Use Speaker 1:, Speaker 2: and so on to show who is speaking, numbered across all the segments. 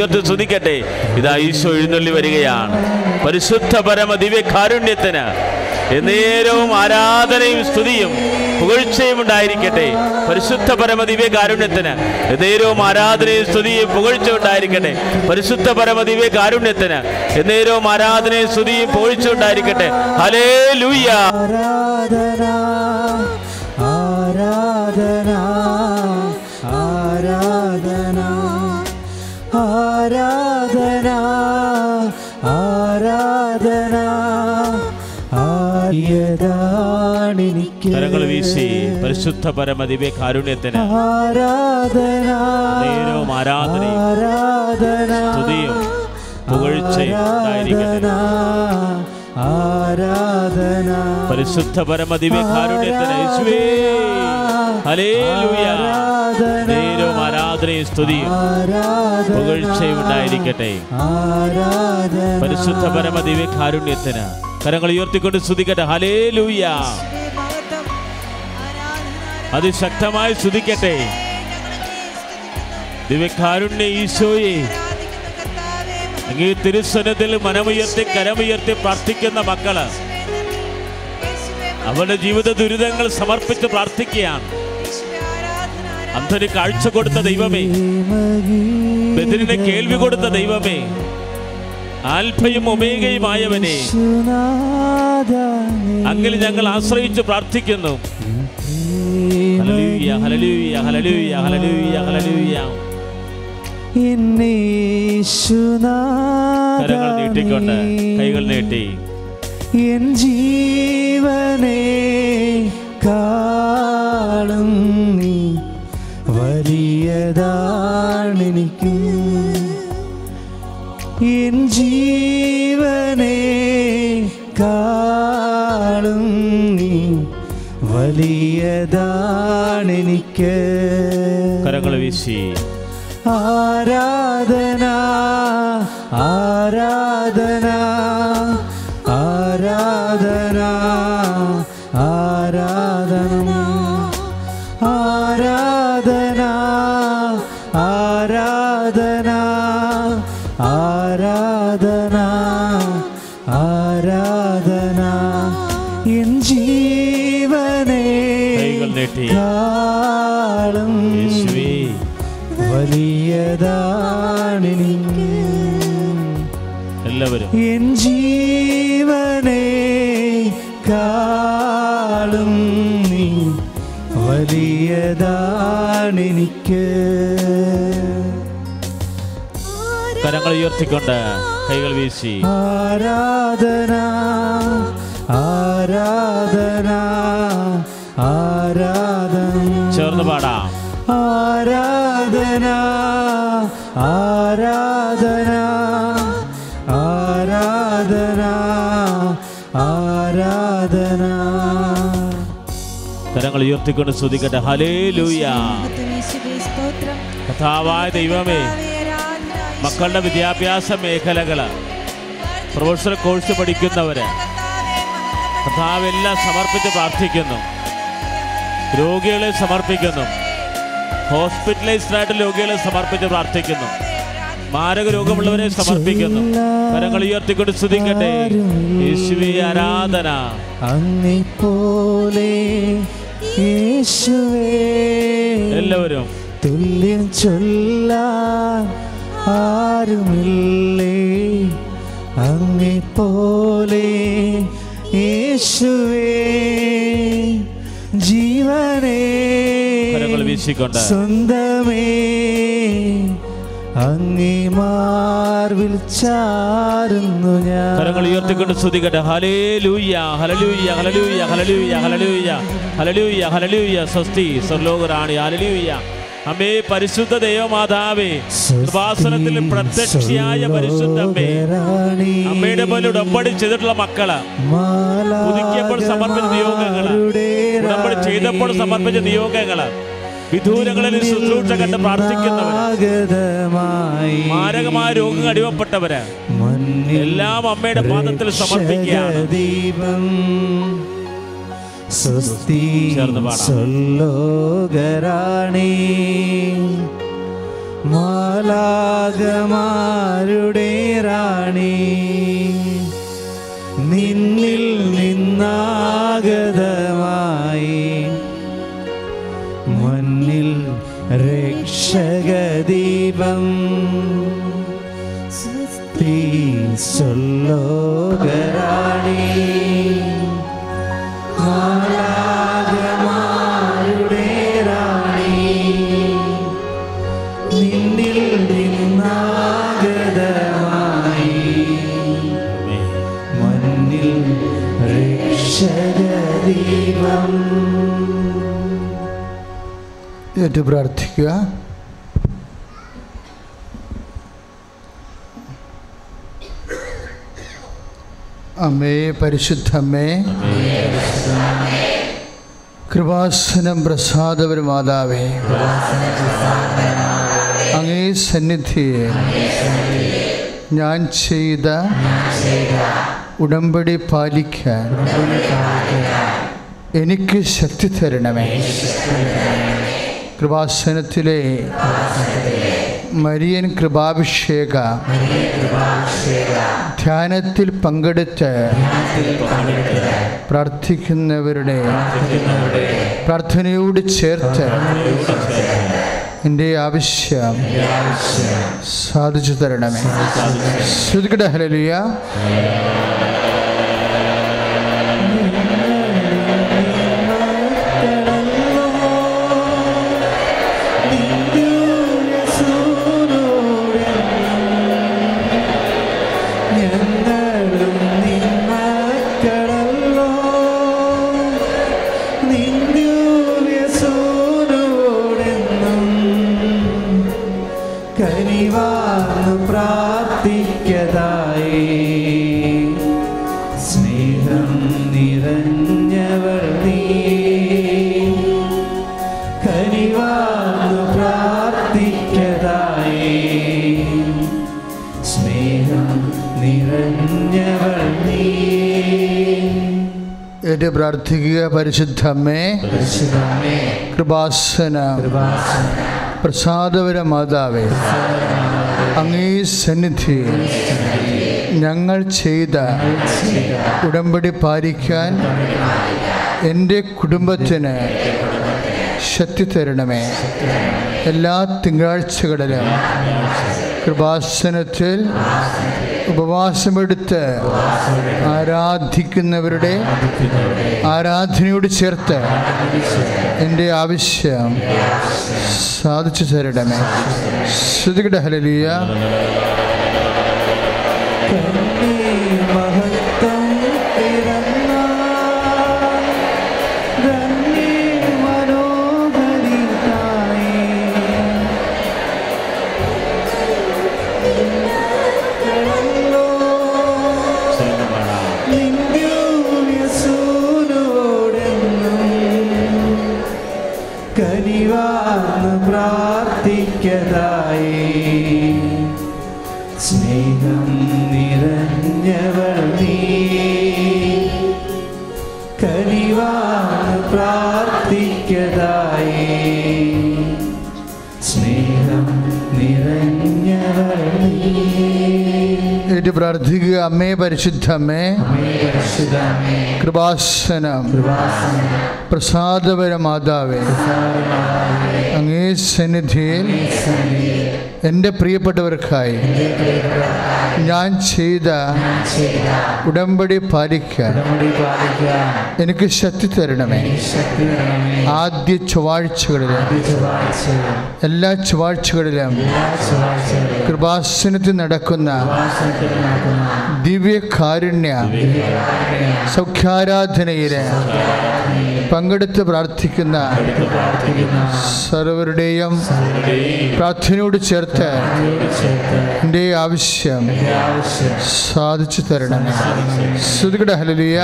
Speaker 1: ഉയർത്തി ഇതാ ഈശോ എഴുന്നള്ളി വരികയാണ്. പരിശുദ്ധ പരമ ദിവ്യ കാരുണ്യത്തിന് എന്നേരവും ആരാധനയും സ്തുതിയും പുകഴ്ചയും ഉണ്ടായിരിക്കട്ടെ. പരിശുദ്ധ പരമ ദിവ്യ കാരുണ്യത്തിന് എന്നേരവും ആരാധനയും സ്തുതിയും പുകഴ്ച ഉണ്ടായിരിക്കട്ടെ. പരിശുദ്ധ പരമ ദിവ്യ കാരുണ്യത്തിന് എന്നേരവും ആരാധനയും സ്തുതിയും പുകഴ്ച ഉണ്ടായിരിക്കട്ടെ. ഹലേ ലൂയ്യ
Speaker 2: ആരാധന ആരാധന ആരാധന
Speaker 1: കരങ്ങൾ വീശി പരിശുദ്ധ പരമ ദിവ്യ കാരുണ്യത്തിന്
Speaker 2: ആരാധന
Speaker 1: നേരവും ആരാധനയും
Speaker 2: ആരാധന
Speaker 1: സ്തുതിയും പുകഴ്ചയും
Speaker 2: ആരാധന
Speaker 1: പരിശുദ്ധ പരമ ദിവ്യ കാരുണ്യത്തിന് നേരവും ആരാധനയും സ്തുതിയും പുകഴ്ചയും ഉണ്ടായിരിക്കട്ടെ. പരിശുദ്ധ പരമ ദിവ്യ കാരുണ്യത്തിന് കരങ്ങൾ ഉയർത്തിക്കൊണ്ട് സ്തുതിക്കട്ടെ. ഹലേ ലൂയ അതിശക്തമായി സ്തുതിക്കട്ടെ. ദിവ്യകാരുണ്യ ഈശോയെ. അങ്ങേ തിരുസ്വനത്തിൽ മനമുയർത്തി കരമുയർത്തി പ്രാർത്ഥിക്കുന്ന മക്കൾ അവരുടെ ജീവിത ദുരിതങ്ങൾ സമർപ്പിച്ച് പ്രാർത്ഥിക്കുകയാണ്. അന്ധന് കാഴ്ച കൊടുത്ത ദൈവമേ. ബദിരിന് കേൾവി കൊടുത്ത ദൈവമേ. ആൽഫയും ഒമേഗയുമായവനെ. അങ്ങിൽ ഞങ്ങൾ ആശ്രയിച്ച് പ്രാർത്ഥിക്കുന്നു. കരങ്ങൾ നീട്ടിക്കൊണ്ട് കൈകൾ നീട്ടി.
Speaker 2: എൻ ജീവനേ കാണും നീ. വലിയതാണെനിക്ക് എൻ ജീവനെ കാളും നീ. വലിയതാണെനിക്ക്
Speaker 1: കരങ്ങൾ വീശി.
Speaker 2: ആരാധന ആരാധന ആരാധന ആരാധന. വലിയതാണെനിക്ക്
Speaker 1: എല്ലാവരും.
Speaker 2: എൻ ജീവനെ കാളും നീ വലിയതാണെനിക്ക്.
Speaker 1: കരങ്ങൾ ഉയർത്തിക്കൊണ്ട് കൈകൾ വീശി.
Speaker 2: ആരാധന ആരാധന ആരാധന.
Speaker 1: ചേർന്ന് പാടാം.
Speaker 2: ആരാധന ആരാധന ആരാധന ആരാധന.
Speaker 1: കരങ്ങൾ ഉയർത്തിക്കൊണ്ട് ശ്രദ്ധിക്കട്ടെ ഹലേ ലൂയ കഥാവായ ദൈവമേ മക്കളുടെ വിദ്യാഭ്യാസ മേഖലകൾ പ്രൊഫഷണൽ കോഴ്സ് പഠിക്കുന്നവര് കഥാവെല്ലാം സമർപ്പിച്ച് പ്രാർത്ഥിക്കുന്നു. രോഗികളെ സമർപ്പിക്കുന്നു. ഹോസ്പിറ്റലൈസ്ഡ് ആയിട്ട് രോഗികളെ സമർപ്പിച്ച് പ്രാർത്ഥിക്കുന്നു. മാരക രോഗമുള്ളവരെ സമർപ്പിക്കുന്നു. കരങ്ങൾ ഉയർത്തിക്കൊണ്ട് സ്തുതിക്കട്ടെ. യേശുവി ആരാധന.
Speaker 2: അങ്ങിപ്പോലെ
Speaker 1: എല്ലാവരും.
Speaker 2: തുല്യം ചൊല്ലാൻ ആരുമില്ലേ? അങ്ങിപ്പോലെ യേശുവേ. ജീവനേ സ്വന്തമേ അങ്ങേ മാർവിൽ ചാരുന്നു ഞാൻ.
Speaker 1: കരങ്ങൾ ഉയർത്തിക്കൊണ്ട് സ്തുതിക്കട്ടെ. ഹലേലൂയ ഹലലൂയ ഹലലൂയ ഹലലൂയ ഹലലൂയ ഹലലൂയ ഹലലൂയ സ്വസ്തി സ്വർലോകറാണി ഹലലൂയ അമ്മേ പരിശുദ്ധ ദൈവമാതാവേ ഉപാസനത്തിൽ പ്രത്യക്ഷയായ പരിശുദ്ധ അമ്മേ അമ്മയുടെ പോലെ ഉടമ്പടി ചെയ്തിട്ടുള്ള മക്കൾ പുതുക്കിയപ്പോൾ സമർപ്പിച്ച നിയോഗങ്ങൾ ഉടമ്പടി ചെയ്തപ്പോൾ സമർപ്പിച്ച നിയോഗങ്ങൾ വിദൂരങ്ങളിൽ ശുശ്രൂഷ കണ്ട് പ്രാർത്ഥിക്കുന്നവര് മാരകമായ രോഗങ്ങൾ അടിമപ്പെട്ടവര് എല്ലാം അമ്മയുടെ പാദത്തിൽ സമർപ്പിക്കുകയാണ്. സുസ്തി
Speaker 2: സൊല്ലോകരാണി മാലാകമാരുടെ റാണി. നിന്നിൽ നിന്നാഗതമായി. മണ്ണിൽ രക്ഷകദീപം. സുസ്തി സൊല്ലോകരാണി
Speaker 3: ഏറ്റു പ്രാർത്ഥിക്കുക. അമ്മേ പരിശുദ്ധമ്മേ. കൃപാസനം പ്രസാദപര മാതാവേ. അങ്ങേ സന്നിധിയെ ഞാൻ ചെയ്ത ഉടമ്പടി പാലിക്കാൻ എനിക്ക് ശക്തി തരണമേ. കൃപാസനത്തിലെ മരിയൻ കൃപാഭിഷേക ധ്യാനത്തിൽ പങ്കെടുത്ത് പ്രാർത്ഥിക്കുന്നവരുടെ പ്രാർത്ഥനയോട് ചേർത്ത് എന്റെ ആവശ്യം സാധിച്ചു തരണമേ. ശ്രുതികട ഹലലിയ ഏറ്റു പ്രാർത്ഥിക്കുക. പരിശുദ്ധമ്മേ
Speaker 2: പരിശുദ്ധമേ
Speaker 3: കൃപാസന
Speaker 2: കൃപാസന
Speaker 3: പ്രസാദപര മാതാവേ അങ്ങേ സന്നിധി ഞങ്ങൾ ചെയ്ത ഉടമ്പടി പാലിക്കാൻ എന്റെ കുടുംബത്തിന് ശക്തി തരണമേ. എല്ലാ തിങ്കളാഴ്ചകളിലും കൃപാസനത്തിൽ ഉപവാസമെടുത്ത് ആരാധിക്കുന്നവരുടെ ആരാധനയോട് ചേർത്ത് എന്റെ ആവശ്യം സാധിച്ചു തരണമേ. ശ്രുതികട ഹലലിയ
Speaker 2: മഹത്വം
Speaker 3: പ്രാർത്ഥിക്കുക. അമ്മേ പരിശുദ്ധമ്മേ കൃപാസനം. പ്രസാദപര മാതാവേ അങ്ങേ സന്നിധിയിൽ എന്റെ പ്രിയപ്പെട്ടവർക്കായി ഞാൻ ചെയ്ത ഉടമ്പടി പാലിക്കാൻ എനിക്ക് ശക്തി തരണമേ. ആദ്യ ചൊവ്വാഴ്ചകളിലും എല്ലാ ചൊവ്വാഴ്ചകളിലും കൃപാസനത്തിൽ നടക്കുന്ന ദിവ്യകാരുണ്യ സൗഖ്യാരാധനയിൽ പങ്കെടുത്ത് പ്രാർത്ഥിക്കുന്ന സർവരുടെയും പ്രാർത്ഥനയോട് ചേർത്ത് എന്റെ ആവശ്യം സാധിച്ചു തരണം. ശ്രുതികട ഹലലിയ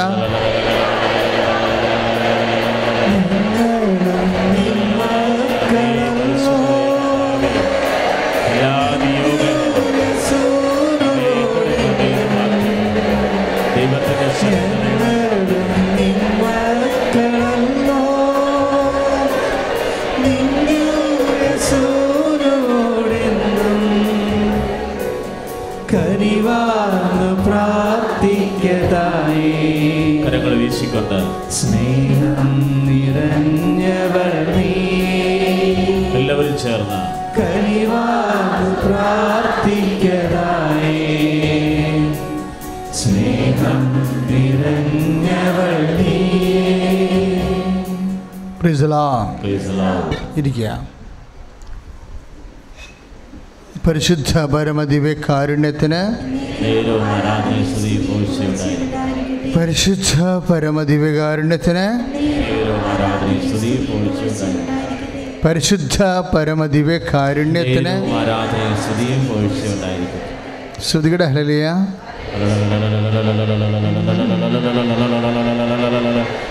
Speaker 1: ഉപദേശിക്കൊണ്ട്
Speaker 2: സ്നേഹം നിറഞ്ഞവൾ നീ.
Speaker 1: എല്ലാവരും ചേർന്ന്.
Speaker 2: സ്നേഹം നിറഞ്ഞവൾ നീ.
Speaker 3: പരിശുദ്ധ പരമദിവ്യ കാരുണ്യത്തിന് പരിശുദ്ധ
Speaker 1: പരമദിവ്യകാരുണ്യത്തിന്
Speaker 3: പരിശുദ്ധ പരമദിവ്യ കാരുണ്യത്തിന് ശ്രുതികട. ഹലലിയ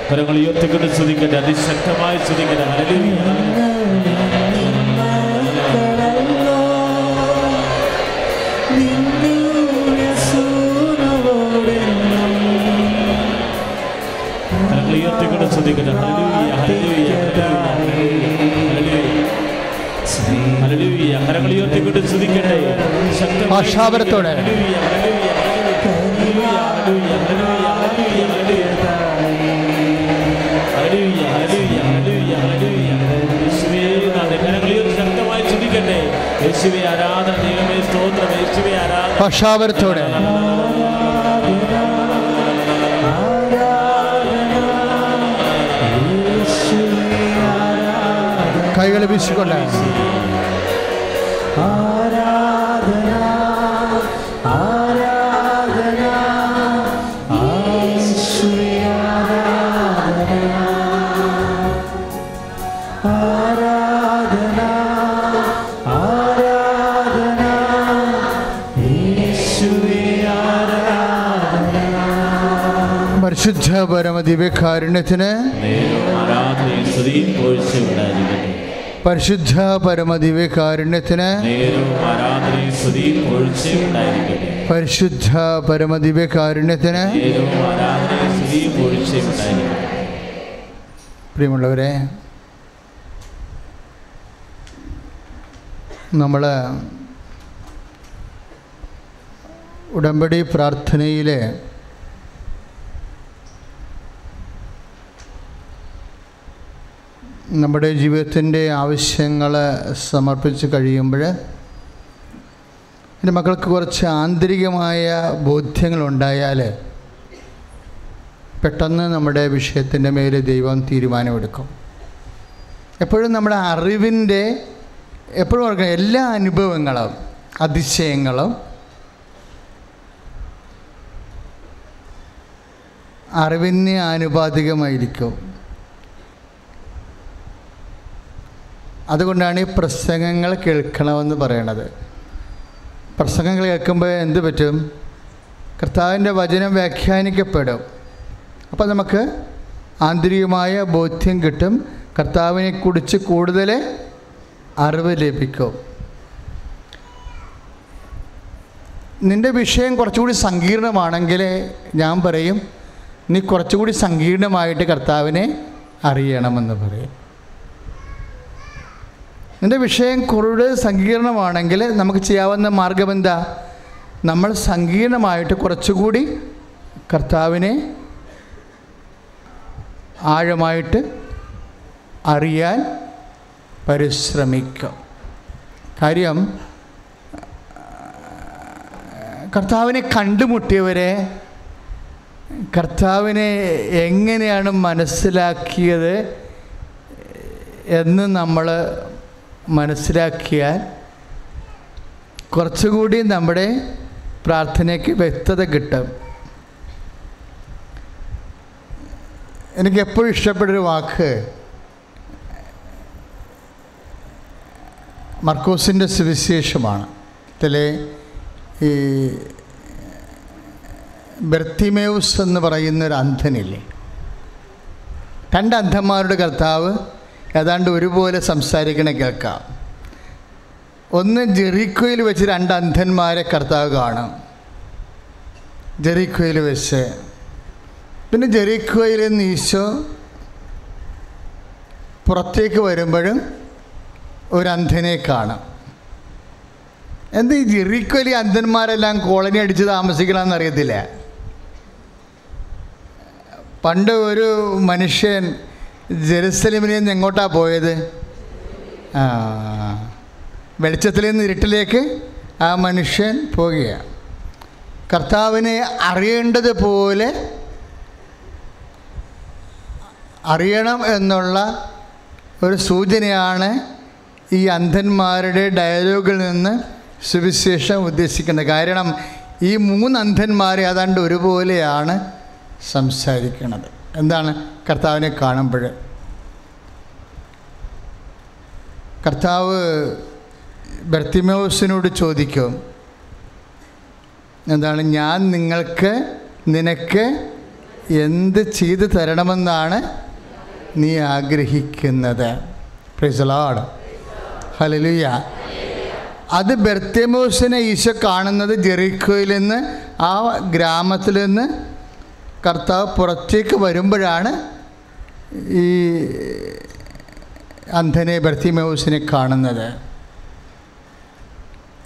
Speaker 1: കരങ്ങൾ ഉയർത്തിക്കൊണ്ട് ശ്രദ്ധിക്കട്ടെ അതിശക്തമായി ശ്രദ്ധിക്കട്ടെ ഹലലിയ സ്തുതിക്കട്ടെ ഹല്ലേലൂയ ഹല്ലേലൂയ ഹല്ലേലൂയ ആശാപരത്തോടെ ശക്തമായി ചിന്തിക്കട്ടെ ആരാധന ദൈവമേ സ്തോത്രം ആരാധന
Speaker 3: പക്ഷാപരത്തോടെ കൈകൾ വീശിക്കൊണ്ട്
Speaker 2: ആരാധന ആരാധന പരിശുദ്ധ പരമദിവ്യകാരുണ്യത്തിന് ആരാധന സ്ത്രീ പോയിച്ചുവിടെ
Speaker 3: പരിശുദ്ധ
Speaker 1: പരമദിവ്യകാരുണ്യത്തിന്
Speaker 3: പരിശുദ്ധ
Speaker 1: പരമദിവ്യകാരുണ്യത്തിന്
Speaker 3: പ്രിയമുള്ളവരെ നമ്മൾ ഉടമ്പടി പ്രാർത്ഥനയിലെ നമ്മുടെ ജീവിതത്തിന്റെ ആവശ്യങ്ങൾ സമർപ്പിച്ച് കഴിയുമ്പോൾ എന്റെ മക്കൾക്ക് കുറച്ച് ആന്തരികമായ ബോധ്യങ്ങളുണ്ടായാൽ പെട്ടെന്ന് നമ്മുടെ വിഷയത്തിന്റെ മേൽ ദൈവം തീരുമാനമെടുക്കും. എപ്പോഴും നമ്മുടെ അറിവിന്റെ എപ്പോഴും ഓർക്കണം എല്ലാ അനുഭവങ്ങളും അതിശയങ്ങളും അറിവിന് ആനുപാതികമായിരിക്കും. അതുകൊണ്ടാണ് ഈ പ്രസംഗങ്ങൾ കേൾക്കണമെന്ന് പറയണത്. പ്രസംഗങ്ങൾ കേൾക്കുമ്പോൾ എന്ത് പറ്റും? കർത്താവിന്റെ വചനം വ്യാഖ്യാനിക്കപ്പെടും. അപ്പോൾ നമുക്ക് ആന്തരികമായ ബോധ്യം കിട്ടും. കർത്താവിനെ കുറിച്ച് കൂടുതൽ അറിവ് ലഭിക്കും. നിന്റെ വിഷയം കുറച്ചുകൂടി സങ്കീർണമാണെങ്കിൽ ഞാൻ പറയും നീ കുറച്ചുകൂടി സങ്കീർണമായിട്ട് കർത്താവിനെ അറിയണമെന്ന് പറയും. നിന്റെ വിഷയം കൂടുതൽ സങ്കീർണമാണെങ്കിൽ നമുക്ക് ചെയ്യാവുന്ന മാർഗം എന്താ? നമ്മൾ സങ്കീർണമായിട്ട് കുറച്ചുകൂടി കർത്താവിനെ ആഴമായിട്ട് അറിയാൻ പരിശ്രമിക്കും. കാര്യം കർത്താവിനെ കണ്ടുമുട്ടിയവരെ കർത്താവിനെ എങ്ങനെയാണ് മനസ്സിലാക്കിയത് എന്ന് നമ്മൾ മനസ്സിലാക്കിയാൽ കുറച്ചുകൂടി നമ്മുടെ പ്രാർത്ഥനയ്ക്ക് വ്യക്തത കിട്ടും. എനിക്ക് എപ്പോഴും ഇഷ്ടപ്പെട്ടൊരു വാക്ക് മർക്കോസിന്റെ സുവിശേഷമാണ്. ഇതിലെ ഈ ബർത്തിമേവ്സ് എന്ന് പറയുന്ന ഒരു അന്ധനില്ലേ? രണ്ട് അന്ധന്മാരുടെ കർത്താവ് ഏതാണ്ട് ഒരുപോലെ സംസാരിക്കണ കേൾക്കാം. ഒന്ന് ജെറിക്കോയിൽ വെച്ച് രണ്ട് അന്ധന്മാരെ കർത്താവ് കാണും. ജെറിക്കോയിൽ വെച്ച്. പിന്നെ ജെറിക്കോയിൽ നിന്ന് ഈശോ പുറത്തേക്ക് വരുമ്പോഴും ഒരു അന്ധനെ കാണാം. എന്ത് ഈ ജെറിക്കോലി അന്ധന്മാരെല്ലാം കോളനി അടിച്ച് താമസിക്കണമെന്ന് അറിയത്തില്ല? പണ്ട് ഒരു മനുഷ്യൻ ജെറുസലേമിൽ നിന്ന് എങ്ങോട്ടാണ് പോയത്? ആ വെളിച്ചത്തിൽ നിന്ന് ഇരുട്ടിലേക്ക് ആ മനുഷ്യൻ പോകുകയാണ് കർത്താവിനെ അറിയേണ്ടതുപോലെ അറിയണം എന്നുള്ള ഒരു സൂചനയാണ് ഈ അന്ധന്മാരുടെ ഡയലോഗിൽ നിന്ന് സുവിശേഷം ഉദ്ദേശിക്കുന്നത്. കാരണം ഈ മൂന്ന് അന്ധന്മാരെ ഏതാണ്ട് ഒരുപോലെയാണ് സംസാരിക്കുന്നത്. എന്താണ് കർത്താവിനെ കാണുമ്പോൾ? കർത്താവ് ബർത്തിമോസിനോട് ചോദിക്കും എന്താണ് ഞാൻ നിങ്ങൾക്ക് നിനക്ക് എന്ത് ചെയ്തു തരണമെന്നാണ് നീ ആഗ്രഹിക്കുന്നത്? പ്രൈസലാട് ഹലലുയ അത് ബർത്തിമോസിനെ ഈശോ കാണുന്നത് ജെറിക്കോയിൽ നിന്ന് ആ ഗ്രാമത്തിൽ നിന്ന് കർത്താവ് പുറത്തേക്ക് വരുമ്പോഴാണ് ഈ അന്ധനെ ബർത്തിമൗസിനെ കാണുന്നത്.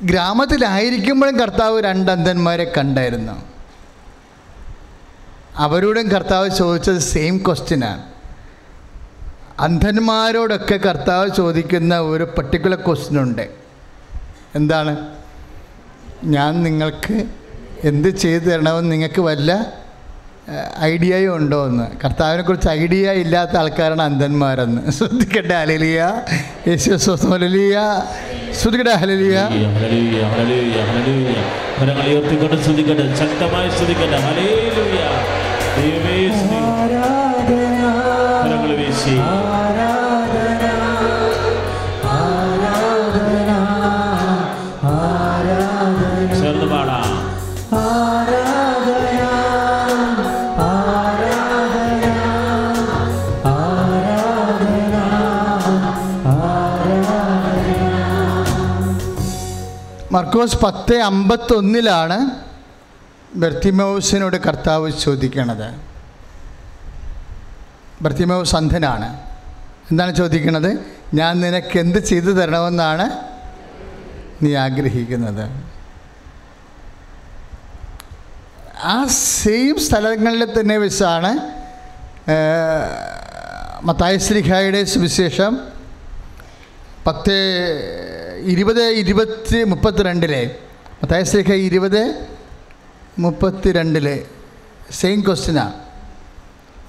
Speaker 3: ഗ്രാമത്തിലായിരിക്കുമ്പോഴും കർത്താവ് രണ്ട് അന്ധന്മാരെ കണ്ടായിരുന്നു. അവരോടും കർത്താവ് ചോദിച്ചത് സെയിം ക്വസ്റ്റ്യനാണ് അന്ധന്മാരോടൊക്കെ കർത്താവ് ചോദിക്കുന്ന ഒരു പർട്ടിക്കുലർ ക്വസ്റ്റ്യൻ ഉണ്ട്. എന്താണ്? ഞാൻ നിങ്ങൾക്ക് എന്ത് ചെയ്തു തരണമെന്ന് നിങ്ങൾക്ക് വല്ല ഐഡിയയും ഉണ്ടോ എന്ന്. കർത്താവിനെ കുറിച്ച് ഐഡിയ ഇല്ലാത്ത ആൾക്കാരാണ് അന്ധന്മാരെന്ന്. ശ്രദ്ധിക്കട്ടെ ഹലലിയ യേശു അലലിയ ശ്രദ്ധിക്കട്ടെ.
Speaker 1: കരങ്ങൾ ഉയർത്തിക്കൊണ്ട് സ്തുതിക്കട്ടെ ശക്തമായി സ്തുതിക്കട്ടെ ഹല്ലേലൂയ.
Speaker 3: മർക്കോസ് പത്ത് അമ്പത്തൊന്നിലാണ് ബർത്തിമോസിനോട് കർത്താവ് ചോദിക്കണത്. ബർത്തിമോസ് അന്ധനാണ്. എന്താണ് ചോദിക്കുന്നത് ഞാൻ നിനക്ക് എന്ത് ചെയ്തു തരണമെന്നാണ് നീ ആഗ്രഹിക്കുന്നത്. ആ സെയിം സ്ഥലങ്ങളിൽ തന്നെ വെച്ചാണ് മത്തായശ്രീഖായുടെ സുവിശേഷം പത്ത് ഇരുപത് ഇരുപത്തി മുപ്പത്തിരണ്ടിലെ. മത്തായശ്രീഖ ഇരുപത് മുപ്പത്തിരണ്ടിലെ. സെയിം ക്വസ്റ്റിനാണ്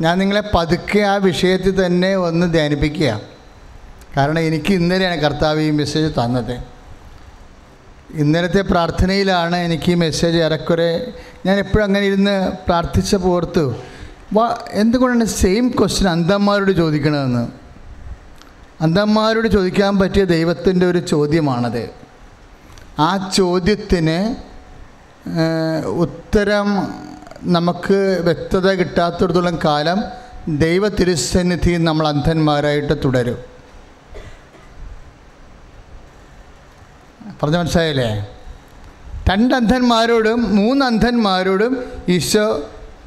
Speaker 3: ഞാൻ നിങ്ങളെ പതുക്കെ ആ വിഷയത്തിൽ തന്നെ ഒന്ന് ധ്യാനിപ്പിക്കുക. കാരണം എനിക്ക് ഇന്നലെയാണ് കർത്താവ് ഈ മെസ്സേജ് തന്നത്. ഇന്നലത്തെ പ്രാർത്ഥനയിലാണ് എനിക്ക് ഈ മെസ്സേജ് ഏറെക്കുറെ ഞാൻ എപ്പോഴും അങ്ങനെ ഇരുന്ന് പ്രാർത്ഥിച്ച പോർത്തു എന്തുകൊണ്ടാണ് സെയിം ക്വസ്റ്റ്യൻ അന്തന്മാരോട് ചോദിക്കണമെന്ന് അന്ധന്മാരോട് ചോദിക്കാൻ പറ്റിയ ദൈവത്തിന്റെ ഒരു ചോദ്യമാണത്. ആ ചോദ്യത്തിന് ഉത്തരം നമുക്ക് വ്യക്തത കിട്ടാത്തിടത്തോളം കാലം ദൈവ തിരുസന്നിധി നമ്മൾ അന്ധന്മാരായിട്ട് തുടരും. പറഞ്ഞ മനസ്സിലായില്ലേ? രണ്ട് അന്ധന്മാരോടും മൂന്ന് അന്ധന്മാരോടും ഈശോ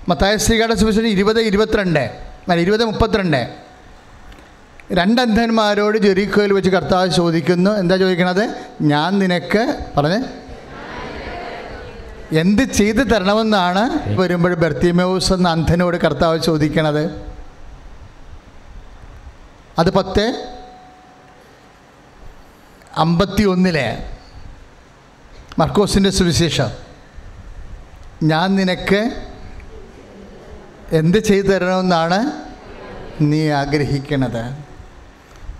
Speaker 3: മത്തായ ശ്രീകാട സുവിശേഷം ഇരുപത് ഇരുപത്തിരണ്ട് അല്ല ഇരുപത് മുപ്പത്തിരണ്ട്. രണ്ട് അന്ധന്മാരോട് ജെറിക്കോയിൽ വെച്ച് കർത്താവ് ചോദിക്കുന്നു. എന്താ ചോദിക്കണത്? ഞാൻ നിനക്ക് പറഞ്ഞ്. എന്ത് ചെയ്തു തരണമെന്നാണ് വരുമ്പോൾ ബർത്തിമോസ് എന്ന അന്ധനോട് കർത്താവ് ചോദിക്കണത്. അത് പത്ത്. അമ്പത്തി ഒന്നിലെ മർക്കോസിന്റെ സുവിശേഷം. ഞാൻ നിനക്ക് എന്ത് ചെയ്തു തരണമെന്നാണ് നീ ആഗ്രഹിക്കണത്.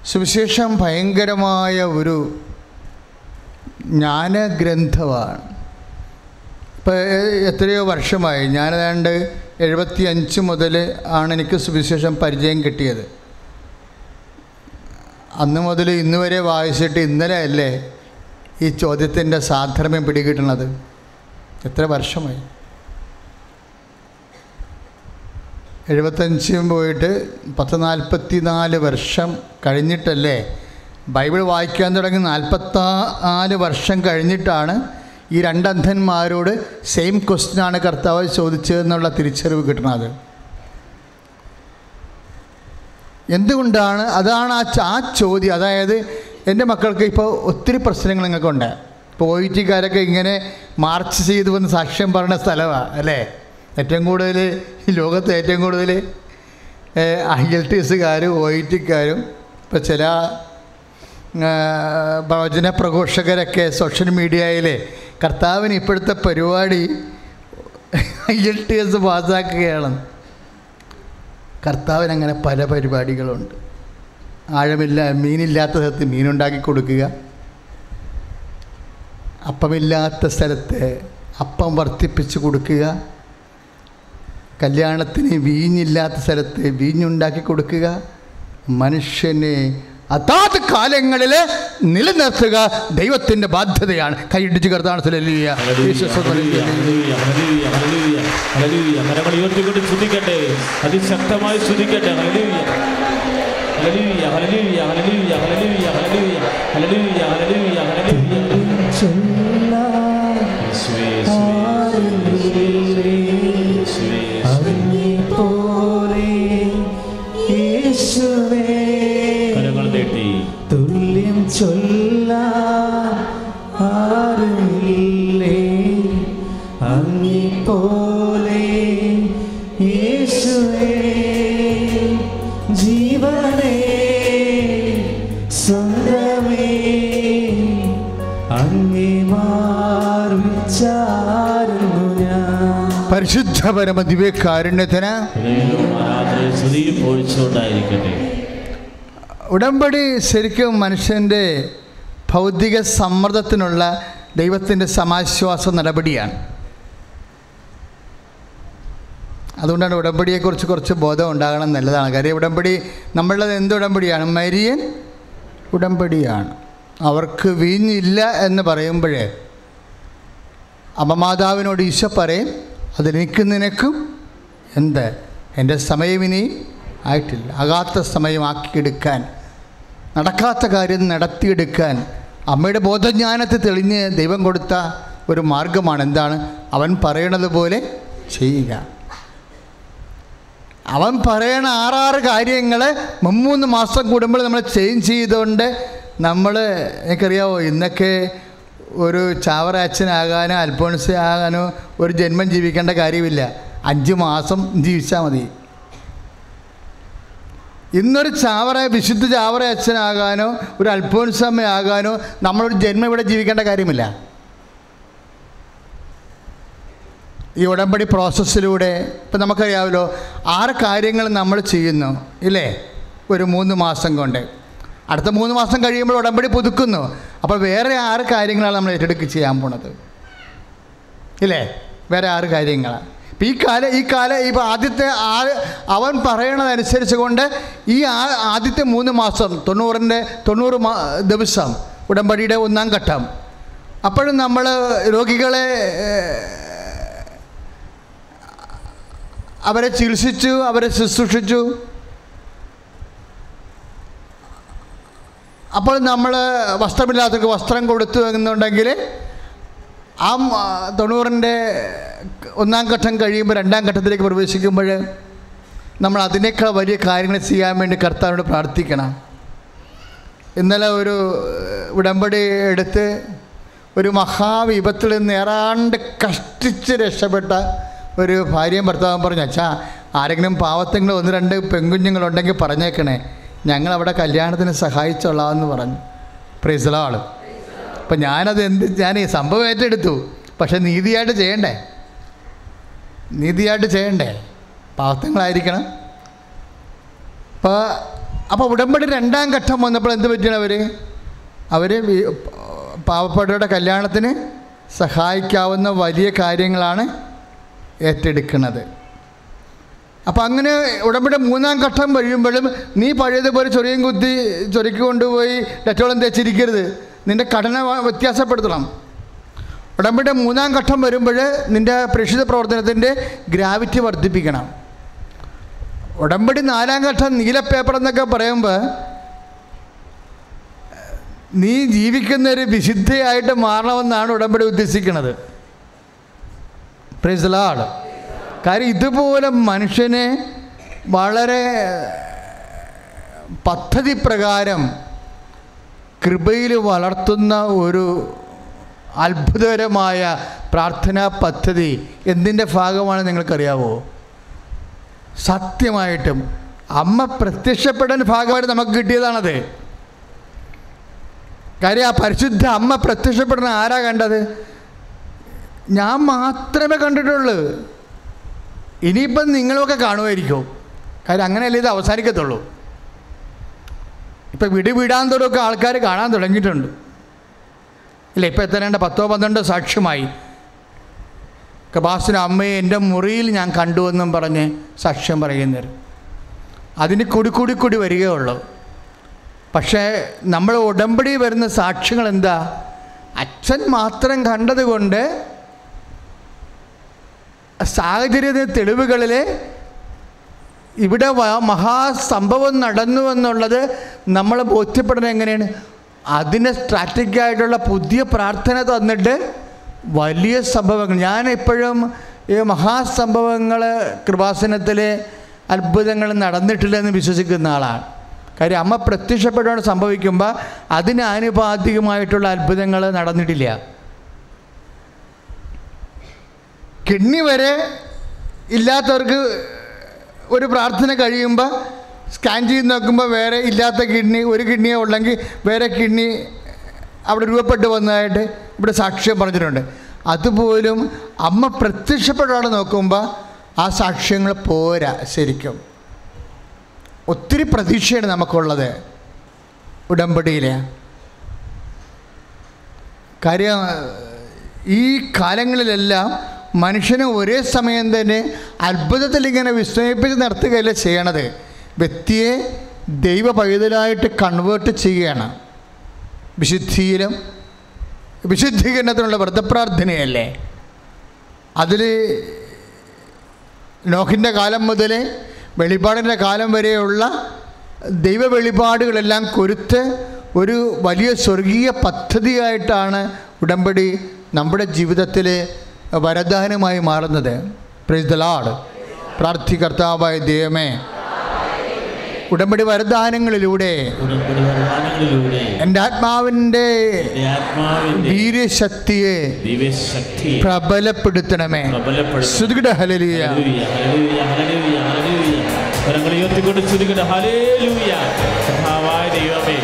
Speaker 3: സുവിശേഷം ഭയങ്കരമായ ഒരു ജ്ഞാനഗ്രന്ഥമാണ്. ഇപ്പോൾ എത്രയോ വർഷമായി ഞാനതാണ്ട് എഴുപത്തി അഞ്ച് മുതൽ ആണ് എനിക്ക് സുവിശേഷം പരിചയം കിട്ടിയത്. അന്ന് മുതൽ ഇന്ന് വരെ വായിച്ചിട്ട് ഇന്നലെ അല്ലേ ഈ ചോദ്യത്തിന്റെ സാധർമ്യം പിടികിട്ടണത് എത്ര വർഷമായി? എഴുപത്തഞ്ചും പോയിട്ട് പത്ത് നാൽപ്പത്തി നാല് വർഷം കഴിഞ്ഞിട്ടല്ലേ? ബൈബിൾ വായിക്കാൻ തുടങ്ങി നാൽപ്പത്തി നാല് വർഷം കഴിഞ്ഞിട്ടാണ് ഈ രണ്ടന്ധന്മാരോട് സെയിം ക്വസ്റ്റ്യനാണ് കർത്താവ് ചോദിച്ചതെന്നുള്ള തിരിച്ചറിവ് കിട്ടുന്നത്. എന്തുകൊണ്ടാണ്? അതാണ് ആ ആ ചോദ്യം. അതായത് എന്റെ മക്കൾക്ക് ഇപ്പോൾ ഒത്തിരി പ്രശ്നങ്ങൾ നിങ്ങൾക്കുണ്ട്. ഇപ്പോൾ ഒ ടിക്കാരൊക്കെ ഇങ്ങനെ മാർച്ച് ചെയ്തു വന്ന് സാക്ഷ്യം പറഞ്ഞ സ്ഥലമാണ് അല്ലേ? ഏറ്റവും കൂടുതൽ ലോകത്ത് ഏറ്റവും കൂടുതൽ എസുകാരും ഒ ഐ ടിക്കാരും ഇപ്പോൾ ചില ഭവചന പ്രഘോഷകരൊക്കെ സോഷ്യൽ മീഡിയയിലെ കർത്താവിന് ഇപ്പോഴത്തെ പരിപാടി ഐ ടി എസ് കർത്താവിന് അങ്ങനെ പല പരിപാടികളുണ്ട്. ആഴമില്ല മീനില്ലാത്ത സ്ഥലത്ത് മീനുണ്ടാക്കി കൊടുക്കുക. അപ്പമില്ലാത്ത സ്ഥലത്ത് അപ്പം വർദ്ധിപ്പിച്ച് കൊടുക്കുക. കല്യാണത്തിന് വീഞ്ഞില്ലാത്ത സ്ഥലത്ത് വീഞ്ഞുണ്ടാക്കി കൊടുക്കുക. മനുഷ്യനെ അതാത് കാലങ്ങളിൽ നിലനിർത്തുക ദൈവത്തിന്റെ ബാധ്യതയാണ്. കൈയിടിച്ച് കർത്താണ്
Speaker 1: സ്തുതിക്കട്ടെ. അതിശക്തമായി സ്തുതിക്കട്ടെ. ഹല്ലേലൂയ. ഹല്ലേലൂയ, ഹല്ലേലൂയ, ഹല്ലേലൂയ, ഹല്ലേലൂയ, ഹല്ലേലൂയ, ഹല്ലേലൂയ, ഹല്ലേലൂയ,
Speaker 2: ചൊല്ലാൻ ആരുമില്ലേ? അങ്ങേ പോലെ യേശുവേ ജീവനേ സ്വന്തമേ അങ്ങേ മാറിച്ചാരുന്നു ഞാൻ.
Speaker 3: പരിശുദ്ധ പരമ ദിവ്യകാരുണ്യത്തിന്
Speaker 1: സ്തുതിയും ഒഴിച്ചുകൊണ്ടായിരിക്കട്ടെ.
Speaker 3: ഉടമ്പടി ശരിക്കും മനുഷ്യന്റെ ഭൗതിക സമ്മർദ്ദത്തിനുള്ള ദൈവത്തിന്റെ സമാശ്വാസ നടപടിയാണ്. അതുകൊണ്ടാണ് ഉടമ്പടിയെക്കുറിച്ച് കുറച്ച് ബോധം ഉണ്ടാകണം നല്ലതാണ് കാര്യം ഉടമ്പടി നമ്മളുടെ എന്ത് ഉടമ്പടിയാണ്? മരിയൻ ഉടമ്പടിയാണ്. അവർക്ക് വീഞ്ഞില്ല എന്ന് പറയുമ്പോഴേ അമ്മമാതാവിനോട് ഈശോ പറയും അതിലെനിക്ക് നിനക്കും എന്ത്? എന്റെ സമയം ഇനി ആയിട്ടില്ല. ആകാത്ത സമയമാക്കിയെടുക്കാൻ നടക്കാത്ത കാര്യം നടത്തിയെടുക്കാൻ അമ്മയുടെ ബോധജ്ഞാനത്തെ തെളിഞ്ഞ് ദൈവം കൊടുത്ത ഒരു മാർഗമാണ്. എന്താണ്? അവൻ പറയണത് പോലെ ചെയ്യുക. അവൻ പറയണ ആറാറ് കാര്യങ്ങൾ മുമ്മൂന്ന് മാസം കൂടുമ്പോൾ നമ്മൾ ചേഞ്ച് ചെയ്തുകൊണ്ട് നമ്മൾ എനിക്കറിയാവോ ഇന്നൊക്കെ ഒരു ചാവറ അച്ഛനാകാനോ അൽഫോൺസ് ആകാനോ ഒരു ജന്മം ജീവിക്കേണ്ട കാര്യമില്ല. അഞ്ച് മാസം ജീവിച്ചാൽ മതി. ഇന്നൊരു ചാവറ വിശുദ്ധ ചാവറ അച്ഛനാകാനോ ഒരു അൽഫോൻസമ്മയാകാനോ നമ്മളൊരു ജന്മം ഇവിടെ ജീവിക്കേണ്ട കാര്യമില്ല. ഈ ഉടമ്പടി പ്രോസസ്സിലൂടെ ഇപ്പം നമുക്കറിയാമല്ലോ ആറ് കാര്യങ്ങൾ നമ്മൾ ചെയ്യുന്നു ഇല്ലേ? ഒരു മൂന്ന് മാസം കൊണ്ട്. അടുത്ത മൂന്ന് മാസം കഴിയുമ്പോൾ ഉടമ്പടി പുതുക്കുന്നു. അപ്പോൾ വേറെ ആറ് കാര്യങ്ങളാണ് നമ്മൾ ഏറ്റെടുക്കുക ചെയ്യാൻ പോണത്. ഇല്ലേ? വേറെ ആറ് കാര്യങ്ങളാണ് ഈ കാല ഈ കാല ഇപ്പോൾ ആദ്യത്തെ ആ അവൻ പറയണതനുസരിച്ച് കൊണ്ട് ഈ ആ ആദ്യത്തെ മൂന്ന് മാസം തൊണ്ണൂറിന്റെ തൊണ്ണൂറ് മാ ദിവസം ഉടമ്പടിയുടെ ഒന്നാം ഘട്ടം. അപ്പോഴും നമ്മൾ രോഗികളെ അവരെ ചികിത്സിച്ചു അവരെ ശുശ്രൂഷിച്ചു. അപ്പോൾ നമ്മൾ വസ്ത്രമില്ലാത്തവർക്ക് വസ്ത്രം കൊടുത്തു എന്നുണ്ടെങ്കിൽ ആ തൊണ്ണൂറിന്റെ ഒന്നാം ഘട്ടം കഴിയുമ്പോൾ രണ്ടാം ഘട്ടത്തിലേക്ക് പ്രവേശിക്കുമ്പോൾ നമ്മൾ അതിനേക്കാൾ വലിയ കാര്യങ്ങൾ ചെയ്യാൻ വേണ്ടി കർത്താവിനോട് പ്രാർത്ഥിക്കണം. ഇന്നലെ ഒരു ഉടമ്പടി എടുത്ത് ഒരു മഹാവിപത്തിൽ നിന്ന് ഏറാണ്ട് കഷ്ടിച്ച് രക്ഷപ്പെട്ട ഒരു ഭാര്യയും ഭർത്താവും പറഞ്ഞു അച്ഛാ ആരെങ്കിലും പാവത്തെങ്കിലും ഒന്ന് രണ്ട് പെൺകുഞ്ഞുങ്ങളുണ്ടെങ്കിൽ പറഞ്ഞേക്കണേ. ഞങ്ങളവിടെ കല്യാണത്തിന് സഹായിച്ചോളാമെന്ന് പറഞ്ഞു. പ്രൈസലാളും അപ്പം ഞാനത് എന്ത് ഞാൻ ഈ സംഭവം ഏറ്റെടുത്തു. പക്ഷെ നീതിയായിട്ട് ചെയ്യണ്ടേ? നീതിയായിട്ട് ചെയ്യണ്ടേ? പാവത്തങ്ങളായിരിക്കണം അപ്പോൾ അപ്പോൾ ഉടമ്പടി രണ്ടാം ഘട്ടം വന്നപ്പോൾ എന്ത് പറ്റിയാണ് അവർ അവർ പാവപ്പെട്ടവരുടെ കല്യാണത്തിന് സഹായിക്കാവുന്ന വലിയ കാര്യങ്ങളാണ് ഏറ്റെടുക്കുന്നത്. അപ്പം അങ്ങനെ ഉടമ്പടി മൂന്നാം ഘട്ടം കഴിയുമ്പോഴും നീ പഴയതുപോലെ ചൊറിയും കുത്തി ചൊരിക്ക് കൊണ്ടുപോയി ഡെറ്റോളം തേച്ചിരിക്കരുത് നിന്റെ ഘടന വ്യത്യാസപ്പെടുത്തണം. ഉടമ്പടി മൂന്നാം ഘട്ടം വരുമ്പോൾ നിന്റെ പ്രേക്ഷിത പ്രവർത്തനത്തിന്റെ ഗ്രാവിറ്റി വർദ്ധിപ്പിക്കണം. ഉടമ്പടി നാലാം ഘട്ടം നീല പേപ്പർ എന്നൊക്കെ പറയുമ്പോൾ നീ ജീവിക്കുന്ന ഒരു വിശുദ്ധയായിട്ട് മാറണമെന്നാണ് ഉടമ്പടി ഉദ്ദേശിക്കുന്നത്. പ്രൈസലാട് കാര്യം ഇതുപോലെ മനുഷ്യനെ വളരെ പദ്ധതി പ്രകാരം കൃപയിൽ വളർത്തുന്ന ഒരു അത്ഭുതകരമായ പ്രാർത്ഥനാ പദ്ധതി എന്തിന്റെ ഭാഗമാണ് നിങ്ങൾക്കറിയാവോ? സത്യമായിട്ടും അമ്മ പ്രത്യക്ഷപ്പെടാൻ ഭാഗമായിട്ട് നമുക്ക് കിട്ടിയതാണത്. കാര്യം ആ പരിശുദ്ധ അമ്മ പ്രത്യക്ഷപ്പെടുന്ന ആരാ കണ്ടത്? ഞാൻ മാത്രമേ കണ്ടിട്ടുള്ളൂ. ഇനിയിപ്പം നിങ്ങളൊക്കെ കാണുമായിരിക്കും. കാര്യം അങ്ങനെയല്ലേ ഇത് അവസാനിക്കത്തുള്ളൂ. ഇപ്പം വിടി വീടാന്തോടൊക്കെ ആൾക്കാർ കാണാൻ തുടങ്ങിയിട്ടുണ്ട്. ഇല്ല ഇപ്പം എത്രയേണ്ട പത്തോ പന്ത്രണ്ടോ സാക്ഷ്യമായി. കബാസിന് അമ്മയെ എന്റെ മുറിയിൽ ഞാൻ കണ്ടുവെന്നും പറഞ്ഞ് സാക്ഷ്യം പറയുന്നവർ. അതിന് കൂടി കൂടി കൂടി വരികയുള്ളൂ. പക്ഷേ നമ്മൾ ഉടമ്പടി വരുന്ന സാക്ഷ്യങ്ങൾ എന്താ? അച്ഛൻ മാത്രം കണ്ടതുകൊണ്ട് സാഹചര്യ തെളിവുകളിൽ ഇവിടെ മഹാസംഭവം നടന്നു എന്നുള്ളത് നമ്മൾ ബോധ്യപ്പെടുന്നത് എങ്ങനെയാണ്? അതിന് സ്ട്രാറ്റജിക് ആയിട്ടുള്ള പുതിയ പ്രാർത്ഥന തന്നിട്ട് വലിയ സംഭവങ്ങൾ. ഞാൻ എപ്പോഴും ഈ മഹാസംഭവങ്ങൾ കൃപാസനത്തിൽ അത്ഭുതങ്ങൾ നടന്നിട്ടില്ലെന്ന് വിശ്വസിക്കുന്ന ആളാണ്. കാര്യം അമ്മ പ്രത്യക്ഷപ്പെടുകയാണ് സംഭവിക്കുമ്പോൾ അതിന് ആനുപാതികമായിട്ടുള്ള അത്ഭുതങ്ങൾ നടന്നിട്ടില്ല. കിണ്ണി വരെ ഇല്ലാത്തവർക്ക് ഒരു പ്രാർത്ഥന കഴിയുമ്പോൾ സ്കാൻ ചെയ്ത് നോക്കുമ്പോൾ വേറെ ഇല്ലാത്ത കിഡ്നി ഒരു കിഡ്നിയേ ഉള്ളെങ്കിൽ വേറെ കിഡ്നി അവിടെ രൂപപ്പെട്ട് വന്നതായിട്ട് ഇവിടെ സാക്ഷ്യം പറഞ്ഞിട്ടുണ്ട്. അതുപോലും അമ്മ പ്രത്യക്ഷപ്പെടാതെ നോക്കുമ്പോൾ ആ സാക്ഷ്യങ്ങൾ പോരാ ശരിക്കും. ഒത്തിരി പ്രതീക്ഷയാണ് നമുക്കുള്ളത് ഉടമ്പടിയിൽ കാര്യം ഈ കാലങ്ങളിലെല്ലാം മനുഷ്യനെ ഒരേ സമയം തന്നെ അത്ഭുതത്തിൽ ഇങ്ങനെ വിസ്മയിപ്പിച്ച് നിർത്തുകയല്ല ചെയ്യണത്. വ്യക്തിയെ ദൈവ പൈതലായിട്ട് കൺവേർട്ട് ചെയ്യുകയാണ്. വിശുദ്ധിയിലും വിശുദ്ധീകരണത്തിനുള്ള വ്രതപ്രാർത്ഥനയല്ലേ? അതിൽ നോഹിന്റെ കാലം മുതൽ വെളിപാടിന്റെ കാലം വരെയുള്ള ദൈവ വെളിപാടുകളെല്ലാം കൊരുത്ത് ഒരു വലിയ സ്വർഗീയ പദ്ധതിയായിട്ടാണ് ഉടമ്പടി നമ്മുടെ ജീവിതത്തിൽ വരദാനമായി മാറുന്നത്. പ്രൈസ് ദ ലാഡ് പ്രാർത്ഥികർത്താവായ ദൈവമേ. ഉടമ്പടി വരദാനങ്ങളിലൂടെ
Speaker 1: എന്റെ ആത്മാവിന്റെ
Speaker 3: വീര്യശക്തിയെ പ്രബലപ്പെടുത്തണമേ.
Speaker 1: പ്രബലപ്പെടുത്തും
Speaker 3: ശ്രുതികട ഹലലിയ
Speaker 1: ഉയർത്തിക്കൊണ്ട് ഹല്ലേലൂയ. കർത്താവായ ദൈവമേ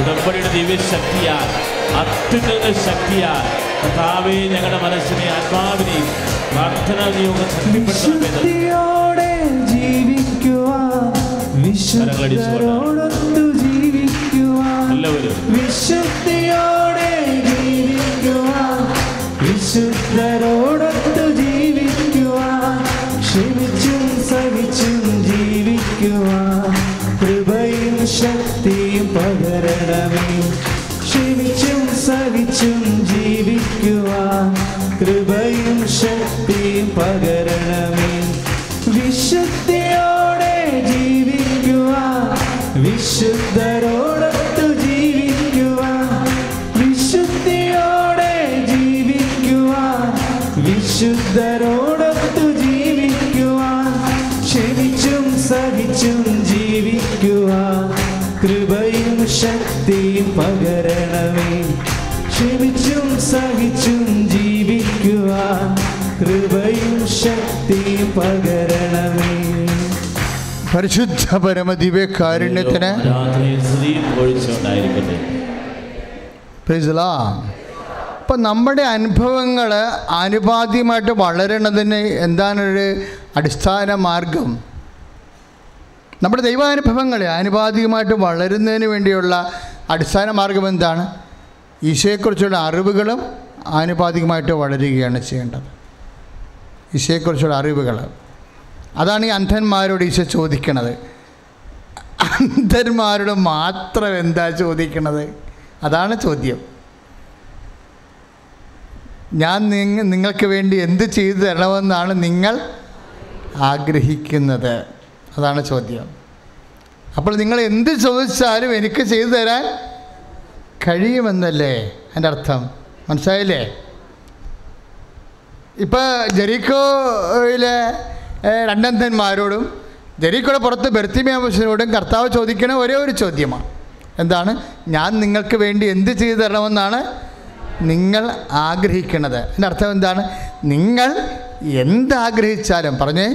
Speaker 1: ഉടമ്പടിയുടെ ദിവ്യശക്തിയാൽ അത്യുന്നത ശക്തിയാൽ കർത്താവേ ഞങ്ങളുടെ മനസ്സിനെ ആത്മാവിനെയും പ്രാർത്ഥന നിയോഗം
Speaker 2: വിശുദ്ധിയോടെ ജീവിക്കുവാൻ വിശുദ്ധരോടൊത്തു ജീവിക്കുവാൻ വിശുദ്ധിയോടെ ജീവിക്കുവാൻ വിശുദ്ധരോടൊത്തു ജീവിക്കുവാൻ ക്ഷമിച്ചും സഹിച്ചും ജീവിക്കുവാൻ കൃപയും ശക്തിയും പകരണമേ. സഹിച്ചും ജീവിക്കുവാൻ കൃപയും ശക്തിയും പകരണമേ. വിശുദ്ധിയോടെ ജീവിക്കുവാൻ വിശുദ്ധരോടൊത്തു ജീവിക്കുവാൻ വിശുദ്ധിയോടെ ജീവിക്കുവാൻ വിശുദ്ധരോടൊത്തു ജീവിക്കുവാൻ ക്ഷമിച്ചും സഹിച്ചും ജീവിക്കുവാൻ കൃപയും ശക്തിയും ക്ഷമിച്ചും സഹിച്ചും ജീവിക്കുവാൻ കൃപയും ശക്തിയും പകരണമേ.
Speaker 3: പരിശുദ്ധ പരമദിവ്യ കാരുണ്യത്തിന് അപ്പം നമ്മുടെ അനുഭവങ്ങൾ ആനുപാതികമായിട്ട് വളരണതിന് എന്താണൊരു അടിസ്ഥാന മാർഗം? നമ്മുടെ ദൈവാനുഭവങ്ങളെ ആനുപാതികമായിട്ട് വളരുന്നതിന് വേണ്ടിയുള്ള അടിസ്ഥാന മാർഗം എന്താണ്? ഈശോയെക്കുറിച്ചുള്ള അറിവുകളും ആനുപാതികമായിട്ട് വളരുകയാണ് ചെയ്യേണ്ടത്. ഈശോയെക്കുറിച്ചുള്ള അറിവുകൾ. അതാണ് ഈ അന്ധന്മാരോട് ഈശോ ചോദിക്കണത്. അന്ധന്മാരോട് മാത്രം എന്താ ചോദിക്കണത്? അതാണ് ചോദ്യം. ഞാൻ നിങ്ങ നിങ്ങൾക്ക് വേണ്ടി എന്ത് ചെയ്തു തരണമെന്നാണ് നിങ്ങൾ ആഗ്രഹിക്കുന്നത്. അതാണ് ചോദ്യം. അപ്പോൾ നിങ്ങൾ എന്ത് ചോദിച്ചാലും എനിക്ക് ചെയ്തു തരാൻ കഴിയുമെന്നല്ലേ എന്റെ അർത്ഥം? മനസ്സിലായില്ലേ? ഇപ്പോൾ ജെറിക്കോയിലെ രണ്ടന്തന്മാരോടും ജെറിക്കോയുടെ പുറത്ത് ബെർത്തിമിയാമസിനോടും കർത്താവ് ചോദിക്കണ ഒരേ ഒരു ചോദ്യമാണ്. എന്താണ്? ഞാൻ നിങ്ങൾക്ക് വേണ്ടി എന്ത് ചെയ്തു തരണമെന്നാണ് നിങ്ങൾ ആഗ്രഹിക്കുന്നത് എന്റെ അർത്ഥം എന്താണ്? നിങ്ങൾ എന്താഗ്രഹിച്ചാലും പറഞ്ഞേ.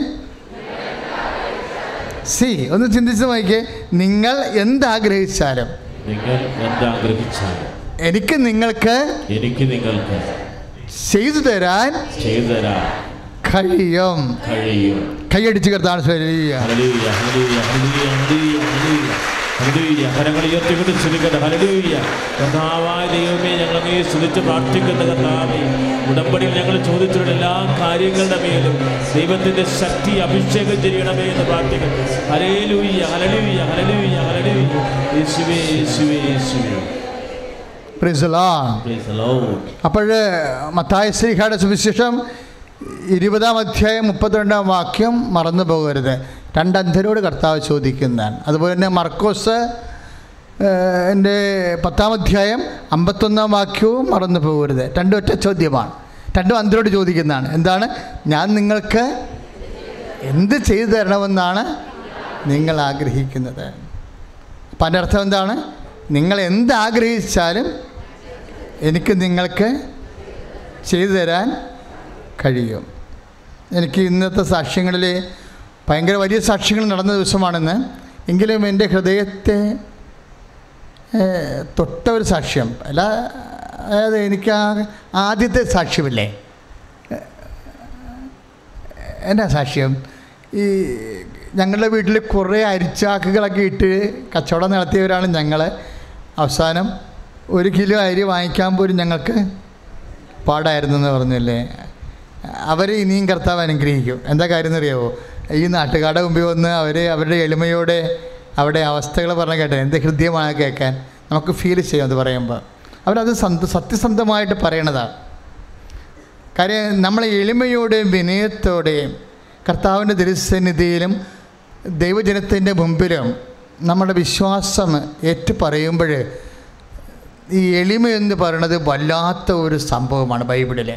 Speaker 3: സി ഒന്ന് ചിന്തിച്ച് നോക്കിയേ നിങ്ങൾ എന്താഗ്രഹിച്ചാലും
Speaker 1: നിങ്ങൾ
Speaker 3: എനിക്ക് നിങ്ങൾക്ക്
Speaker 1: എനിക്ക് നിങ്ങൾക്ക്
Speaker 3: ചെയ്തു തരാൻ
Speaker 1: ചെയ്തു തരാൻ
Speaker 3: കഴിയും.
Speaker 1: കഴിയും.
Speaker 3: കൈയടിച്ച് കർത്താൻ
Speaker 1: ഹല്ലേലൂയ, ഹല്ലേലൂയ, ഹല്ലേലൂയ, ഹല്ലേലൂയ, ഹല്ലേലൂയ. കരങ്ങൾ സ്തുതിക്കട്ടെ. കർത്താവായ ദൈവമേ ഞങ്ങൾ അങ്ങയെ സ്തുതിച്ച് പ്രാർത്ഥിക്കുന്ന കർത്താവേ ഉടമ്പടിയിൽ ഞങ്ങൾ ചോദിച്ചിട്ടുള്ള എല്ലാ കാര്യങ്ങളുടെ മേലും ദൈവത്തിന്റെ ശക്തി അഭിഷേകം ചെയ്യണമേ എന്ന് പ്രാർത്ഥിക്കുന്നു. ഹല്ലേലൂയ ഹല്ലേലൂയ ഹല്ലേലൂയ ഹല്ലേലൂയ യേശുവേ യേശുവേ യേശുവേ.
Speaker 3: അപ്പോഴ് മത്തായ ശ്രീഹായുടെ സുവിശേഷം ഇരുപതാം അധ്യായം മുപ്പത്തിരണ്ടാം വാക്യം മറന്നു പോകരുത് രണ്ടന്ധരോട് കർത്താവ് ചോദിക്കുന്നതാണ്. അതുപോലെ തന്നെ മർക്കോസ് എന്റെ പത്താം അധ്യായം അമ്പത്തൊന്നാം വാക്യവും മറന്നു പോകരുത്. രണ്ടും ഒറ്റ ചോദ്യമാണ്. രണ്ടും അന്ധരോട് ചോദിക്കുന്നതാണ്. എന്താണ്? ഞാൻ നിങ്ങൾക്ക് എന്ത് ചെയ്തു തരണമെന്നാണ് നിങ്ങൾ ആഗ്രഹിക്കുന്നത്. അപ്പം അതിന്റെ അർത്ഥം എന്താണ്? നിങ്ങൾ എന്ത് ആഗ്രഹിച്ചാലും എനിക്ക് നിങ്ങൾക്ക് ചെയ്തു തരാൻ കഴിയും. എനിക്ക് ഇന്നത്തെ സാക്ഷ്യങ്ങളിൽ ഭയങ്കര വലിയ സാക്ഷ്യങ്ങൾ നടന്ന ദിവസമാണെന്ന് എങ്കിലും എന്റെ ഹൃദയത്തെ തൊട്ട ഒരു സാക്ഷ്യം. അല്ല അതായത് എനിക്ക് ആ ആദ്യത്തെ സാക്ഷ്യമില്ലേ? എന്നാ സാക്ഷ്യം? ഈ ഞങ്ങളുടെ വീട്ടിൽ കുറേ അരിച്ചാക്കുകളൊക്കെ ഇട്ട് കച്ചവടം നടത്തിയവരാണ് ഞങ്ങൾ അവസാനം ഒരു കിലോ അരി വാങ്ങിക്കാൻ പോലും ഞങ്ങൾക്ക് പാടായിരുന്നു എന്ന് പറഞ്ഞില്ലേ? അവർ ഇനിയും കർത്താവ് അനുഗ്രഹിക്കും. എന്താ കാര്യം എന്നറിയാവോ ഈ നാട്ടുകാരുടെ മുമ്പിൽ വന്ന് അവർ അവരുടെ എളിമയോടെ അവരുടെ അവസ്ഥകൾ പറഞ്ഞ് കേട്ടെ. എന്ത് ഹൃദ്യമാണ് കേൾക്കാൻ. നമുക്ക് ഫീൽ ചെയ്യും അത് പറയുമ്പോൾ അവരത് സന്ത സത്യസന്ധമായിട്ട് പറയണതാണ് കാര്യം നമ്മൾ എളിമയോടെയും വിനയത്തോടെയും കർത്താവിന്റെ തിരുസന്നിധിയിലും ദൈവജനത്തിന്റെ മുമ്പിലും നമ്മുടെ വിശ്വാസം ഏറ്റു പറയുമ്പോൾ ഈ എളിമ എന്ന് പറയുന്നത് വല്ലാത്ത ഒരു സംഭവമാണ് ബൈബിളിൽ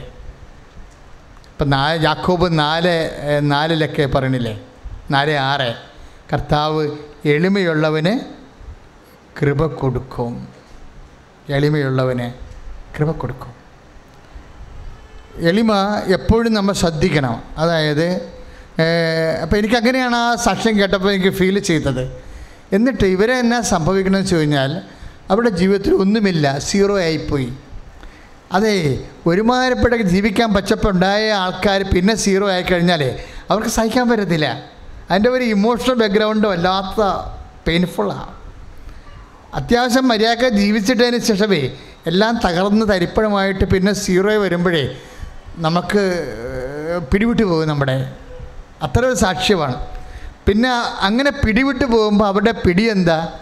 Speaker 3: ഇപ്പം നാ യാക്കോബ് നാല് നാലിലൊക്കെ പറയണില്ലേ? നാല് ആറ്. കർത്താവ് എളിമയുള്ളവന് കൃപ കൊടുക്കും. എളിമയുള്ളവന് കൃപ കൊടുക്കും. എളിമ എപ്പോഴും നമ്മൾ ശ്രദ്ധിക്കണം. അതായത് അപ്പോൾ എനിക്കങ്ങനെയാണ് ആ സാക്ഷ്യം കേട്ടപ്പോൾ എനിക്ക് ഫീൽ ചെയ്തത്. എന്നിട്ട് ഇവരെ എന്നാ സംഭവിക്കണമെന്ന് വെച്ച് കഴിഞ്ഞാൽ അവരുടെ ജീവിതത്തിൽ ഒന്നുമില്ല. സീറോ ആയിപ്പോയി. അതെ ഒരുമാതിരിപ്പെട്ട ജീവിക്കാൻ പച്ചപ്പുണ്ടായ ആൾക്കാർ പിന്നെ സീറോ ആയിക്കഴിഞ്ഞാൽ അവർക്ക് സഹിക്കാൻ പറ്റത്തില്ല. അതിന്റെ ഒരു ഇമോഷണൽ ബാക്ക്ഗ്രൗണ്ടും അല്ലാത്ത പെയിൻഫുള്ളാണ് അത്യാവശ്യം മര്യാദ ജീവിച്ചിട്ടതിന് ശേഷമേ എല്ലാം തകർന്ന് തരിപ്പണമായിട്ട് പിന്നെ സീറോ വരുമ്പോഴേ നമുക്ക് പിടിവിട്ട് പോകും നമ്മുടെ. അത്ര ഒരു സാക്ഷ്യമാണ്. പിന്നെ അങ്ങനെ പിടിവിട്ട് പോകുമ്പോൾ അവരുടെ പിടി എന്താ?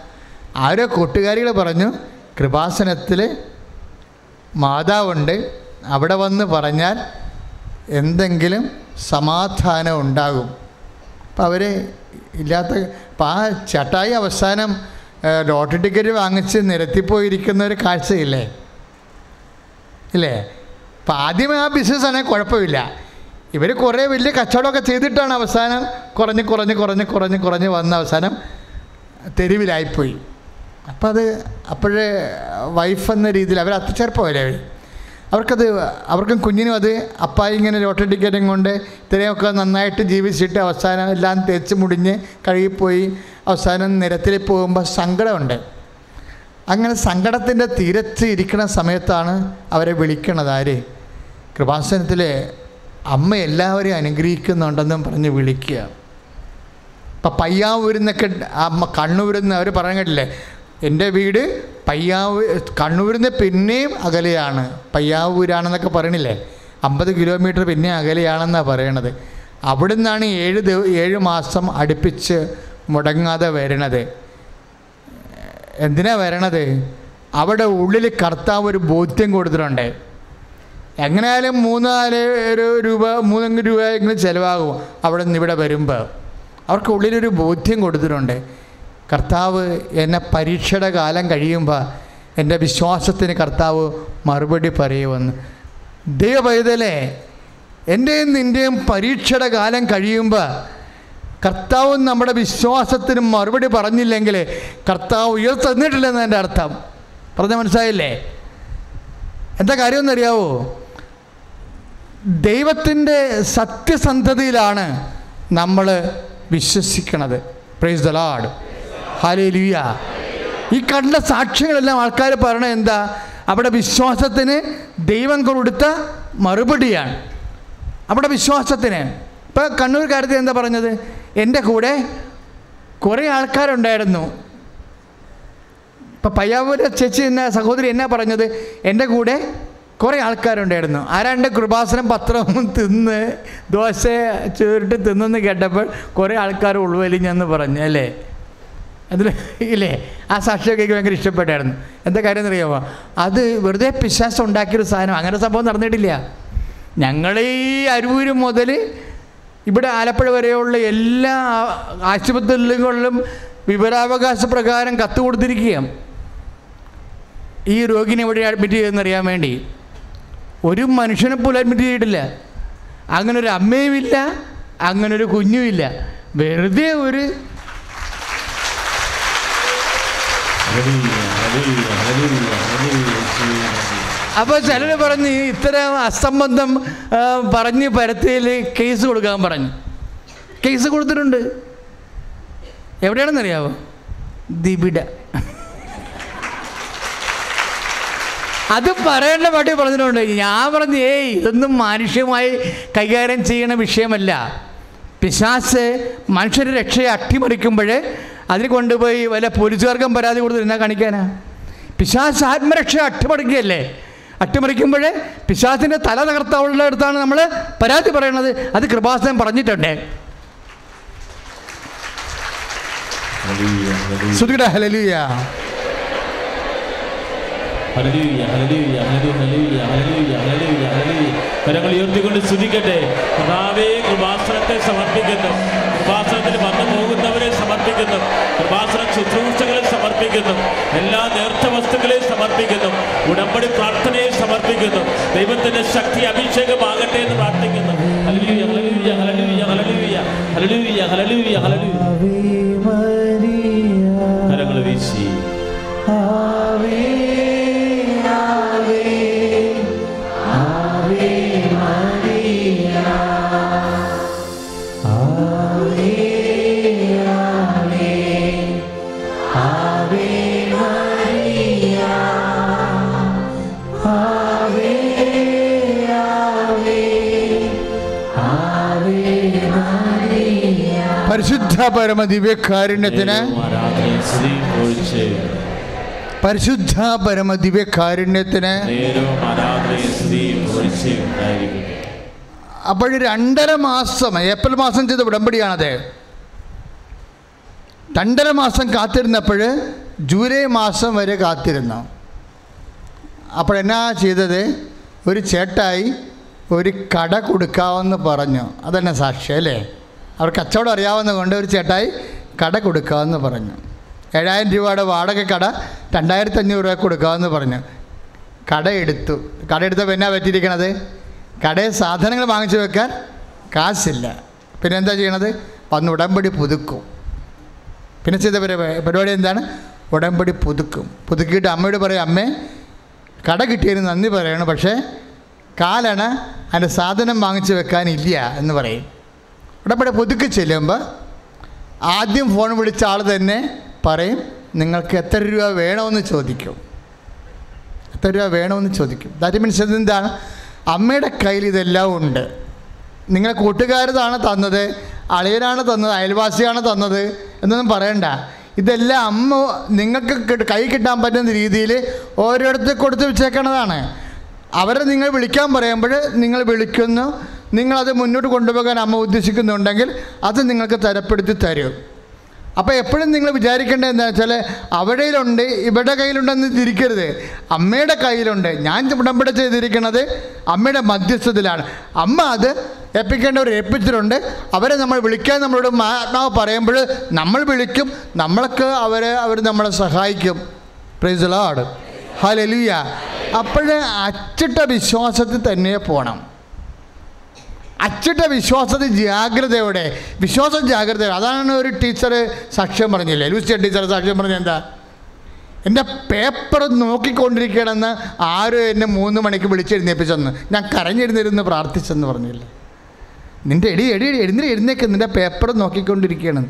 Speaker 3: ആരോ കൂട്ടുകാരികൾ പറഞ്ഞു കൃപാസനത്തിൽ മാതാവുണ്ട്. അവിടെ വന്ന് പറഞ്ഞാൽ എന്തെങ്കിലും സമാധാനം ഉണ്ടാകും അപ്പം അവർ ഇല്ലാത്ത അപ്പം ആ ചട്ടായി അവസാനം ലോട്ടറി ടിക്കറ്റ് വാങ്ങിച്ച് നിരത്തിപ്പോയിരിക്കുന്ന ഒരു കാഴ്ചയില്ലേ? ഇല്ലേ? അപ്പം ആദ്യമേ ആ ബിസിനസ് ബിസിനസ്സാണെങ്കിൽ കുഴപ്പമില്ല. ഇവർ കുറേ വലിയ കച്ചവടമൊക്കെ ചെയ്തിട്ടാണ് അവസാനം കുറഞ്ഞ് കുറഞ്ഞ് കുറഞ്ഞ് കുറഞ്ഞ് കുറഞ്ഞ് വന്ന അവസാനം തെരുവിലായിപ്പോയി. അപ്പം അത് അപ്പോഴേ വൈഫ് എന്ന രീതിയിൽ അവർ അത്തച്ചേർപ്പമല്ലേ അവർ അവർക്കത് അവർക്കും കുഞ്ഞിനും അത് അപ്പായി ഇങ്ങനെ ലോട്ടറി ടിക്കറ്റും കൊണ്ട് ഇത്രയൊക്കെ നന്നായിട്ട് ജീവിച്ചിട്ട് അവസാനം എല്ലാം തേച്ച് മുടിഞ്ഞ് കഴുകിപ്പോയി അവസാനം നിരത്തിൽ പോകുമ്പോൾ സങ്കടമുണ്ട്. അങ്ങനെ സങ്കടത്തിന്റെ തീരത്ത് ഇരിക്കുന്ന സമയത്താണ് അവരെ വിളിക്കണത് ആര്? കൃപാസനത്തിലെ അമ്മ എല്ലാവരെയും അനുഗ്രഹിക്കുന്നുണ്ടെന്നും പറഞ്ഞ് വിളിക്കുക. ഇപ്പം പയ്യാവൂരിൽ നിന്നൊക്കെ അമ്മ കണ്ണൂരിൽ നിന്ന് അവർ പറയാൻ കേട്ടില്ലേ? എന്റെ വീട് പയ്യാവൂർ കണ്ണൂരിൽ നിന്ന് പിന്നെയും അകലെയാണ്. പയ്യാവൂരാണെന്നൊക്കെ പറയണില്ലേ? അമ്പത് കിലോമീറ്റർ പിന്നെ അകലെയാണെന്നാണ് പറയണത്. അവിടെ നിന്നാണ് ഏഴ് ദിവ ഏഴ് മാസം അടുപ്പിച്ച് മുടങ്ങാതെ വരണത്. എന്തിനാ വരണത്? അവിടെ ഉള്ളിൽ കർത്താവ് ഒരു ബോധ്യം കൊടുത്തിട്ടുണ്ട്. എങ്ങനെയായാലും മൂന്നാൽ രൂപ മൂന്നങ്ങ് രൂപയെങ്കിലും ചിലവാകും അവിടെ നിന്ന് ഇവിടെ വരുമ്പോൾ അവർക്ക് ഉള്ളിലൊരു ബോധ്യം കൊടുത്തിട്ടുണ്ട്. കർത്താവ് എന്നെ പരീക്ഷയുടെ കാലം കഴിയുമ്പോൾ എന്റെ വിശ്വാസത്തിന് കർത്താവ് മറുപടി പറയുമെന്ന്. ദൈവ പൈതലേ എന്റെയും നിന്റെയും പരീക്ഷയുടെ കാലം കഴിയുമ്പോൾ കർത്താവ് നമ്മുടെ വിശ്വാസത്തിന് മറുപടി പറഞ്ഞില്ലെങ്കിൽ കർത്താവ് ഉയർത്തന്നിട്ടില്ലെന്ന് എന്റെ അർത്ഥം. പറഞ്ഞ മനസ്സിലായില്ലേ? എന്താ കാര്യമെന്നറിയാവോ ദൈവത്തിന്റെ സത്യസന്ധതയിലാണ് നമ്മൾ വിശ്വസിക്കണത്. പ്രൈസ് ദ ലാഡ് ഹാലേലുയ ഈ കണ്ട സാക്ഷ്യങ്ങളെല്ലാം ആൾക്കാർ പറയണത് എന്താ? അവിടെ വിശ്വാസത്തിന് ദൈവം കൊടുത്ത മറുപടിയാണ്. അവിടെ വിശ്വാസത്തിന്. ഇപ്പം കണ്ണൂർ കാര്യത്തിൽ എന്താ പറഞ്ഞത്? എന്റെ കൂടെ കുറേ ആൾക്കാരുണ്ടായിരുന്നു. ഇപ്പം പയ്യാവൂര് ചേച്ചി എന്ന സഹോദരി എന്നാ പറഞ്ഞത്? എന്റെ കൂടെ കുറേ ആൾക്കാരുണ്ടായിരുന്നു. ആരാണ്ട് കൃപാസനം പത്രവും തിന്ന് ദോശ ചേറിട്ട് തിന്നെന്ന് കേട്ടപ്പോൾ കുറേ ആൾക്കാർ ഉൾവലിഞ്ഞെന്ന് പറഞ്ഞു അല്ലേ? അതിൽ ഇല്ലേ? ആ സാക്ഷിയൊക്കെ എനിക്ക് ഭയങ്കര ഇഷ്ടപ്പെട്ടായിരുന്നു. എന്താ കാര്യം എന്നറിയാമോ അത് വെറുതെ പിശാസം ഉണ്ടാക്കിയൊരു സാധനം. അങ്ങനെ സംഭവം നടന്നിട്ടില്ല. ഞങ്ങൾ ഈ അരൂര് മുതൽ ഇവിടെ ആലപ്പുഴ വരെയുള്ള എല്ലാ ആശുപത്രികളിലും വിവരാവകാശ പ്രകാരം കത്ത് കൊടുത്തിരിക്കുകയാണ്. ഈ രോഗിനെ എവിടെ അഡ്മിറ്റ് ചെയ്തെന്നറിയാൻ വേണ്ടി. ഒരു മനുഷ്യനെ പോലും അഡ്മിറ്റ് ചെയ്തിട്ടില്ല. അങ്ങനെ ഒരു അമ്മയുമില്ല അങ്ങനെ ഒരു കുഞ്ഞുമില്ല. വെറുതെ ഒരു അപ്പോൾ ചിലർ പറഞ്ഞ് ഇത്തരം അസംബന്ധം പറഞ്ഞ് പരത്തിയിൽ കേസ് കൊടുക്കാൻ പറഞ്ഞു. കേസ് കൊടുത്തിട്ടുണ്ട്. എവിടെയാണെന്നറിയാവോ? ദിബിഡ അത് പറയേണ്ട പാട്ടി പറഞ്ഞിട്ടുണ്ട്. ഞാൻ പറഞ്ഞു ഏയ് ഇതൊന്നും മാനുഷ്യമായി കൈകാര്യം ചെയ്യണ വിഷയമല്ല. പിശാസ് മനുഷ്യരുടെ രക്ഷയെ അട്ടിമറിക്കുമ്പോൾ അതിന് കൊണ്ടുപോയി വല്ല പോലീസുകാർക്കും പരാതി കൊടുത്ത് എന്നാ കാണിക്കാനാ? പിശാസ് ആത്മരക്ഷ അട്ടിമറിക്കുകയല്ലേ? അട്ടിമറിക്കുമ്പോഴേ പിശാസിന്റെ തല തകർത്താവുള്ള അടുത്താണ് നമ്മൾ പരാതി പറയണത്. അത് കൃപാസനം പറഞ്ഞിട്ടുണ്ട്. ശ്രുതികട ഹലലിയ.
Speaker 1: കരങ്ങൾ ഉയർത്തിക്കൊണ്ട് സ്തുതിക്കട്ടെ. സമർപ്പിക്കുന്നു. എല്ലാ നേർത്ത വസ്തുക്കളെയും സമർപ്പിക്കുന്നു. ഉടമ്പടി പ്രാർത്ഥനയെ സമർപ്പിക്കുന്നു. ദൈവത്തിന്റെ ശക്തി അഭിഷേകമാകട്ടെ എന്ന് പ്രാർത്ഥിക്കുന്നു. ഹല്ലേലൂയ, ഹല്ലേലൂയ, ഹല്ലേലൂയ, ഹല്ലേലൂയ, ഹല്ലേലൂയ.
Speaker 2: ആവേ മരിയ.
Speaker 1: കരങ്ങൾ വീശി.
Speaker 2: ആവേ
Speaker 3: പരിശുദ്ധ പരമ ദിവ്യകാരുണ്യത്തിന് പരിശുദ്ധ പരമ ദിവ്യകാരുണ്യത്തിന് അപ്പോൾ രണ്ടര മാസം ഏപ്രിൽ മാസം ചെയ്ത ഉടമ്പടിയാണത്. രണ്ടര മാസം കാത്തിരുന്നപ്പോൾ ജൂലൈ മാസം വരെ കാത്തിരുന്നു. അപ്പോൾ എന്നാ ചെയ്തത്? ഒരു ചേട്ടായി ഒരു കട കൊടുക്കാമെന്ന് പറഞ്ഞു. അതന്നെ സാക്ഷി അല്ലേ? അവർ കച്ചവടം അറിയാവുന്ന കൊണ്ട് ഒരു ചേട്ടായി കട കൊടുക്കാമെന്ന് പറഞ്ഞു. ഏഴായിരം രൂപയുടെ വാടക കട രണ്ടായിരത്തി അഞ്ഞൂറ് രൂപ കൊടുക്കാമെന്ന് പറഞ്ഞു. കട എടുത്തു. കട എടുത്തപ്പോൾ എന്നാ പറ്റിയിരിക്കണത്? കടയിൽ സാധനങ്ങൾ വാങ്ങിച്ചു വെക്കാൻ കാശില്ല. പിന്നെ എന്താ ചെയ്യണത്? വന്ന് ഉടമ്പടി പുതുക്കും. പിന്നെ ചെയ്ത പരി- പരിപാടി എന്താണ്? ഉടമ്പടി പുതുക്കും. പുതുക്കിയിട്ട് അമ്മയോട് പറയും അമ്മേ കട കിട്ടിയതിന് നന്ദി പറയണം പക്ഷേ കാലണ അതിന്റെ സാധനം വാങ്ങിച്ചു വെക്കാനില്ല എന്ന് പറയും. ഉടമ്പടി പുതുക്കി ചെല്ലുമ്പോൾ ആദ്യം ഫോൺ വിളിച്ച ആൾ തന്നെ പറയും നിങ്ങൾക്ക് എത്ര രൂപ വേണമെന്ന് ചോദിക്കും. എത്ര രൂപ വേണമെന്ന് ചോദിക്കും. ദാറ്റ് മീൻസ് എന്താണ് അമ്മയുടെ കയ്യിൽ ഇതെല്ലാം ഉണ്ട്. നിങ്ങളെ കൂട്ടുകാരതാണ് തന്നത് അളിയനാണ് തന്നത് അയൽവാസിയാണ് തന്നത് എന്നൊന്നും പറയണ്ട. ഇതെല്ലാം അമ്മ നിങ്ങൾക്ക് കൈ കിട്ടാൻ പറ്റുന്ന രീതിയിൽ ഓരോരുത്തർ കൊടുത്ത് വെച്ചേക്കണതാണ്. അവരെ നിങ്ങൾ വിളിക്കാൻ പറയുമ്പോൾ നിങ്ങൾ വിളിക്കുന്നു നിങ്ങളത് മുന്നോട്ട് കൊണ്ടുപോകാൻ അമ്മ ഉദ്ദേശിക്കുന്നുണ്ടെങ്കിൽ അത് നിങ്ങൾക്ക് തരപ്പെടുത്തി തരും. അപ്പോൾ എപ്പോഴും നിങ്ങൾ വിചാരിക്കേണ്ടത് എന്താ വെച്ചാൽ അവിടെയിലുണ്ട് ഇവിടെ കയ്യിലുണ്ടെന്ന് തിരിക്കരുത്. അമ്മയുടെ കയ്യിലുണ്ട്. ഞാൻ ഉടമ്പടി ചെയ്തിരിക്കുന്നത് അമ്മയുടെ മധ്യസ്ഥതയിലാണ് അമ്മ അത് ഏൽപ്പിക്കേണ്ടവർ ഏൽപ്പിച്ചിട്ടുണ്ട്. അവരെ നമ്മൾ വിളിക്കാൻ നമ്മളോട് ആത്മാവ് പറയുമ്പോൾ നമ്മൾ വിളിക്കും നമ്മൾക്ക് അവരെ അവർ നമ്മളെ സഹായിക്കും. പ്രൈസ് അപ്പോഴ് അപ്പോൾ അച്ചിട്ട വിശ്വാസത്തിൽ തന്നെ പോകണം അച്ചിട്ട വിശ്വാസത്തിൽ ജാഗ്രതയോടെ വിശ്വാസം ജാഗ്രതയോടെ. അതാണ് ഒരു ടീച്ചർ സാക്ഷ്യം പറഞ്ഞില്ലേ? ലൂസിയ ടീച്ചർ സാക്ഷ്യം പറഞ്ഞ എന്താ? എന്റെ പേപ്പർ നോക്കിക്കൊണ്ടിരിക്കണമെന്ന് ആരും എന്നെ മൂന്ന് മണിക്ക് വിളിച്ചെഴുന്നേപ്പിച്ചെന്ന്. ഞാൻ കരഞ്ഞെഴുന്നിരുന്ന് പ്രാർത്ഥിച്ചെന്ന് പറഞ്ഞില്ലേ? നിന്റെ എടി എടി എഴുന്നേറ്റ് എഴുന്നേക്ക്. നിന്റെ പേപ്പർ നോക്കിക്കൊണ്ടിരിക്കുകയാണ്.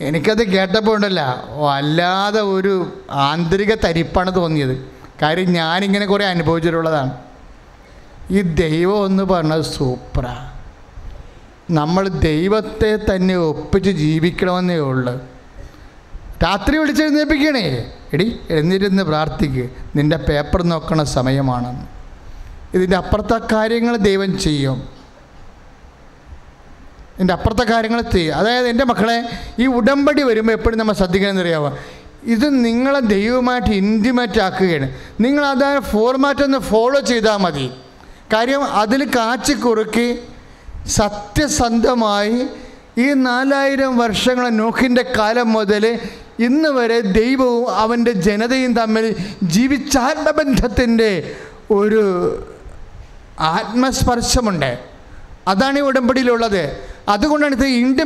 Speaker 3: എനിക്കത് കേട്ടപ്പോൾ ഉണ്ടല്ല വല്ലാതെ ഒരു ആന്തരിക തരിപ്പാണ് തോന്നിയത്. കാര്യം ഞാനിങ്ങനെ കുറേ അനുഭവിച്ചിട്ടുള്ളതാണ്. ഈ ദൈവം എന്ന് പറഞ്ഞത് സൂപ്പറാ. നമ്മൾ ദൈവത്തെ തന്നെ ഒപ്പിച്ച് ജീവിക്കണമെന്നേ ഉള്ളൂ. രാത്രി വിളിച്ചെഴുന്നേൽപ്പിക്കണേ. എടി എഴുന്നിരുന്ന് പ്രാർത്ഥിക്ക്. നിന്റെ പേപ്പർ നോക്കണ സമയമാണ് ഇതിന്റെ അപ്പുറത്തെ കാര്യങ്ങൾ ദൈവം ചെയ്യും. എന്റെ അപ്പുറത്തെ കാര്യങ്ങൾ ചെയ്യും. അതായത് എന്റെ മക്കളെ ഈ ഉടമ്പടി വരുമ്പോൾ എപ്പോഴും നമ്മൾ ശ്രദ്ധിക്കണമെന്ന് അറിയാമോ ഇത് നിങ്ങളെ ദൈവമായിട്ട് ഇന്റിമേറ്റ് ആക്കുകയാണ്. നിങ്ങൾ അതായത് ഫോർമാറ്റ് ഒന്ന് ഫോളോ ചെയ്താൽ മതി. കാര്യം അതിൽ കാച്ചി കുറുക്കി സത്യസന്ധമായി ഈ നാലായിരം വർഷങ്ങളെ നോക്കിന്റെ കാലം മുതൽ ഇന്ന് വരെ ദൈവവും അവന്റെ ജനതയും തമ്മിൽ ജീവിച്ചാത്മബന്ധത്തിന്റെ ഒരു ആത്മസ്പർശമുണ്ട്. അതാണ് ഈ ഉടമ്പടിയിലുള്ളത്. അതുകൊണ്ടാണ് ഇത് India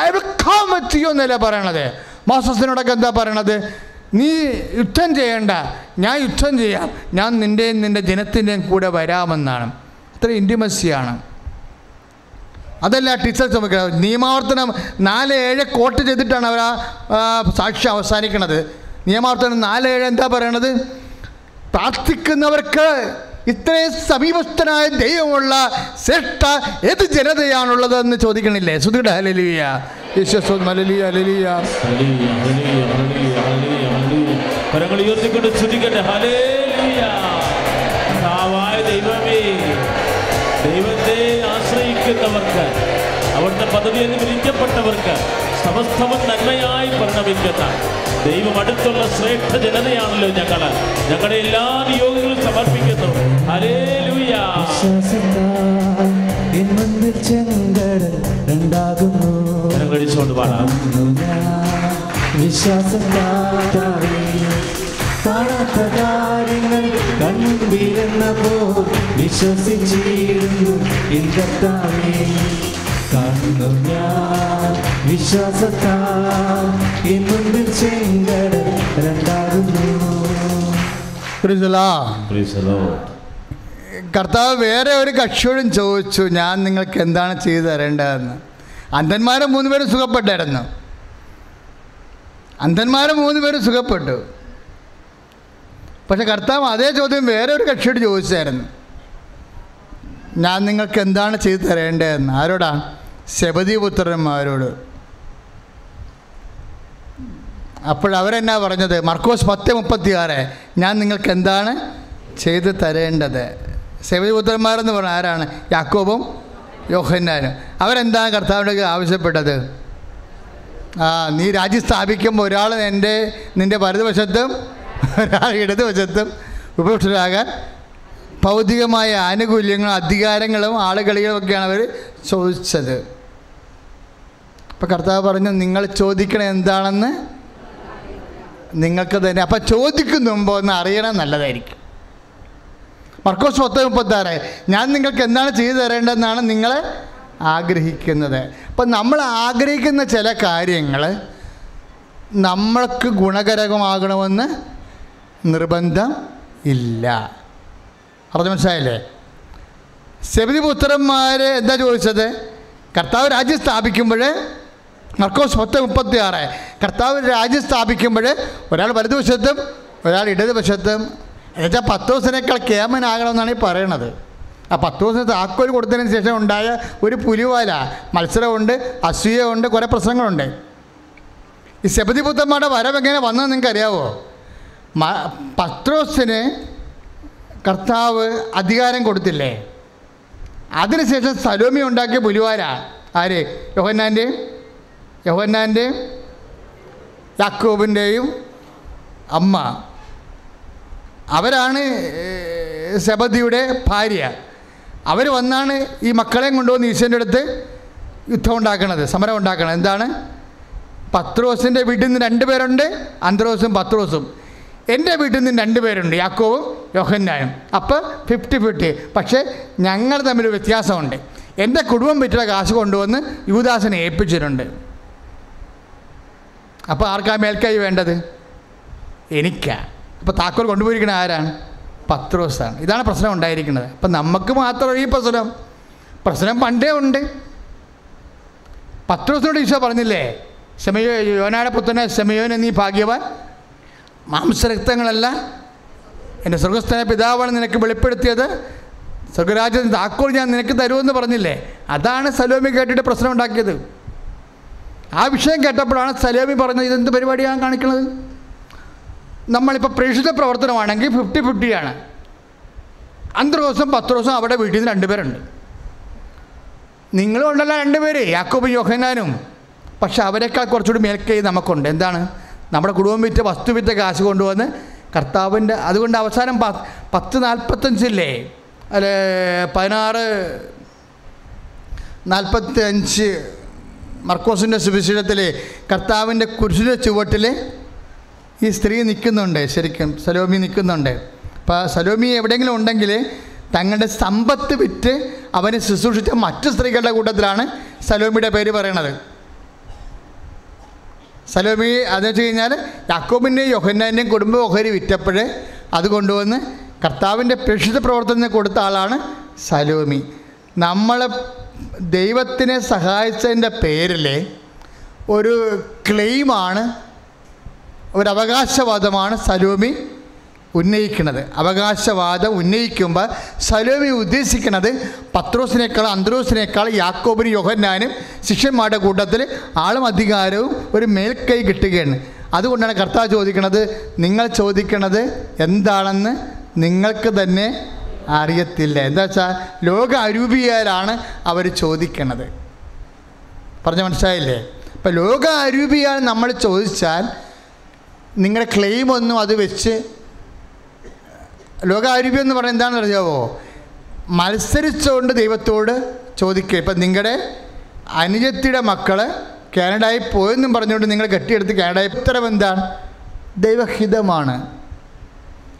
Speaker 3: I will come with you എന്നല്ല പറയണത്. മോസസിനോടൊക്കെ എന്താ പറയണത്? നീ യുദ്ധം ചെയ്യണ്ട. ഞാൻ യുദ്ധം ചെയ്യാം. ഞാൻ നിന്റെയും നിന്റെ ജനത്തിന്റെയും കൂടെ വരാമെന്നാണ്. ഇത്ര ഇന്റിമസിയാണ് അതല്ല ടീച്ചർ ചുമക്കുന്നത് നിയമാവർത്തനം നാല് ഏഴ് കോട്ട് ചെയ്തിട്ടാണ് അവർ ആ സാക്ഷി അവസാനിക്കുന്നത്. നിയമാവർത്തനം നാല് ഏഴ് എന്താ പറയണത്? പ്രാർത്ഥിക്കുന്നവർക്ക് ഇത്രയും സമീപസ്ഥനായ ദൈവമുള്ള ശ്രേഷ്ഠ ഏത് ജനതയാണുള്ളതെന്ന് ചോദിക്കണില്ലേ? സുധിയുടെ ഹലലിയ യേശുസ്വം ഹലലിയ ഹലലിയ.
Speaker 1: കരങ്ങൾ ഉയർത്തിക്കൊണ്ട് ആശ്രയിക്കുന്നവർക്ക് അവിടുത്തെ പദ്ധതി എന്ന് വിളിക്കപ്പെട്ടവർക്ക് സമസ്തവും നന്മയായി പരിണമിക്കുന്ന ദൈവം അടുത്തുള്ള ശ്രേഷ്ഠ ജനതയാണല്ലോ ഞങ്ങൾ. ഞങ്ങളുടെ എല്ലാ നിയോഗങ്ങളും സമർപ്പിക്കുന്നു. ഹരേ അടിച്ചുകൊണ്ട് പാടാം.
Speaker 2: കാണാത്ത കാര്യങ്ങൾ കൺമുമ്പിലെന്നപ്പോൾ വിശ്വസിച്ചിരുന്നു കർത്താവേ. കാണുന്നു ഞാൻ വിശ്വാസത്താൽ എൻ ചെങ്കട രണ്ടാകുന്നു.
Speaker 3: കർത്താവ് വേറെ ഒരു കക്ഷിയോടും ചോദിച്ചു ഞാൻ നിങ്ങൾക്ക് എന്താണ് ചെയ്തു തരേണ്ടതെന്ന്? അന്ധന്മാരെ മൂന്നുപേരും സുഖപ്പെട്ടായിരുന്നു. അന്ധന്മാരെ മൂന്നുപേരും സുഖപ്പെട്ടു. പക്ഷെ കർത്താവ് അതേ ചോദ്യം വേറെ ഒരു കക്ഷിയോട് ചോദിച്ചായിരുന്നു. ഞാൻ നിങ്ങൾക്ക് എന്താണ് ചെയ്തു തരേണ്ടതെന്ന്? ആരോടാ? ശബദീപുത്രന്മാരോട് അപ്പോഴവരെന്നാ പറഞ്ഞത്? മർക്കോസ് പത്ത് മുപ്പത്തി ആറ് ഞാൻ നിങ്ങൾക്ക് എന്താണ് ചെയ്തു തരേണ്ടത്? ശബദീപുത്രന്മാരെന്ന് പറഞ്ഞ ആരാണ്? യാക്കോബും യോഹന്നാനും. അവരെന്താണ് കർത്താവിന്റെ ആവശ്യപ്പെട്ടത്? ആ നീ രാജ്യം സ്ഥാപിക്കുമ്പോൾ ഒരാൾ എന്റെ നിന്റെ വലതുവശത്തും ഒരാൾ ഇടതുവശത്തും ഉപഭോക്തരാകാൻ ഭൗതികമായ ആനുകൂല്യങ്ങളും അധികാരങ്ങളും ആളുകളിലും ഒക്കെയാണ് അവർ ചോദിച്ചത്. അപ്പം കർത്താവ് പറഞ്ഞു നിങ്ങൾ ചോദിക്കണത് എന്താണെന്ന് നിങ്ങൾക്ക് തന്നെ. അപ്പം ചോദിക്കുന്ന മുമ്പ് ഒന്ന് അറിയണം നല്ലതായിരിക്കും. മർക്കോസ് പത്ത് മുപ്പത്താറ് ഞാൻ നിങ്ങൾക്ക് എന്താണ് ചെയ്തു തരേണ്ടതെന്നാണ് നിങ്ങൾ ആഗ്രഹിക്കുന്നത്. അപ്പം നമ്മൾ ആഗ്രഹിക്കുന്ന ചില കാര്യങ്ങൾ നമ്മൾക്ക് ഗുണകരമാകണമെന്ന് നിർബന്ധം ഇല്ല. അറിഞ്ഞ മനസ്സിലായില്ലേ? പുത്രന്മാർ എന്താ ചോദിച്ചത്? കർത്താവ് രാജ്യം സ്ഥാപിക്കുമ്പോൾ മർക്കോസ് പത്ത് മുപ്പത്തി ആറ് കർത്താവ് രാജ്യം സ്ഥാപിക്കുമ്പോൾ ഒരാൾ വലതുവശത്തും ഒരാൾ ഇടതുവശത്തും. എന്നുവെച്ചാൽ പത്ത് ദിവസത്തിനേക്കാൾ കേമനാകണമെന്നാണ് ഈ പറയണത്. ആ പത്ത് ദിവസം താക്കോൽ കൊടുത്തതിന് ശേഷം ഉണ്ടായ ഒരു പുലിവാല മത്സരമുണ്ട് അസൂയമുണ്ട് കുറേ പ്രശ്നങ്ങളുണ്ട്. ഈ ശബദിപുത്രന്മാരുടെ വരവ് എങ്ങനെ വന്നതെന്ന് നിങ്ങൾക്ക് അറിയാവോ പത്രോസിന് കർത്താവ് അധികാരം കൊടുത്തില്ലേ? അതിനുശേഷം സലോമി ഉണ്ടാക്കിയ പുലിവാര ആര്? യോഹന്നാന്റെയും യോഹന്നാന്റെയും യാക്കോബിന്റെയും അമ്മ. അവരാണ് സബദിയുടെ ഭാര്യ. അവർ വന്നാണ് ഈ മക്കളെയും കൊണ്ടുവന്ന് ഈശ്വരന്റെ അടുത്ത് യുദ്ധം ഉണ്ടാക്കണത് സമരം ഉണ്ടാക്കണത്. എന്താണ്? പത്രോസിന്റെ വീട്ടിൽ നിന്ന് രണ്ട് പേരുണ്ട് അന്ത്രോസും പത്രോസും. എന്റെ വീട്ടിൽ നിന്ന് രണ്ട് പേരുണ്ട് യാക്കോവും യോഹന്നാനും. അപ്പോൾ ഫിഫ്റ്റി ഫിഫ്റ്റി പക്ഷേ ഞങ്ങൾ തമ്മിൽ വ്യത്യാസമുണ്ട്. എന്റെ കുടുംബം വിറ്റുള്ള കാശ് കൊണ്ടുവന്ന് യുവദാസനെ ഏൽപ്പിച്ചിട്ടുണ്ട്. അപ്പോൾ ആർക്കാ മേൽക്കായി വേണ്ടത്? എനിക്കാ. അപ്പോൾ താക്കോൽ കൊണ്ടുപോയിരിക്കുന്നത് ആരാണ്? പത്രോസാണ്. ഇതാണ് പ്രശ്നം ഉണ്ടായിരിക്കുന്നത്. അപ്പം നമുക്ക് മാത്രം ഈ പ്രശ്നം. പ്രശ്നം പണ്ടേ ഉണ്ട്. പത്രോസിനോട് ഈശോ പറഞ്ഞില്ലേ ശമയോ യോനാടെ പുത്രനെ ശമയോനെ നീ ഭാഗ്യവാൻ മാംസരക്തങ്ങളല്ല. എന്റെ സ്വർഗസ്ഥന പിതാവാണ് നിനക്ക് വെളിപ്പെടുത്തിയത്. സ്വർഗരാജ്യത്തിന് താക്കോൽ ഞാൻ നിനക്ക് തരുമെന്ന് പറഞ്ഞില്ലേ? അതാണ് സലോമി കേട്ടിട്ട് പ്രശ്നം ഉണ്ടാക്കിയത്. ആ വിഷയം കേട്ടപ്പോഴാണ് സലോമി പറഞ്ഞത് ഇതെന്ത് പരിപാടിയാണ് കാണിക്കുന്നത്? നമ്മളിപ്പോൾ പ്രേക്ഷിത പ്രവർത്തനമാണെങ്കിൽ ഫിഫ്റ്റി ഫിഫ്റ്റിയാണ് അഞ്ച് ദിവസം പത്ത് ദിവസം അവിടെ വീട്ടിൽ നിന്ന് രണ്ടുപേരുണ്ട് നിങ്ങളും ഉണ്ടല്ലോ രണ്ടുപേര് യാക്കോബും യോഹനാനും പക്ഷെ അവരെക്കാൾ കുറച്ചുകൂടി മേൽക്കൈ നമുക്കുണ്ട്. എന്താണ്? നമ്മുടെ കുടുംബം വിറ്റ വസ്തു വിറ്റ കാശ് കൊണ്ടുവന്ന് കർത്താവിന്റെ അതുകൊണ്ട് അവസാനം പ പത്ത് നാൽപ്പത്തഞ്ചില്ലേ? അല്ലെ പതിനാറ് നാൽപ്പത്തി അഞ്ച് മർക്കോസിന്റെ സുവിശേഷത്തിൽ കർത്താവിന്റെ കുരിശിന്റെ ചുവട്ടിൽ ഈ സ്ത്രീ നിൽക്കുന്നുണ്ട് ശരിക്കും സലോമി നിൽക്കുന്നുണ്ട്. അപ്പോൾ സലോമി എവിടെയെങ്കിലും ഉണ്ടെങ്കിൽ തങ്ങളുടെ സമ്പത്ത് വിറ്റ് അവനെ ശുശ്രൂഷിച്ച മറ്റു സ്ത്രീകളുടെ കൂട്ടത്തിലാണ് സലോമിയുടെ പേര് പറയണത്. സലോമി അതെന്ന് വെച്ച് കഴിഞ്ഞാൽ യാക്കോബിന്റെയും യോഹന്നാന്റെയും കുടുംബ ഓഹരി വിറ്റപ്പോഴേ അത് കൊണ്ടുവന്ന് കർത്താവിന്റെ പ്രേക്ഷിത പ്രവർത്തനത്തിന് കൊടുത്ത ആളാണ് സലോമി. നമ്മളെ ദൈവത്തിനെ സഹായിച്ചതിന്റെ പേരിൽ ഒരു ക്ലെയിമാണ് ഒരു അവകാശവാദമാണ് സലോമി. ഉന്നയിക്കുന്നത്. അവകാശവാദം ഉന്നയിക്കുമ്പോൾ സലോമി ഉദ്ദേശിക്കുന്നത് പത്രോസിനേക്കാൾ അന്ത്രോസിനേക്കാൾ യാക്കോബിന് യോഹന്നാനും ശിഷ്യന്മാരുടെ കൂട്ടത്തിൽ ആളും അധികാരവും ഒരു മേൽക്കൈ കിട്ടുകയാണ്. അതുകൊണ്ടാണ് കർത്താവ് ചോദിക്കുന്നത് നിങ്ങൾ ചോദിക്കണത് എന്താണെന്ന് നിങ്ങൾക്ക് തന്നെ അറിയത്തില്ല. എന്താ വെച്ചാൽ ലോക അരൂപിയാലാണ് അവർ ചോദിക്കണത്. പറഞ്ഞ മനസ്സിലായില്ലേ? ഇപ്പം ലോക അരൂപിയാൽ നമ്മൾ ചോദിച്ചാൽ നിങ്ങളുടെ ക്ലെയിമൊന്നും അത് വെച്ച് ലോകാരൂപ്യം എന്ന് പറഞ്ഞാൽ എന്താണെന്ന് അറിയാവോ? മത്സരിച്ചുകൊണ്ട് ദൈവത്തോട് ചോദിക്കുക. ഇപ്പം നിങ്ങളുടെ അനുജത്തിയുടെ മക്കൾ കാനഡയിൽ പോയെന്നും പറഞ്ഞുകൊണ്ട് നിങ്ങൾ കെട്ടിയെടുത്ത് കാനഡയിൽ ഉത്തരവ് എന്താണ്? ദൈവഹിതമാണ്.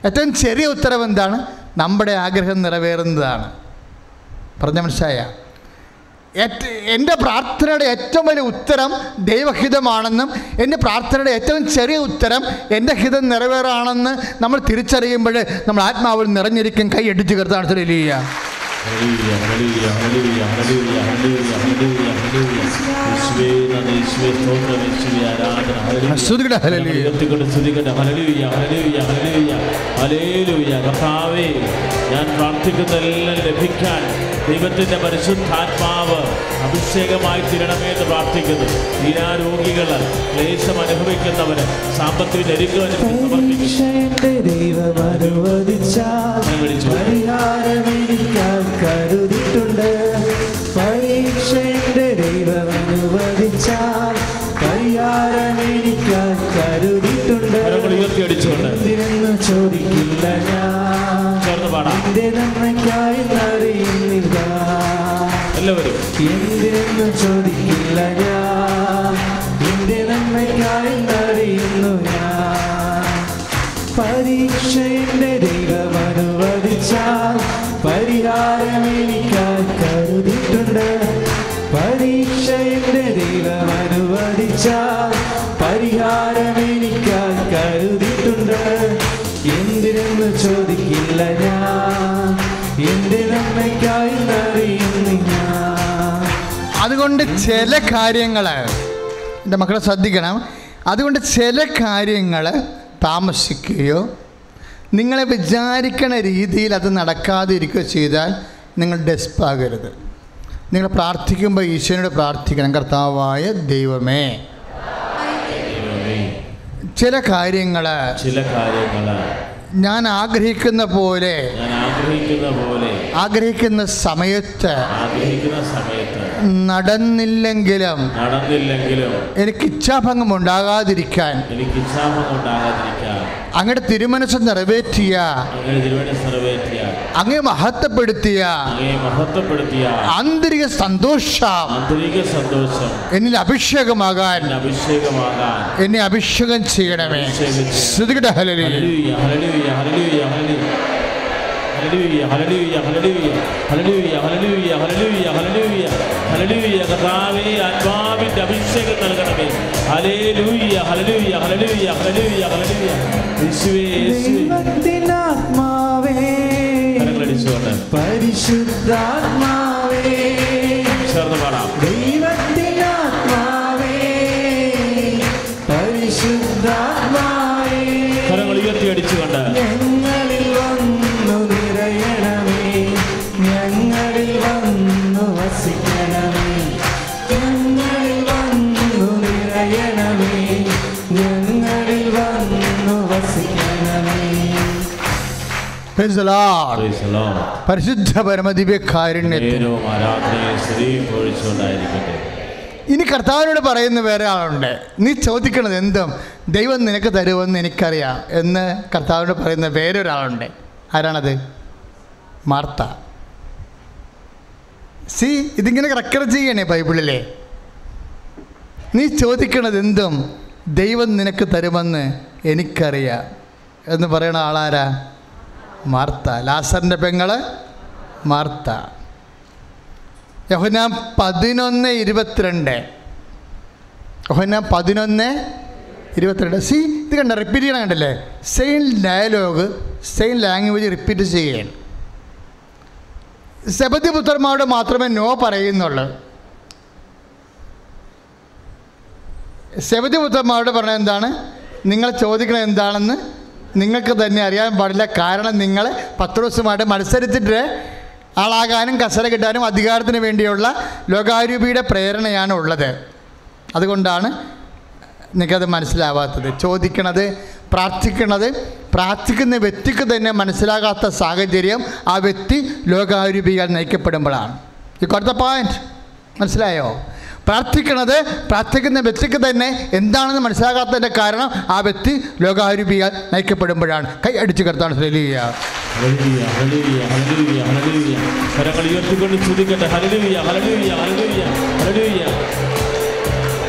Speaker 3: ഏറ്റവും ചെറിയ ഉത്തരവ് എന്താണ്? നമ്മുടെ ആഗ്രഹം നിറവേറുന്നതാണ്. പറഞ്ഞ മനസ്സിലായ? എന്റെ പ്രാർത്ഥനയുടെ ഏറ്റവും വലിയ ഉത്തരം ദൈവഹിതമാണെന്നും എന്റെ പ്രാർത്ഥനയുടെ ഏറ്റവും ചെറിയ ഉത്തരം എന്റെ ഹിതം നിറവേറാണെന്ന് നമ്മൾ തിരിച്ചറിയുമ്പോൾ നമ്മൾ ആത്മാവിൽ നിറഞ്ഞിരിക്കും. കൈ അടിച്ച് കരുത്താണ്
Speaker 1: കർത്താവേ ഞാൻ പ്രാർത്ഥിക്കുന്നതെല്ലാം ലഭിക്കാൻ ദൈവത്തിന്റെ പരിശുദ്ധാത്മാവ് അഭിഷേകമായി തീരണമേ എന്ന് പ്രാർത്ഥിക്കുന്നു. തീരാരോഗികൾ ക്ലേശം അനുഭവിക്കുന്നവര് സാമ്പത്തിക ദരിദ്രം സമർപ്പിക്കുന്നു
Speaker 2: പരീക്ഷയുടെ ദൈവം അനുവദിച്ചാൽ പരിഹാരം എനിക്കാൻ കരുതിയിട്ടുണ്ട്. എന്തിനെന്ന് ചോദിക്കില്ല ഞാൻ. എന്റെ നന്മയ്ക്കായി അറിയുന്നില്ല എന്തിനെന്ന് ചോദിക്കില്ല ഞാൻ. പരിഹാരം എനിക്കായി കരുതിയിട്ടുണ്ട് പരീക്ഷയുടെ ദൈവം അനുവദിച്ചാൽ പരിഹാരം എനിക്കായി കരുതിയിട്ടുണ്ട്. എന്തിനെന്ന് ചോദിക്കില്ല ഞാൻ. എന്റെ നന്മയ്ക്കായി അറിയുന്നില്ല
Speaker 3: അതുകൊണ്ട് ചില കാര്യങ്ങൾ എന്റെ മക്കളെ ശ്രദ്ധിക്കണം. അതുകൊണ്ട് ചില കാര്യങ്ങൾ താമസിക്കുകയോ നിങ്ങളെ വിചാരിക്കണ രീതിയിൽ അത് നടക്കാതെ ഇരിക്കുകയോ ചെയ്താൽ നിങ്ങൾ ഡെസ്പാകരുത്. നിങ്ങൾ പ്രാർത്ഥിക്കുമ്പോൾ ഈശ്വരനോട് പ്രാർത്ഥിക്കണം. കർത്താവായ ദൈവമേ ചില കാര്യങ്ങൾ
Speaker 1: ചില കാര്യങ്ങൾ
Speaker 3: ഞാൻ ആഗ്രഹിക്കുന്ന പോലെ
Speaker 1: ആഗ്രഹിക്കുന്ന
Speaker 3: സമയത്ത്
Speaker 1: ആഗ്രഹിക്കുന്ന സമയത്ത്
Speaker 3: നടന്നില്ലെങ്കിലും
Speaker 1: നടന്നില്ലെങ്കിലും
Speaker 3: എനിക്ക് ഇച്ഛാഭംഗം ഉണ്ടാകാതിരിക്കാൻ
Speaker 1: എനിക്ക് ഇച്ഛാഭംഗം ഉണ്ടാകാതിരിക്കാൻ
Speaker 3: അങ്ങയുടെ തിരുമനസ് നിറവേറ്റിയ. അങ്ങ് മഹത്വപ്പെടുത്തിയ. ആന്തരിക സന്തോഷം. എന്നിൽ അഭിഷേകമാകാൻ.
Speaker 1: എന്നെ
Speaker 3: അഭിഷേകം ചെയ്യണമേ. ശ്രുതികട ഹലലി
Speaker 1: Hallelujah, hallelujah, hallelujah, hallelujah, hallelujah, hallelujah, ഹലലൂയ കർത്താവേ ആത്മാവിന്റെ അഭിഷേകം നൽകണമേ. ഹലേ ലൂയ്യ ഹലലൂയ ഹലലൂയ
Speaker 2: ഹലലൂയ
Speaker 1: ഹലലൂയ
Speaker 2: പരിശുദ്ധാത്മാവേ.
Speaker 1: ചേർന്ന് പാടാം.
Speaker 3: പരിശുദ്ധ ഇനി കർത്താവിനോട് പറയുന്ന വേറെ ആളുണ്ട്. നീ ചോദിക്കണത് എന്തും ദൈവം നിനക്ക് തരുമെന്ന് എനിക്കറിയാം എന്ന് കർത്താവിനോട് പറയുന്ന വേറെ ഒരാളുണ്ട് ആരാണത്? മാർത്ത. സി ഇതിങ്ങനെ റെക്കോർഡ് ചെയ്യണേ ബൈബിളിലെ. നീ ചോദിക്കണത് എന്തും ദൈവം നിനക്ക് തരുമെന്ന് എനിക്കറിയാം എന്ന് പറയണ ആളാരാ? മാർത്ത. ലാസറിന്റെ പെങ്ങൾ മാർത്ത. യഹുന പതിനൊന്ന് ഇരുപത്തിരണ്ട്. യഹുന പതിനൊന്ന് ഇരുപത്തിരണ്ട്. സി ഇത് കണ്ട റിപ്പീറ്റ് ചെയ്യണം കണ്ടല്ലേ? Same dialogue same language repeat ചെയ്യുകയാണ് സബദിപുത്രന്മാരോട് മാത്രമേ നോ പറയുന്നുള്ളൂ. സബദിപുത്രന്മാരോട് പറഞ്ഞത് എന്താണ്? നിങ്ങൾ ചോദിക്കണത് എന്താണെന്ന് നിങ്ങൾക്ക് തന്നെ അറിയാൻ പാടില്ല കാരണം നിങ്ങൾ പത്ത് ദിവസമായിട്ട് മത്സരിച്ചിട്ട് ആളാകാനും കസര കിട്ടാനും അധികാരത്തിന് വേണ്ടിയുള്ള ലോകാരൂപിയുടെ പ്രേരണയാണ് ഉള്ളത്. അതുകൊണ്ടാണ് നിങ്ങൾക്കത് മനസ്സിലാവാത്തത്. ചോദിക്കണത് പ്രാർത്ഥിക്കണത് പ്രാർത്ഥിക്കുന്ന വ്യക്തിക്ക് തന്നെ മനസ്സിലാകാത്ത സാഹചര്യം ആ വ്യക്തി ലോകാരൂപികൾ നയിക്കപ്പെടുമ്പോഴാണ്. ഈ കൊടുത്ത പോയിന്റ് മനസ്സിലായോ? പ്രാർത്ഥിക്കണത് പ്രാർത്ഥിക്കുന്ന വ്യക്തിക്ക് തന്നെ എന്താണെന്ന് മനസ്സിലാകാത്തതിന്റെ കാരണം ആ വ്യക്തി ലോകാരൂപികൾ നയിക്കപ്പെടുമ്പോഴാണ് കൈ അടിച്ചു കിടത്താണ് ശ്രദ്ധിക്കുക
Speaker 1: ഹല്ലേലൂയ ഹല്ലേലൂയ ഹല്ലേലൂയ ഹല്ലേലൂയ കരങ്ങൾ ഉയർത്തിക്കൊണ്ട് സ്തുതിക്കട്ടെ ഹല്ലേലൂയ ഹല്ലേലൂയ ഹല്ലേലൂയ ഹല്ലേലൂയ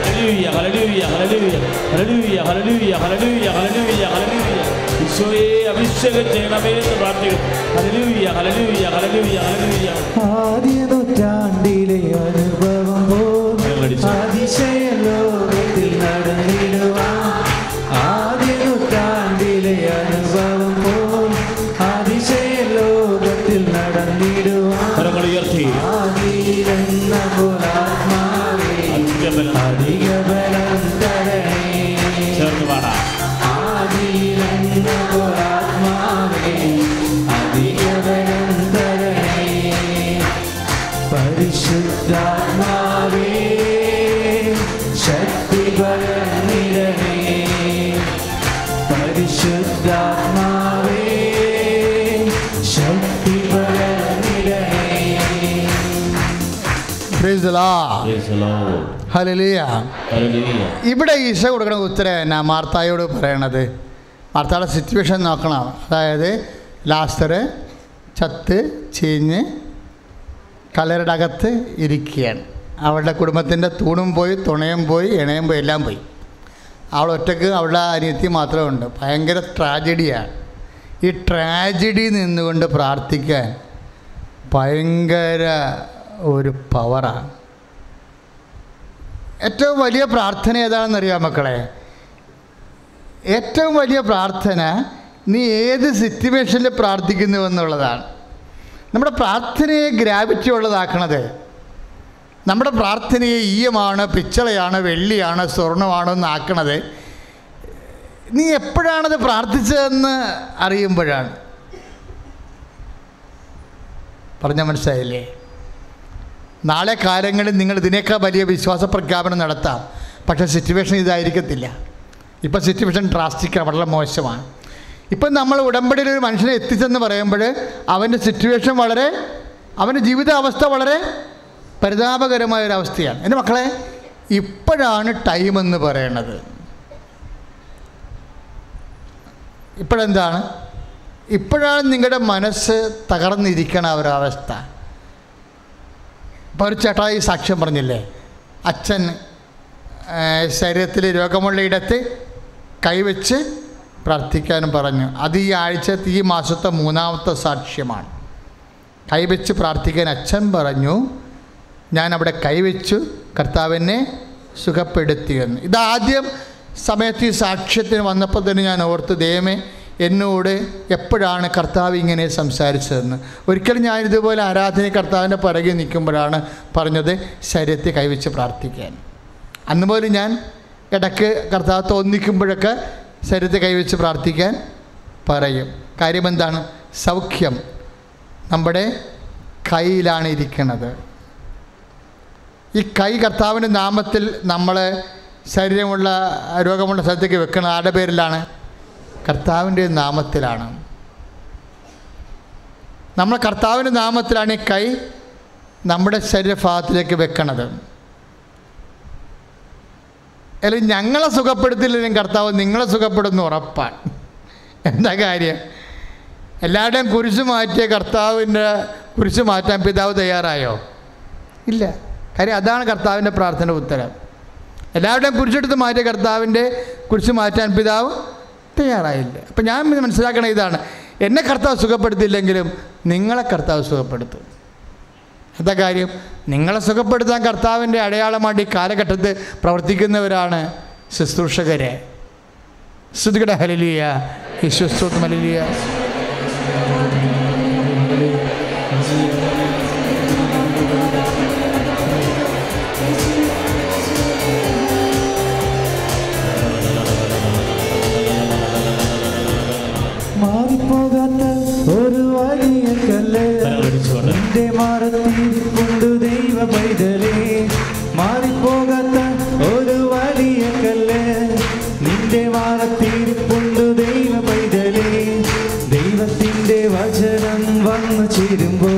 Speaker 1: ഹല്ലേലൂയ ഹല്ലേലൂയ ഹല്ലേലൂയ ഹല്ലേലൂയ ഹല്ലേലൂയ ഹല്ലേലൂയ ഹല്ലേലൂയ ഹല്ലേലൂയ ഈശോയെ അഭിഷേകം ചെയ്യണമേ എന്ന് പ്രാർത്ഥിക്കും ഹല്ലേലൂയ ഹല്ലേലൂയ ഹല്ലേലൂയ ഹല്ലേലൂയ
Speaker 2: ആദ്യ നൂറ്റാണ്ടിലെ അനുഭവം പോൽ
Speaker 1: నడిచావు
Speaker 3: ഇവിടെ ഈശോ കൊടുക്കുന്ന ഉത്തരം എന്നാ മാർത്തായോട് പറയണത്. മാർത്തായുടെ സിറ്റുവേഷൻ നോക്കണം. അതായത് ലാസ്റ്റർ ചത്ത് ചീഞ്ഞ് കലരുടെ അകത്ത് ഇരിക്കുകയാണ്. അവളുടെ കുടുംബത്തിന്റെ തൂണും പോയി തുണയും പോയി ഇണയും പോയി എല്ലാം പോയി. അവൾ ഒറ്റയ്ക്ക് അവളുടെ അനിയത്തി മാത്രമേ ഉണ്ട് ഭയങ്കര ട്രാജഡിയാണ് ഈ ട്രാജഡി നിന്നുകൊണ്ട് പ്രാർത്ഥിക്കാൻ ഭയങ്കര ഒരു പവറാണ് ഏറ്റവും വലിയ പ്രാർത്ഥന ഏതാണെന്ന് അറിയാം മക്കളെ? ഏറ്റവും വലിയ പ്രാർത്ഥന നീ ഏത് സിറ്റുവേഷനിൽ പ്രാർത്ഥിക്കുന്നു എന്നുള്ളതാണ്. നമ്മുടെ പ്രാർത്ഥനയെ ഗ്രാവിറ്റി ഉള്ളതാക്കണത്. നമ്മുടെ പ്രാർത്ഥനയെ ഈയമാണ് പിച്ചളയാണ് വെള്ളിയാണ് സ്വർണമാണോ എന്നാക്കണത്. നീ എപ്പോഴാണത് പ്രാർത്ഥിച്ചതെന്ന് അറിയുമ്പോഴാണ്. പറഞ്ഞ മനസ്സിലായില്ലേ? നാളെ കാലങ്ങളിൽ നിങ്ങൾ ഇതിനേക്കാൾ വലിയ വിശ്വാസ പ്രഖ്യാപനം നടത്താം. പക്ഷേ സിറ്റുവേഷൻ ഇതായിരിക്കത്തില്ല. ഇപ്പം സിറ്റുവേഷൻ ഡ്രാസ്റ്റിക്കാണ് വളരെ മോശമാണ്. ഇപ്പം നമ്മൾ ഉടമ്പടിയിൽ ഒരു മനുഷ്യനെ എത്തിച്ചെന്ന് പറയുമ്പോൾ അവന്റെ സിറ്റുവേഷൻ വളരെ അവന്റെ ജീവിതാവസ്ഥ വളരെ പരിതാപകരമായ ഒരു അവസ്ഥയാണ്. എന്റെ മക്കളെ ഇപ്പോഴാണ് ടൈം എന്ന് പറയണത്. ഇപ്പോഴെന്താണ്? ഇപ്പോഴാണ് നിങ്ങളുടെ മനസ്സ് തകർന്നിരിക്കണ ഒരവസ്ഥ ഇപ്പോൾ ഒരു ചേട്ടായി സാക്ഷ്യം പറഞ്ഞില്ലേ? അച്ഛൻ ശരീരത്തിൽ രോഗമുള്ള ഇടത്ത് കൈവച്ച് പ്രാർത്ഥിക്കാനും പറഞ്ഞു. അത് ഈ ആഴ്ചത്തെ ഈ മാസത്തെ മൂന്നാമത്തെ സാക്ഷ്യമാണ്. കൈവച്ച് പ്രാർത്ഥിക്കാൻ അച്ഛൻ പറഞ്ഞു ഞാൻ അവിടെ കൈവച്ചു കർത്താവിനെ സുഖപ്പെടുത്തിയെന്ന് ഇതാദ്യം സമയത്ത് ഈ സാക്ഷ്യത്തിന് വന്നപ്പോൾ തന്നെ ഞാൻ ഓർത്ത് ദൈവമേ എന്നോട് എപ്പോഴാണ് കർത്താവ് ഇങ്ങനെ സംസാരിച്ചതെന്ന്? ഒരിക്കലും ഞാൻ ഇതുപോലെ ആരാധന കർത്താവിന്റെ പിറകെ നിൽക്കുമ്പോഴാണ് പറഞ്ഞത് ശരീരത്തെ കൈവച്ച് പ്രാർത്ഥിക്കാൻ. അന്ന് പോലും ഞാൻ ഇടയ്ക്ക് കർത്താവ് തോന്നിക്കുമ്പോഴൊക്കെ ശരീരത്തെ കൈവച്ച് പ്രാർത്ഥിക്കാൻ പറയും. കാര്യം എന്താണ്? സൗഖ്യം നമ്മുടെ കയ്യിലാണ് ഇരിക്കുന്നത്. ഈ കൈ കർത്താവിന്റെ നാമത്തിൽ നമ്മൾ ശരീരമുള്ള രോഗമുള്ള സ്ഥലത്തേക്ക് വെക്കുന്നത് ആരുടെ പേരിലാണ്? കർത്താവിന്റെ നാമത്തിലാണ്. നമ്മൾ കർത്താവിന്റെ നാമത്തിലാണ് ഈ കൈ നമ്മുടെ ശരീരഭാഗത്തിലേക്ക് വെക്കണത്. അല്ലെങ്കിൽ ഞങ്ങളെ സുഖപ്പെടുത്തില്ലെങ്കിലും കർത്താവ് നിങ്ങളെ സുഖപ്പെടുന്നു ഉറപ്പാണ്. എന്താ കാര്യം? എല്ലാവരുടെയും കുരിശ് മാറ്റിയ കർത്താവിന്റെ കുരിശ് മാറ്റാൻ പിതാവ് തയ്യാറായോ? ഇല്ല. കാര്യം അതാണ് കർത്താവിന്റെ പ്രാർത്ഥന ഉത്തരം. എല്ലാവരുടെയും കുരിശെടുത്ത് മാറ്റിയ കർത്താവിന്റെ കുരിശ് മാറ്റാൻ പിതാവ് തയ്യാറായില്ല. അപ്പം ഞാൻ മനസ്സിലാക്കണ ഇതാണ്. എന്നെ കർത്താവ് സുഖപ്പെടുത്തിയില്ലെങ്കിലും നിങ്ങളെ കർത്താവ് സുഖപ്പെടുത്തും. എന്താ കാര്യം? നിങ്ങളെ സുഖപ്പെടുത്താൻ കർത്താവിന്റെ അടയാളമായിട്ട് ഈ കാലഘട്ടത്തിൽ പ്രവർത്തിക്കുന്നവരാണ് ശുശ്രൂഷകരെ. ശ്രുതികട ഹലിലിയ ശുശ്രൂത്ത് മലിലിയ
Speaker 2: മാറത്തിരിപ്പുണ്ട് ദൈവ പൈതലേ മാറിപ്പോകാത്ത ഒരു വലിയ കല്ല് നിന്റെ മാറത്തിരിപ്പുണ്ട് ദൈവ പൈതലേ ദൈവത്തിന്റെ വചനം വന്നു ചേരുമ്പോ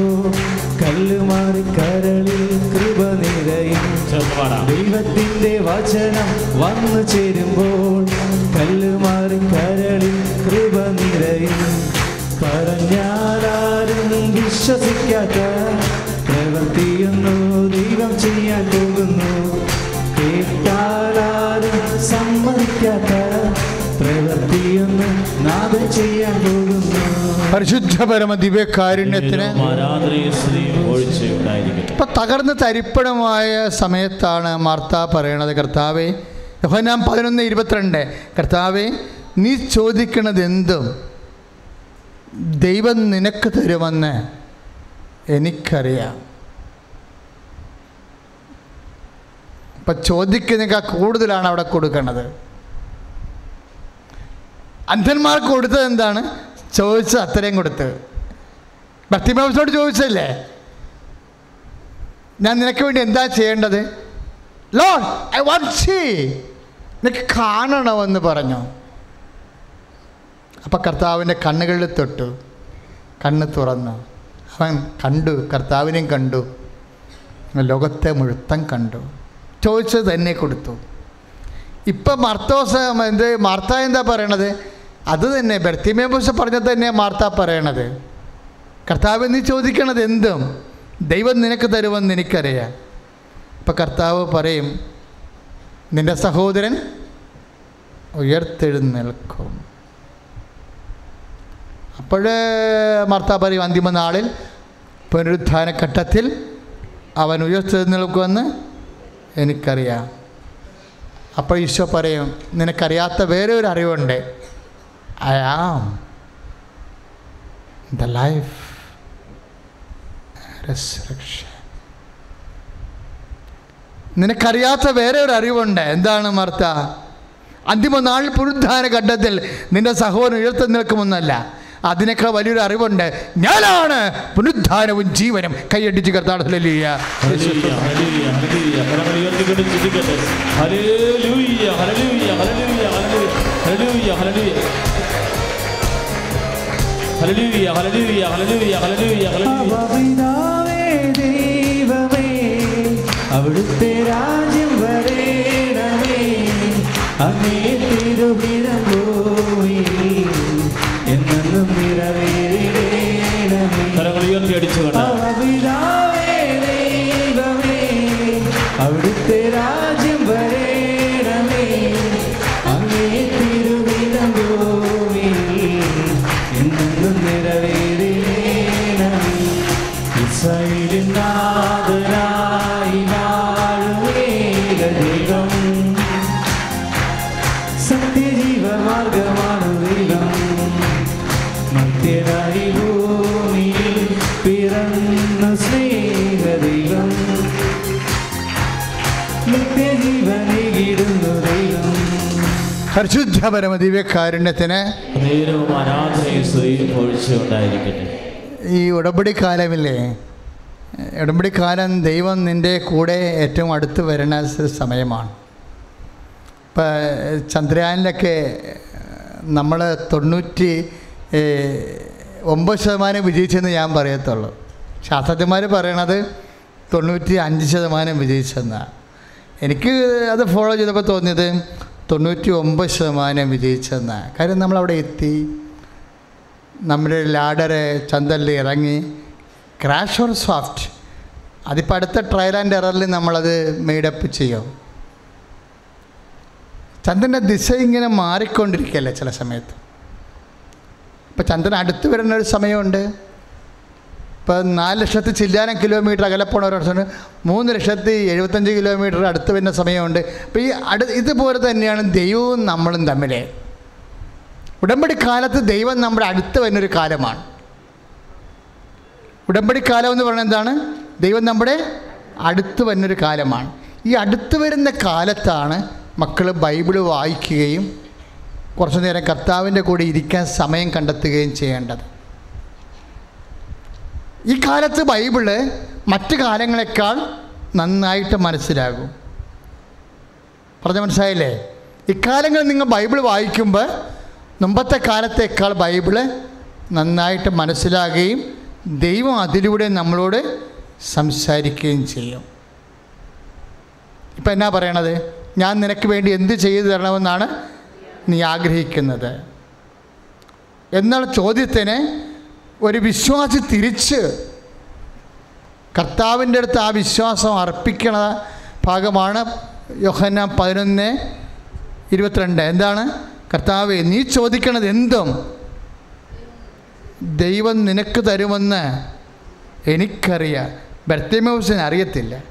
Speaker 2: കല്ല് മാറി കരളിൽ കൃപ നിറയും. ദൈവത്തിന്റെ വചനം വന്നു ചേരുമ്പോൾ കല്ല് വിശ്വസിക്കാത്ത പ്രവൃത്തിയൊന്നു ദൈവം ചെയ്യാൻ പോകുന്നു. കേട്ടാലാരും സമ്മതിക്കാത്ത പ്രവൃത്തിയൊന്നു നാദം ചെയ്യാൻ പോകുന്നു.
Speaker 3: പരിശുദ്ധ പരമ ദിവ്യകാരുണ്യത്തിന് ഇപ്പൊ തകർന്ന് തരിപ്പണമായ സമയത്താണ് മാർത്ത പറയണത്. കർത്താവേ യോഹന്നാൻ പതിനൊന്ന് ഇരുപത്തിരണ്ട്. കർത്താവേ നീ ചോദിക്കണത് എന്തും ദൈവം നിനക്ക് തരുമെന്ന് എനിക്കറിയാം. അപ്പൊ ചോദിക്കുന്നതിനേക്കാൾ കൂടുതലാണ് അവിടെ കൊടുക്കേണ്ടത് അന്ധന്മാർക്ക് കൊടുത്തത് എന്താണ്? ചോദിച്ചത് അത്രയും കൊടുത്ത്. ഭക്തിമാവസോട് ചോദിച്ചല്ലേ ഞാൻ നിനക്ക് വേണ്ടി എന്താ ചെയ്യേണ്ടത്? ലോൺ ഐ വാണ്ട് സീ നിനക്ക് കാണണമെന്ന് പറഞ്ഞു. അപ്പം കർത്താവിന്റെ കണ്ണുകളിൽ തൊട്ടു. കണ്ണ് തുറന്നു. അവൻ കണ്ടു കർത്താവിനെയും കണ്ടു ലോകത്തെ മുഴുത്തം കണ്ടു. ചോദിച്ചത് തന്നെ കൊടുത്തു. ഇപ്പം മർത്തോസ് എന്ത് മാർത്ത എന്താ പറയണത്? അത് തന്നെ ബർത്തിമേബൂസ് പറഞ്ഞത് തന്നെ മാർത്ത പറയണത്. കർത്താവ് നീ ചോദിക്കണത് എന്തും? ദൈവം നിനക്ക് തരുമെന്ന് എനിക്കറിയാം. ഇപ്പം കർത്താവ് പറയും നിന്റെ സഹോദരൻ ഉയർത്തെഴുന്നേൽക്കും. അപ്പോഴേ മർത്താ പറയും അന്തിമ നാളിൽ പുനരുദ്ധാന ഘട്ടത്തിൽ അവൻ ഉയർത്തെഴുന്നേൽക്കുമെന്ന് എനിക്കറിയാം. അപ്പോൾ ഈശോ പറയും നിനക്കറിയാത്ത വേറെ ഒരു അറിവുണ്ട് ഐ ആം ദ ലൈഫ്. നിനക്കറിയാത്ത വേറെ ഒരു അറിവുണ്ട്. എന്താണ് മർത്ത? അന്തിമ നാൾ പുരുദ്ധാന ഘട്ടത്തിൽ നിന്റെ സഹോദരൻ ഉയർത്തി നിൽക്കുമെന്നല്ല അതിനേക്കാൾ വലിയൊരു അറിവുണ്ട് ഞാനാണ് പുനരുദ്ധാനവും ജീവനും കൈയടിച്ച് കർത്താടത്തിലല്ല
Speaker 1: ഹല്ലേലൂയ, ഹല്ലേലൂയ, ഹല്ലേലൂയ. കരങ്ങൾ ഉയർത്തിക്കൊണ്ട് ഹല്ലേലൂയ, ഹല്ലേലൂയ, ഹല്ലേലൂയ, ഹല്ലേലൂയ, ഹല്ലേലൂയ. ഹല്ലേലൂയ, ഹല്ലേലൂയ, ഹല്ലേലൂയ, ഹല്ലേലൂയ, ഹല്ലേലൂയ.
Speaker 2: ദൈവമേ അവിടുത്തെ രാജ്യം വരേണമേ അങ്ങേ
Speaker 3: പരിശുദ്ധ
Speaker 1: ദിവ്യകാരുണ്യത്തിന്
Speaker 3: ഈ ഉടമ്പടി കാലമില്ലേ ഉടമ്പടി കാലം ദൈവം നിന്റെ കൂടെ ഏറ്റവും അടുത്ത് വരുന്ന സമയമാണ്. ഇപ്പം ചന്ദ്രയാനിലൊക്കെ നമ്മൾ തൊണ്ണൂറ്റി ഒമ്പത് ശതമാനം വിജയിച്ചെന്ന് ഞാൻ പറയത്തുള്ളൂ. ശാസ്ത്രജ്ഞന്മാർ പറയണത് തൊണ്ണൂറ്റി അഞ്ച് ശതമാനം വിജയിച്ചെന്നാണ് എനിക്ക് അത് ഫോളോ ചെയ്തപ്പോൾ തോന്നിയത് തൊണ്ണൂറ്റി ഒമ്പത് ശതമാനം വിജയിച്ചെന്നാണ് കാര്യം നമ്മളവിടെ എത്തി. നമ്മുടെ ലാഡറെ ചന്തലിൽ ഇറങ്ങി. ക്രാഷ് ഓർ സോഫ്റ്റ് അതിപ്പോൾ അടുത്ത ട്രയൽ ആൻഡ് എററിൽ നമ്മളത് മെയ്ഡപ്പ് ചെയ്യും. ചന്ദ്രന്റെ ദിശ ഇങ്ങനെ മാറിക്കൊണ്ടിരിക്കുകയല്ലേ ചില സമയത്ത്? ഇപ്പോൾ ചന്ദ്രൻ അടുത്ത് വരുന്ന ഒരു സമയമുണ്ട്. ഇപ്പോൾ നാല് ലക്ഷത്തി ചില്ലാനം കിലോമീറ്റർ അകലെ പോണ ഒരു വർഷമുണ്ട് മൂന്ന് ലക്ഷത്തി എഴുപത്തഞ്ച് കിലോമീറ്റർ അടുത്ത് വരുന്ന സമയമുണ്ട്. അപ്പോൾ ഈ അടു ഇതുപോലെ തന്നെയാണ് ദൈവവും നമ്മളും തമ്മിൽ ഉടമ്പടി കാലത്ത് ദൈവം നമ്മുടെ അടുത്ത് വരുന്നൊരു കാലമാണ്. ഉടമ്പടി കാലം എന്ന് പറയുന്നത് എന്താണ്? ദൈവം നമ്മുടെ അടുത്ത് വരുന്നൊരു കാലമാണ്. ഈ അടുത്ത് വരുന്ന കാലത്താണ് മക്കൾ ബൈബിൾ വായിക്കുകയും കുറച്ചു നേരം കർത്താവിന്റെ കൂടെ ഇരിക്കാൻ സമയം കണ്ടെത്തുകയും ചെയ്യേണ്ടത്. ഈ കാലത്ത് ബൈബിൾ മറ്റു കാലങ്ങളെക്കാൾ നന്നായിട്ട് മനസ്സിലാകും. പറഞ്ഞ മനസ്സിലായില്ലേ? ഇക്കാലങ്ങളിൽ നിങ്ങൾ ബൈബിൾ വായിക്കുമ്പോൾ മുമ്പത്തെ കാലത്തേക്കാൾ ബൈബിൾ നന്നായിട്ട് മനസ്സിലാകുകയും ദൈവം അതിലൂടെ നമ്മളോട് സംസാരിക്കുകയും ചെയ്യും. ഇപ്പം എന്നാ പറയണത്? ഞാൻ നിനക്ക് വേണ്ടി എന്ത് ചെയ്തു തരണമെന്നാണ് നീ ആഗ്രഹിക്കുന്നത്. എന്നുള്ള ചോദ്യത്തിന് ഒരു വിശ്വാസി തിരിച്ച് കർത്താവിന്റെ അടുത്ത് ആ വിശ്വാസം അർപ്പിക്കണ ഭാഗമാണ് യോഹന്ന പതിനൊന്ന് ഇരുപത്തിരണ്ട്. എന്താണ്? കർത്താവെ നീ ചോദിക്കണത് എന്തും ദൈവം നിനക്ക് തരുമെന്ന് എനിക്കറിയാം. ബർത്തിമോസിനെ അറിയത്തില്ല.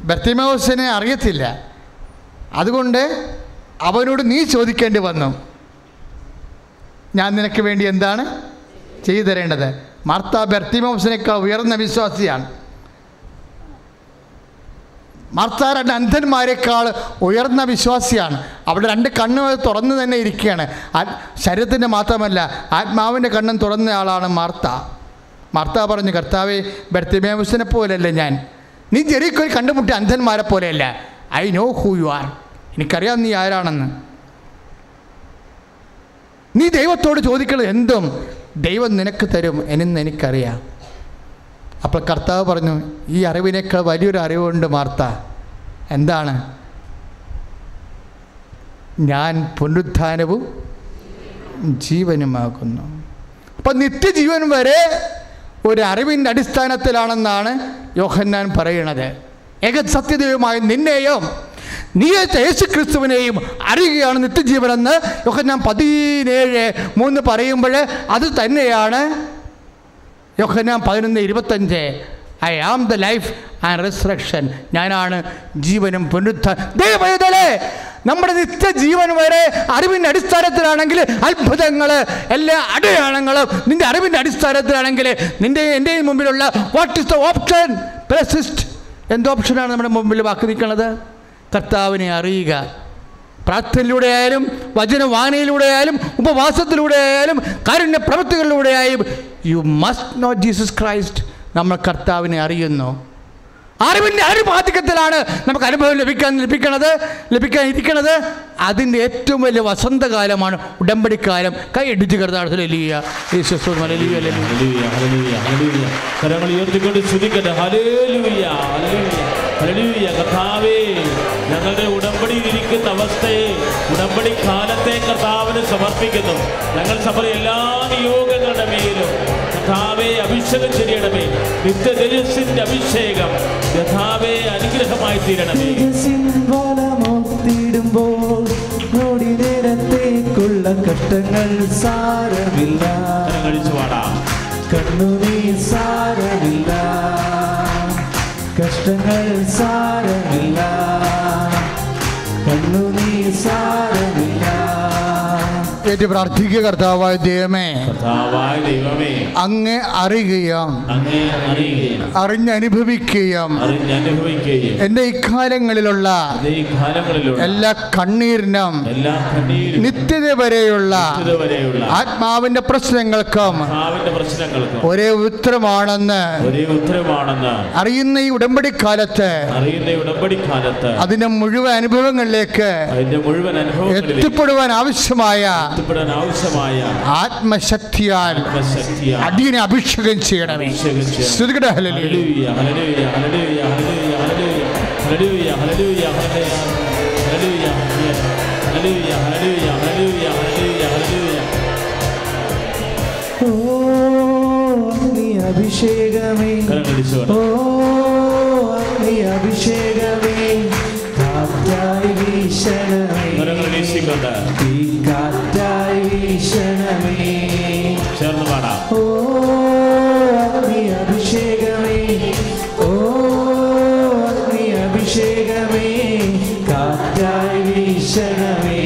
Speaker 3: ബർത്തിമോസിനെ അറിയത്തില്ല. അതുകൊണ്ട് അവനോട് നീ ചോദിക്കേണ്ടി വന്നു. ഞാൻ നിനക്ക് വേണ്ടി എന്താണ് ചെയ്തു തരേണ്ടത് മാർത്ത ബെർത്തിമോസിനേക്കാൾ ഉയർന്ന വിശ്വാസിയാണ്. മാർത്ത രണ്ട് അന്ധന്മാരെക്കാൾ ഉയർന്ന വിശ്വാസിയാണ്. അവിടെ രണ്ട് കണ്ണുകൾ തുറന്നു തന്നെ ഇരിക്കുകയാണ്. ശരീരത്തിന്റെ മാത്രമല്ല ആത്മാവിന്റെ കണ്ണും തുറന്ന ആളാണ് മാർത്ത. മാർത്ത പറഞ്ഞു കർത്താവെ ബെർത്തിമേവസിനെ പോലെയല്ല ഞാൻ. നീ ജെറിക്കോയിൽ കണ്ടുമുട്ടി അന്ധന്മാരെ പോലെയല്ല. I know who you are എനിക്കറിയാം നീ ആരാണെന്ന്. നീ ദൈവത്തോട് ചോദിക്കുന്നത് എന്തും ദൈവം നിനക്ക് തരും എന്നെന്ന് എനിക്കറിയാം. അപ്പോൾ കർത്താവ് പറഞ്ഞു ഈ അറിവിനേക്കാൾ വലിയൊരു അറിവുണ്ട് മാർത്ത. എന്താണ്? ഞാൻ പുനരുത്ഥാനവും ജീവനുമാകുന്നു. അപ്പം നിത്യജീവൻ വരെ ഒരു അറിവിന്റെ അടിസ്ഥാനത്തിലാണെന്നാണ് യോഹന്നാൻ പറയുന്നത് പറയണത്. ഏകസത്യദൈവമായ നിന്നെയും നീ യേശു ക്രിസ്തുവിനെയും അറിയുകയാണ് നിത്യജീവനെന്ന് യോഹന്നാൻ പതിനേഴ് മൂന്ന് പറയുമ്പോൾ അത് തന്നെയാണ്. യോഹന്നാൻ പതിനൊന്ന് ഇരുപത്തഞ്ച് I am the life and resurrection ഞാനാണ് ജീവനും പുനരുദ്ധ ദൈവതലേ നമ്മുടെ നിത്യജീവൻ വരെ അറിവിന്റെ അടിസ്ഥാനത്തിലാണെങ്കിൽ അത്ഭുതങ്ങൾ എല്ലാ അടയാളങ്ങളും നിന്റെ അറിവിന്റെ അടിസ്ഥാനത്തിലാണെങ്കിൽ നിന്റെ എന്റെ മുമ്പിലുള്ള വാട്ട് ഇസ് ദ ഓപ്ഷൻ പ്രസിസ്റ്റ് എന്ത് ഓപ്ഷനാണ് നമ്മുടെ മുമ്പിൽ ബാക്കി നിൽക്കുന്നത്? കർത്താവിനെ അറിയുക. പ്രാർത്ഥനയിലൂടെ ആയാലും വചനവാനയിലൂടെ ആയാലും ഉപവാസത്തിലൂടെ ആയാലും കാരുണ്യ പ്രവൃത്തികളിലൂടെ ആയാലും you must know Jesus Christ നമ്മൾ കർത്താവിനെ അറിയുന്നു. അറിവിന്റെ അറിവാധികത്തിലാണ് നമുക്ക് അനുഭവം ലഭിക്കാൻ ലഭിക്കണത് ലഭിക്കാൻ ഇരിക്കണത്. അതിന്റെ ഏറ്റവും വലിയ വസന്തകാലമാണ് ഉടമ്പടിക്കാലം. കൈ ഇടിച്ച്
Speaker 1: ഹല്ലേലൂയ, ഹല്ലേലൂയ. കർത്താവേ ഞങ്ങളുടെ ഉടമ്പടി ഇരിക്കുന്ന അവസ്ഥയെ ഉടമ്പടി കാലത്തെ കർത്താവിന് സമർപ്പിക്കുന്നു. ഞങ്ങൾ സഭ എല്ലാ നിയോഗങ്ങളുടെ മേലും കർത്താവെ അഭിഷേകം ചെയ്യണമേ നിത്യതേജസ്സിന്റെ അഭിഷേകം യഥാവേ അനുഗ്രഹമായി തീരണമേ.
Speaker 2: ബലമൊത്തിടുമ്പോൾ കോടി നേരത്തേക്കുള്ള കഷ്ടങ്ങൾ സാരമില്ല.
Speaker 1: കരം കഴിച്ചു പാടാം
Speaker 2: കണ്ണുനീ സാരമില്ല. കഷ്ടങ്ങൾ സാരമില്ല കണ്ണുനീ സാരമില്ല
Speaker 3: തലപ്പേറ്റി പ്രാർത്ഥിക്കുക കർത്താവായ ദൈവമേ. അങ്ങ് അറിയുകയും അറിഞ്ഞനുഭവിക്കുകയും എന്റെ ഇക്കാലങ്ങളിലുള്ള എല്ലാ കണ്ണീരിനും നിത്യത വരെയുള്ള ആത്മാവിന്റെ പ്രശ്നങ്ങൾക്കും ഒരേ ഉത്തരമാണെന്ന് അറിയുന്ന ഈ ഉടമ്പടി കാലത്ത്
Speaker 1: അതിന്റെ മുഴുവൻ അനുഭവങ്ങളിലേക്ക്
Speaker 3: എത്തിപ്പെടുവാൻ ആവശ്യമായ
Speaker 1: എത്തിപ്പെടാൻ ആവശ്യമായ
Speaker 3: ആത്മശക്തിയാൽ അടിയനെ അഭിഷേകം ചെയ്യണമേ
Speaker 1: അഭിഷേകം ചെയ്യണം.
Speaker 3: ശ്രുതികട ഹല്ലേലൂയ.
Speaker 1: ഹല്ലേലൂയ, ഹല്ലേലൂയ, ഹല്ലേലൂയ, ഹല്ലേലൂയ, ഹല്ലേലൂയ, ഹല്ലേലൂയ, ഹല്ലേലൂയ, ഹല്ലേലൂയ, ഹല്ലേലൂയ, ഹല്ലേലൂയ, ഹല്ലേലൂയ, ഹല്ലേലൂയ, ഹല്ലേലൂയ.
Speaker 2: ഓ അഭിഷേകമേ ഓ അഗ്നി അഭിഷേകമേ കാറ്റായി വീശണമേ ഈ വീക്ഷണമേ
Speaker 1: ചേർന്ന് പാടാം.
Speaker 2: ഓ അഗ്നി അഭിഷേകമേ. ഓ അഗ്നി അഭിഷേകമേ. കാറ്റായി വീക്ഷണമേ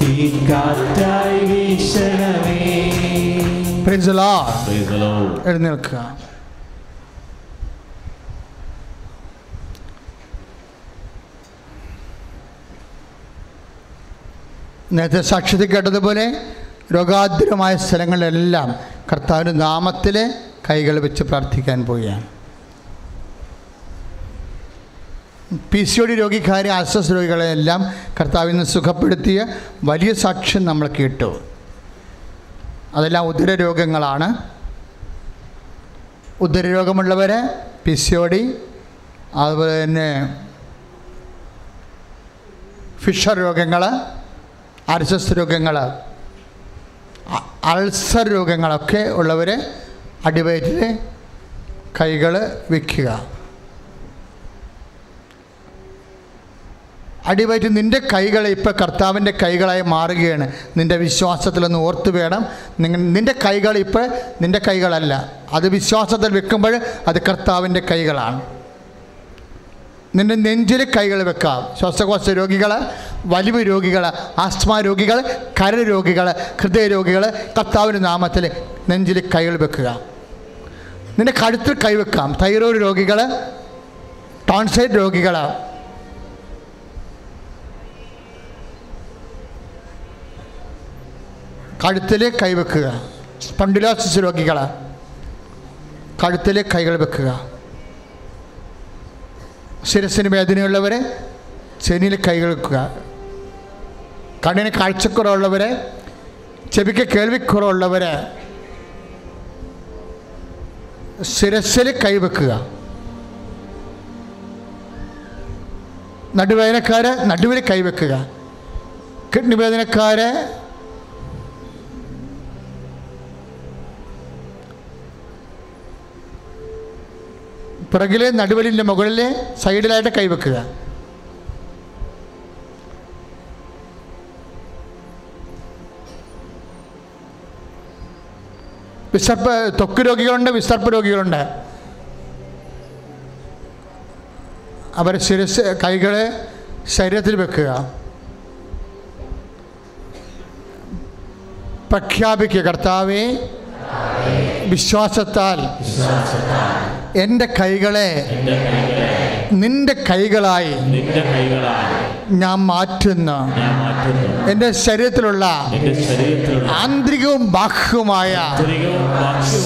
Speaker 2: തീ കാറ്റായി
Speaker 1: വീക്ഷണമേ
Speaker 3: എഴുന്നേൽക്കുക. നേരത്തെ സാക്ഷ്യത്തിൽ കേട്ടതുപോലെ രോഗാതുരമായ സ്ഥലങ്ങളിലെല്ലാം കർത്താവിന്റെ നാമത്തിൽ കൈകൾ വെച്ച് പ്രാർത്ഥിക്കാൻ പോവുകയാണ്. പി സി ഒ ഡി രോഗിക്കാരെ ആശ്വാസ രോഗികളെല്ലാം കർത്താവിൽ നിന്ന് സുഖപ്പെടുത്തിയ വലിയ സാക്ഷ്യം നമ്മൾ കേട്ടു. അതെല്ലാം ഉദര രോഗങ്ങളാണ്. ഉദരരോഗമുള്ളവർ പി സി ഒ അതുപോലെ തന്നെ ഫിഷർ രോഗങ്ങൾ അർസസ് രോഗങ്ങൾ അൾസർ രോഗങ്ങളൊക്കെ ഉള്ളവർ അടിവയറ്റിൽ കൈകൾ വയ്ക്കുക അടിവയറ്റ് നിന്റെ കൈകൾ ഇപ്പോൾ കർത്താവിന്റെ കൈകളായി മാറുകയാണ്. നിന്റെ വിശ്വാസത്തിലൊന്ന് ഓർത്ത് വേണം. നിങ്ങൾ നിന്റെ കൈകൾ ഇപ്പോൾ നിന്റെ കൈകളല്ല. അത് വിശ്വാസത്തിൽ വെക്കുമ്പോൾ അത് കർത്താവിന്റെ കൈകളാണ്. നിന്റെ നെഞ്ചിൽ കൈകൾ വെക്കാം. ശ്വാസകോശ രോഗികൾ വലിവ് രോഗികൾ ആസ്മ രോഗികൾ കരൾ രോഗികൾ ഹൃദയ രോഗികൾ കർത്താവിന്റെ നാമത്തിൽ നെഞ്ചിൽ കൈകൾ വെക്കുക. നിന്റെ കഴുത്തിൽ കൈവെക്കാം തൈറോയ്ഡ് രോഗികൾ ടോൺസൈഡ് രോഗികൾ കഴുത്തിൽ കൈവെക്കുക സ്പണ്ടിലോസിസ് രോഗികൾ കഴുത്തിൽ കൈകൾ വെക്കുക. ശിരസിന് വേദനയുള്ളവരെ ചെനിയിൽ കൈകൾ വെക്കുക കണ്ണിന് കാഴ്ചക്കുറവുള്ളവരെ ചെവിക്ക് കേൾവിക്കുറവുള്ളവരെ ശിരസിൽ കൈവെക്കുക നടുവേദനക്കാരെ നടുവിൽ കൈവെക്കുക കിഡ്നി വേദനക്കാര് പിറകിലെ നടുവലിന്റെ മുകളിലെ സൈഡിലായിട്ട് കൈവെക്കുക വിസർപ്പ് ത്വക്ക് രോഗികളുണ്ട് വിസർപ്പ് രോഗികളുണ്ട്. അവർ ശിരസ് കൈകളെ ശരീരത്തിൽ വെക്കുക. പ്രഖ്യാപിക്കുക കർത്താവെ. വിശ്വാസത്താൽ എന്റെ കൈകളെ നിന്റെ കൈകളായി ഞാൻ മാറ്റുന്നു.
Speaker 1: എന്റെ ശരീരത്തിലുള്ള
Speaker 3: ആന്തരികവും ബാഹ്യവുമായ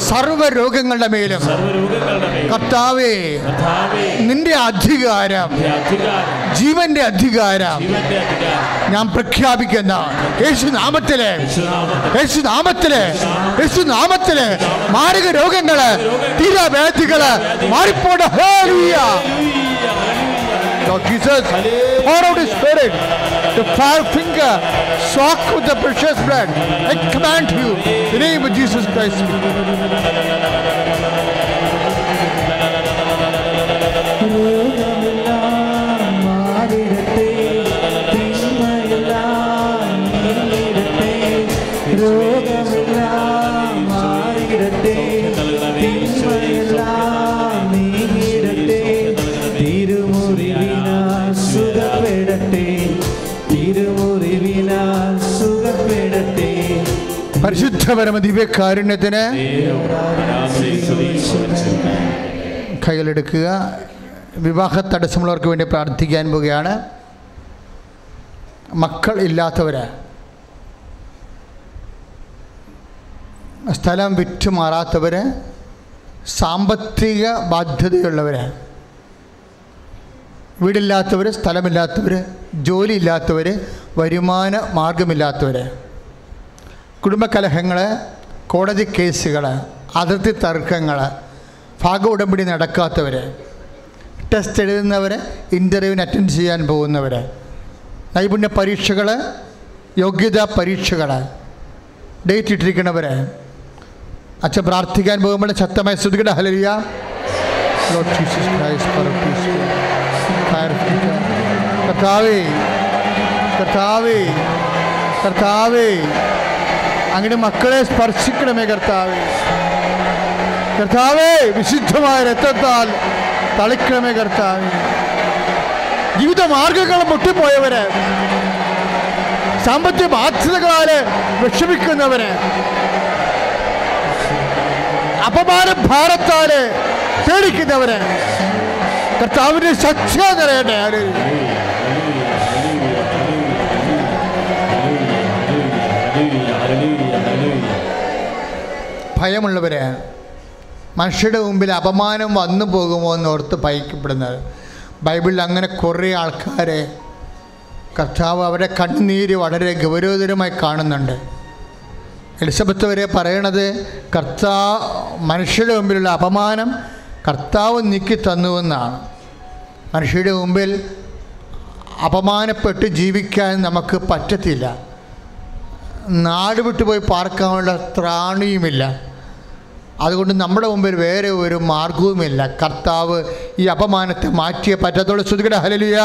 Speaker 3: സർവരോഗങ്ങളുടെ മേലും കർത്താവേ നിന്റെ അധികാരം ജീവന്റെ അധികാരം ഞാൻ പ്രഖ്യാപിക്കുന്ന. യേശുനാമത്തിലെ യേശുനാമത്തിലെ യേശുനാമത്തിലെ മാരക രോഗങ്ങൾ തീരവേദികൾ മാറിപ്പോട ഹേലിയ Lord Jesus pour out his spirit. The five finger soak with the precious bread. I command you in the name of Jesus Christ. പരിശുദ്ധപരമ ദിവ്യകാരുണ്യത്തിന് കൈകളെടുക്കുക. വിവാഹ തടസ്സമുള്ളവർക്ക് വേണ്ടി പ്രാർത്ഥിക്കാൻ പോവുകയാണ്. മക്കൾ ഇല്ലാത്തവര് സ്ഥലം വിറ്റു മാറാത്തവര് സാമ്പത്തിക ബാധ്യതയുള്ളവർ വീടില്ലാത്തവർ സ്ഥലമില്ലാത്തവർ ജോലിയില്ലാത്തവർ വരുമാന മാർഗമില്ലാത്തവർ കുടുംബകലഹങ്ങൾ കോടതി കേസുകൾ അതിർത്തി തർക്കങ്ങൾ ഭാഗ ഉടമ്പടി നടക്കാത്തവർ ടെസ്റ്റ് എഴുതുന്നവർ ഇന്റർവ്യൂവിന് അറ്റൻഡ് ചെയ്യാൻ പോകുന്നവർ നൈപുണ്യ പരീക്ഷകൾ യോഗ്യതാ പരീക്ഷകൾ ഡേറ്റ് ഇട്ടിരിക്കണവർ അച്ഛൻ പ്രാർത്ഥിക്കാൻ പോകുമ്പോൾ ശക്തമായ ശ്രുതികട ഹലരിയ. കർത്താവേ കർത്താവേ കർത്താവേ അങ്ങനെ മക്കളെ സ്പർശിക്കണമേ കർത്താവേ. കർത്താവേ വിശുദ്ധമായ രക്തത്താൽ തളിക്കണമേ കർത്താവേ. ജീവിത മാർഗങ്ങൾ മുട്ടിപ്പോയവര് സാമ്പത്തിക ബാധ്യതകളാൽ വിഷമിക്കുന്നവര് അപമാന ഭാരത്താൽ പേടിക്കുന്നവര് കർത്താവിന്റെ ശക്തി നിറയട്ടെ. ഭയമുള്ളവര് മനുഷ്യരുടെ മുമ്പിൽ അപമാനം വന്നു പോകുമോ എന്ന് ഓർത്ത് ഭയക്കപ്പെടുന്നത് ബൈബിളിൽ അങ്ങനെ കുറേ ആൾക്കാരെ കർത്താവ് അവരെ കണ്ണുനീര് വളരെ ഗൗരവതരമായി കാണുന്നുണ്ട്. എലിസബത്ത് വരെ പറയണത് കർത്താ മനുഷ്യരുടെ മുമ്പിലുള്ള അപമാനം കർത്താവ് നീക്കി തന്നുവെന്നാണ് മനുഷ്യരുടെ മുമ്പിൽ അപമാനപ്പെട്ട് ജീവിക്കാൻ നമുക്ക് പറ്റത്തില്ല. നാട് വിട്ടുപോയി പാർക്കാനുള്ള ത്രാണിയുമില്ല. അതുകൊണ്ട് നമ്മുടെ മുമ്പിൽ വേറെ ഒരു മാർഗവുമില്ല. കർത്താവ് ഈ അപമാനത്തെ മാറ്റിയ പറ്റത്തോടെ ശ്രുതികട ഹലലിയ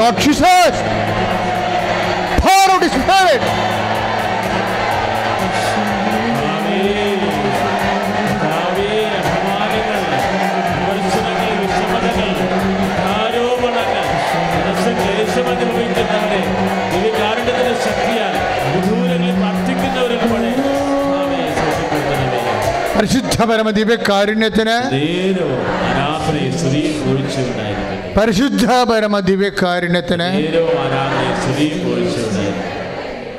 Speaker 3: Lord Jesus, pour out His Spirit. പരിശുദ്ധ പരമ ദിവ്യകാരുണ്യത്തിന് പരിശുദ്ധ പരമ ദിവ്യകാരുണ്യത്തിന്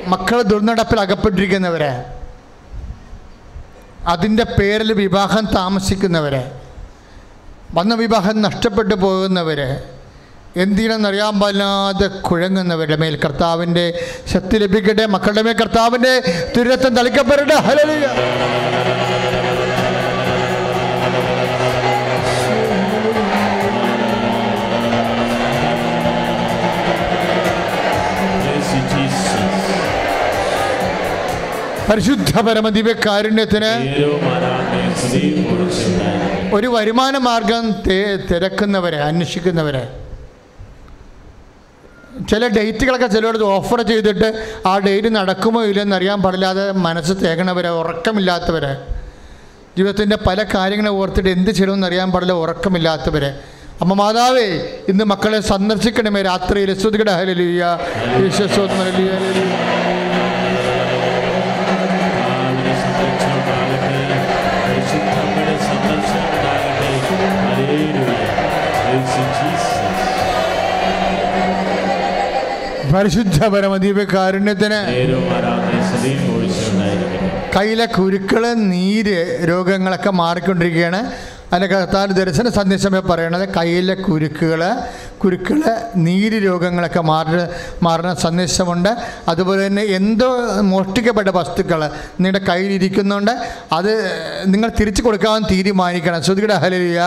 Speaker 3: മക്കൾ ദുർനടപ്പിൽ അകപ്പെട്ടിരിക്കുന്നവരെ അതിന്റെ പേരിൽ വിവാഹം താമസിക്കുന്നവരെ വന്ന വിവാഹം നഷ്ടപ്പെട്ടു പോകുന്നവരെ എന്തിനെന്നറിയാൻ പാടില്ലാതെ കുഴങ്ങുന്നവരുടെ മേൽ കർത്താവിന്റെ ശക്തി ലഭിക്കട്ടെ. മക്കളുടെ മേൽ കർത്താവിന്റെ ദുരിതം തളിക്കപ്പെടട്ടെ. ഹല്ലേലൂയ. പരിശുദ്ധ പരമ ദിവ്യകാരുണ്യത്തിന്
Speaker 1: നേരവും ആരാധനയും സ്തുതിയും പുകഴ്ചയും ഉണ്ടായിരിക്കട്ടെ.
Speaker 3: ഒരു വരുമാന മാർഗം തിരക്കുന്നവരെ അന്വേഷിക്കുന്നവരെ. ചില ഡേറ്റുകളൊക്കെ ചിലയിടത്ത് ഓഫർ ചെയ്തിട്ട് ആ ഡേറ്റ് നടക്കുമോ ഇല്ലെന്ന് അറിയാൻ പാടില്ലാതെ മനസ്സ് തേകണവരെ ഉറക്കമില്ലാത്തവരെ. ജീവിതത്തിന്റെ പല കാര്യങ്ങളെ ഓർത്തിട്ട് എന്ത് ചെയ്യണമെന്ന് അറിയാൻ പാടില്ല ഉറക്കമില്ലാത്തവരെ. അമ്മ മാതാവേ ഇന്ന് മക്കളെ സന്ദർശിക്കണമേ രാത്രിയിൽ. ശ്രുതികട ഹലിയ ഈശ്വസ്വത്മ ഹല്ലേലൂയ, പരിശുദ്ധ പരമദീപ കാരുണ്യത്തിന്. കയ്യിലെ കുരുക്കൾ നീര് രോഗങ്ങളൊക്കെ മാറിക്കൊണ്ടിരിക്കുകയാണ്. അതിന്റെ കർത്താവ് ദർശന സന്ദേശമേ പറയണത് കയ്യിലെ കുരുക്കുകൾ കുരുക്കൾ നീര് രോഗങ്ങളൊക്കെ മാറി മാറുന്ന സന്ദേശമുണ്ട്. അതുപോലെ തന്നെ എന്തോ മോഷ്ടിക്കപ്പെട്ട വസ്തുക്കൾ നിങ്ങളുടെ കയ്യിലിരിക്കുന്നുണ്ട്. അത് നിങ്ങൾ തിരിച്ചു കൊടുക്കാൻ തീരുമാനിക്കണം. ശ്രുതിയുടെ ഹലിയ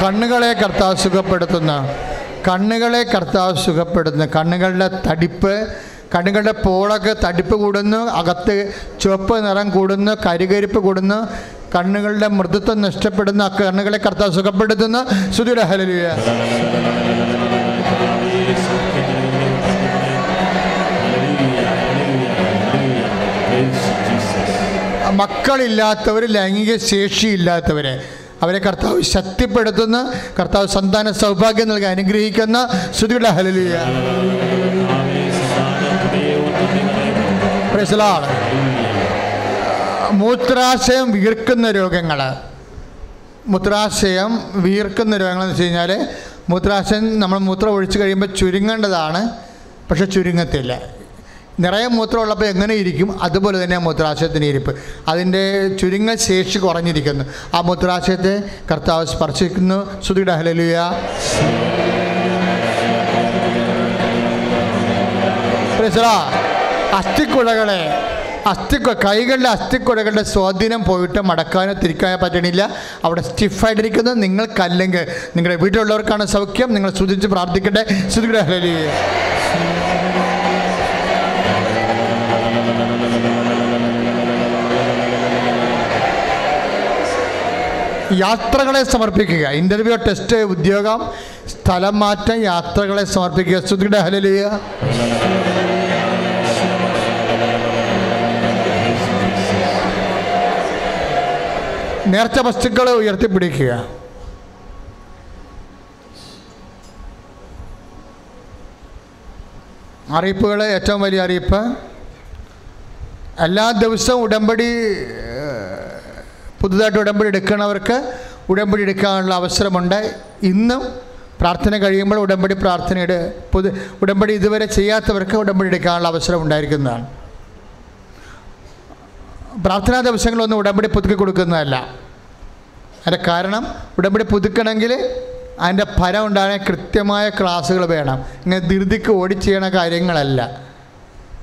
Speaker 3: കണ്ണുകളെ കർത്താവ് സുഖപ്പെടുത്തുന്ന കണ്ണുകളെ കർത്താവ് സുഖപ്പെടുത്തുന്ന കണ്ണുകളുടെ തടിപ്പ് കണ്ണുകളുടെ പോളൊക്കെ തടിപ്പ് കൂടുന്നു അകത്ത് ചുവപ്പ് നിറം കൂടുന്നു കരികരിപ്പ് കൂടുന്നു കണ്ണുകളുടെ മൃദുത്വം നഷ്ടപ്പെടുന്ന കണ്ണുകളെ കർത്താവ് സുഖപ്പെടുത്തുന്ന സുധീര ഹലലിയ. മക്കളില്ലാത്തവർ ലൈംഗിക ശേഷിയില്ലാത്തവരെ അവരെ കർത്താവ് ശക്തിപ്പെടുത്തുന്ന. കർത്താവ് സന്താന സൗഭാഗ്യം നൽകി അനുഗ്രഹിക്കുന്ന. ശ്രുതിയുടെ ഹലലിയ മൂത്രാശയം വീർക്കുന്ന രോഗങ്ങൾ മൂത്രാശയം വീർക്കുന്ന രോഗങ്ങളെന്ന് വെച്ച് കഴിഞ്ഞാൽ മൂത്രാശയം നമ്മൾ മൂത്രം ഒഴിച്ചു കഴിയുമ്പോൾ ചുരുങ്ങേണ്ടതാണ്. പക്ഷെ ചുരുങ്ങത്തില്ല. നിറയെ മൂത്രം ഉള്ളപ്പോൾ എങ്ങനെ ഇരിക്കും? അതുപോലെ തന്നെ മൂത്രാശയത്തിന് ഇരിപ്പ്. അതിന്റെ ചുരുങ്ങൽ ശേഷി കുറഞ്ഞിരിക്കുന്നു. ആ മൂത്രാശയത്തെ കർത്താവ് സ്പർശിക്കുന്നു. ശ്രുതിയുടെ ഹലലിയ അസ്ഥിക്കുഴകളെ അസ്ഥി കൈകളുടെ അസ്ഥിക്കുഴകളുടെ സ്വാധീനം പോയിട്ട് മടക്കാനോ തിരിക്കാനോ പറ്റണില്ല. അവിടെ സ്റ്റിഫായിട്ടിരിക്കുന്നു നിങ്ങൾക്കല്ലെങ്കിൽ നിങ്ങളുടെ വീട്ടിലുള്ളവർക്കാണ് സൗഖ്യം. നിങ്ങൾ ശ്രുതിച്ച് പ്രാർത്ഥിക്കട്ടെ. ശ്രുതിയുടെ യാത്രകളെ സമർപ്പിക്കുക. ഇന്റർവ്യൂ ടെസ്റ്റ് ഉദ്യോഗം സ്ഥലം മാറ്റം യാത്രകളെ സമർപ്പിക്കുക. ശ്രുതിയുടെ ഹലലിയ നേർച്ച വസ്തുക്കൾ ഉയർത്തിപ്പിടിക്കുക. അറിയിപ്പുകൾ ഏറ്റവും വലിയ അറിയിപ്പ്. എല്ലാ ദിവസവും ഉടമ്പടി പുതുതായിട്ട് ഉടമ്പടി എടുക്കുന്നവർക്ക് ഉടമ്പടി എടുക്കാനുള്ള അവസരമുണ്ട്. ഇന്നും പ്രാർത്ഥന കഴിയുമ്പോൾ ഉടമ്പടി പ്രാർത്ഥനയുടെ പുതു ഉടമ്പടി ഇതുവരെ ചെയ്യാത്തവർക്ക് ഉടമ്പടി എടുക്കാനുള്ള അവസരം ഉണ്ടായിരിക്കുന്നതാണ്. പ്രാർത്ഥനാ ദിവസങ്ങളൊന്നും ഉടമ്പടി പുതുക്കി കൊടുക്കുന്നതല്ല. അതിന്റെ കാരണം ഉടമ്പടി പുതുക്കണമെങ്കിൽ അതിന്റെ ഫലം ഉണ്ടാകാൻ കൃത്യമായ ക്ലാസ്സുകൾ വേണം. ഇങ്ങനെ ധൃതിക്ക് ഓടി ചെയ്യണ കാര്യങ്ങളല്ല.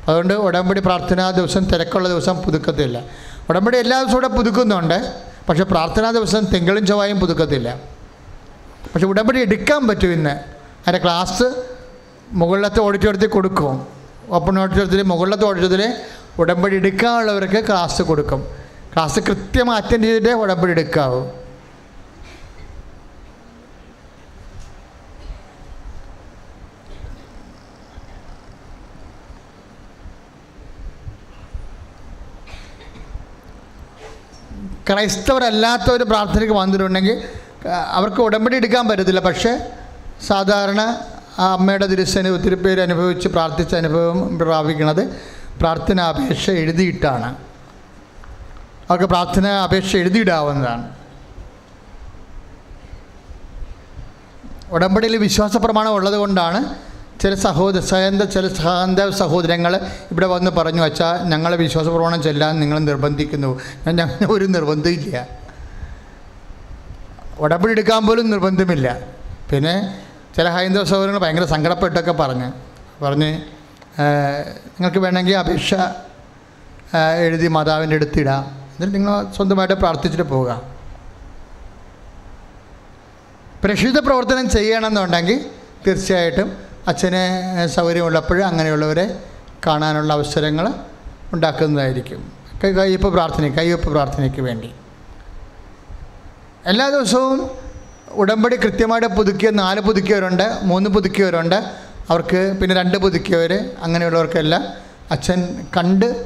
Speaker 3: അതുകൊണ്ട് ഉടമ്പടി പ്രാർത്ഥനാ ദിവസം തിരക്കുള്ള ദിവസം പുതുക്കത്തില്ല. ഉടമ്പടി എല്ലാ ദിവസവും ഇവിടെ പുതുക്കുന്നുണ്ട്. പക്ഷേ പ്രാർത്ഥനാ ദിവസം തിങ്കളും ചൊവ്വായും പുതുക്കത്തില്ല. പക്ഷെ ഉടമ്പടി എടുക്കാൻ പറ്റും ഇന്ന്. അതിന്റെ ക്ലാസ് മുകളിലത്തെ ഓഡിറ്റോറിയത്തിൽ കൊടുക്കും. ഓപ്പൺ ഓഡിറ്റോറിയത്തിൽ മുകളിലത്തെ ഓഡിറ്റോറിയത്തിൽ ഉടമ്പടി എടുക്കാനുള്ളവർക്ക് ക്ലാസ് കൊടുക്കും. ക്ലാസ് കൃത്യമായി അറ്റൻഡ് ചെയ്തിട്ടേ ഉടമ്പടി എടുക്കാവൂ. ക്രൈസ്തവരല്ലാത്തവർ പ്രാർത്ഥനയ്ക്ക് വന്നിട്ടുണ്ടെങ്കിൽ അവർക്ക് ഉടമ്പടി എടുക്കാൻ പറ്റത്തില്ല. പക്ഷേ സാധാരണ ആ അമ്മയുടെ തിരുസേന ഒത്തിരി പേര് അനുഭവിച്ച് പ്രാർത്ഥിച്ച അനുഭവം പ്രാപിക്കുന്നത് പ്രാർത്ഥന അപേക്ഷ എഴുതിയിട്ടാണ്. അവർക്ക് പ്രാർത്ഥന അപേക്ഷ എഴുതിയിടാവുന്നതാണ്. ഉടമ്പടിയിൽ വിശ്വാസ പ്രമാണം ഉള്ളത് കൊണ്ടാണ് ചില സഹോദര സഹന്ത ചില സഹന്ത സഹോദരങ്ങൾ ഇവിടെ വന്ന് പറഞ്ഞു വച്ചാൽ ഞങ്ങളെ വിശ്വാസ പ്രമാണം ചെല്ലാൻ നിങ്ങൾ നിർബന്ധിക്കുന്നു. ഞാൻ ഒരു നിർബന്ധമില്ല ഉടമ്പടി എടുക്കാൻ പോലും നിർബന്ധമില്ല. പിന്നെ ചില ഹൈന്ദവ സഹോദരങ്ങൾ ഭയങ്കര സങ്കടപ്പെട്ടൊക്കെ പറഞ്ഞ് പറഞ്ഞ് നിങ്ങൾക്ക് വേണമെങ്കിൽ അപേക്ഷ എഴുതി മാതാവിന്റെ അടുത്തിടാം എന്നിട്ട് നിങ്ങൾ സ്വന്തമായിട്ട് പ്രാർത്ഥിച്ചിട്ട് പോവുക. പ്രക്ഷിത പ്രവർത്തനം ചെയ്യണമെന്നുണ്ടെങ്കിൽ തീർച്ചയായിട്ടും അച്ഛന് സൗകര്യമുള്ളപ്പോൾ അങ്ങനെയുള്ളവരെ കാണാനുള്ള അവസരങ്ങൾ ഉണ്ടാക്കുന്നതായിരിക്കും. കയ്യൊപ്പ് പ്രാർത്ഥന കയ്യൊപ്പ് പ്രാർത്ഥനയ്ക്ക് വേണ്ടി. എല്ലാ ദിവസവും ഉടമ്പടി കൃത്യമായിട്ട് പുതുക്കിയ നാല് പുതുക്കിയവരുണ്ട് മൂന്ന് പുതുക്കിയവരുണ്ട്. അവർക്ക് പിന്നെ രണ്ട് പുതുക്കിയവർ അങ്ങനെയുള്ളവർക്കെല്ലാം അച്ഛൻ കണ്ട്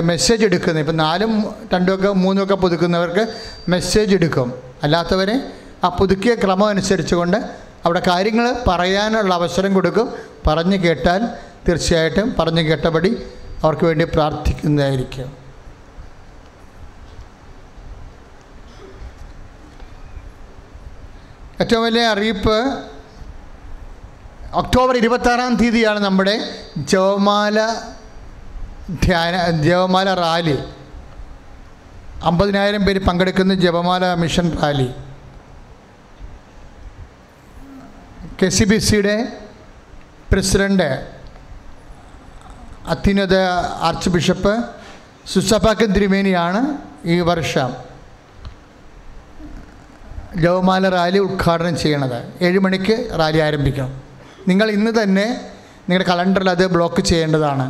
Speaker 3: മെസ്സേജ് എടുക്കുന്നത് ഇപ്പം നാലും രണ്ടുമൊക്കെ മൂന്നുമൊക്കെ പുതുക്കുന്നവർക്ക് മെസ്സേജ് എടുക്കും. അല്ലാത്തവരെ ആ പുതുക്കിയ ക്രമം അനുസരിച്ചുകൊണ്ട് അവിടെ കാര്യങ്ങൾ പറയാനുള്ള അവസരം കൊടുക്കും. പറഞ്ഞു കേട്ടാൽ തീർച്ചയായിട്ടും പറഞ്ഞു കേട്ടപടി അവർക്ക് വേണ്ടി പ്രാർത്ഥിക്കുന്നതായിരിക്കും. ഏറ്റവും വലിയ അറിയിപ്പ് ഒക്ടോബർ ഇരുപത്താറാം തീയതിയാണ് നമ്മുടെ ജവമാല ധ്യാന ജപമാല റാലി. അമ്പതിനായിരം പേര് പങ്കെടുക്കുന്ന ജപമാല mission rally. K C B സിയുടെ പ്രസിഡന്റ് അത്യുന്നത ആർച്ച് ബിഷപ്പ് സുസഫാക്കൻ തിരുമേനിയാണ് ഈ വർഷം ജവമാല റാലി ഉദ്ഘാടനം ചെയ്യണത്. ഏഴ് മണിക്ക് റാലി ആരംഭിക്കണം. നിങ്ങൾ ഇന്ന് തന്നെ നിങ്ങളുടെ കലണ്ടറിൽ അത് ബ്ലോക്ക് ചെയ്യേണ്ടതാണ്.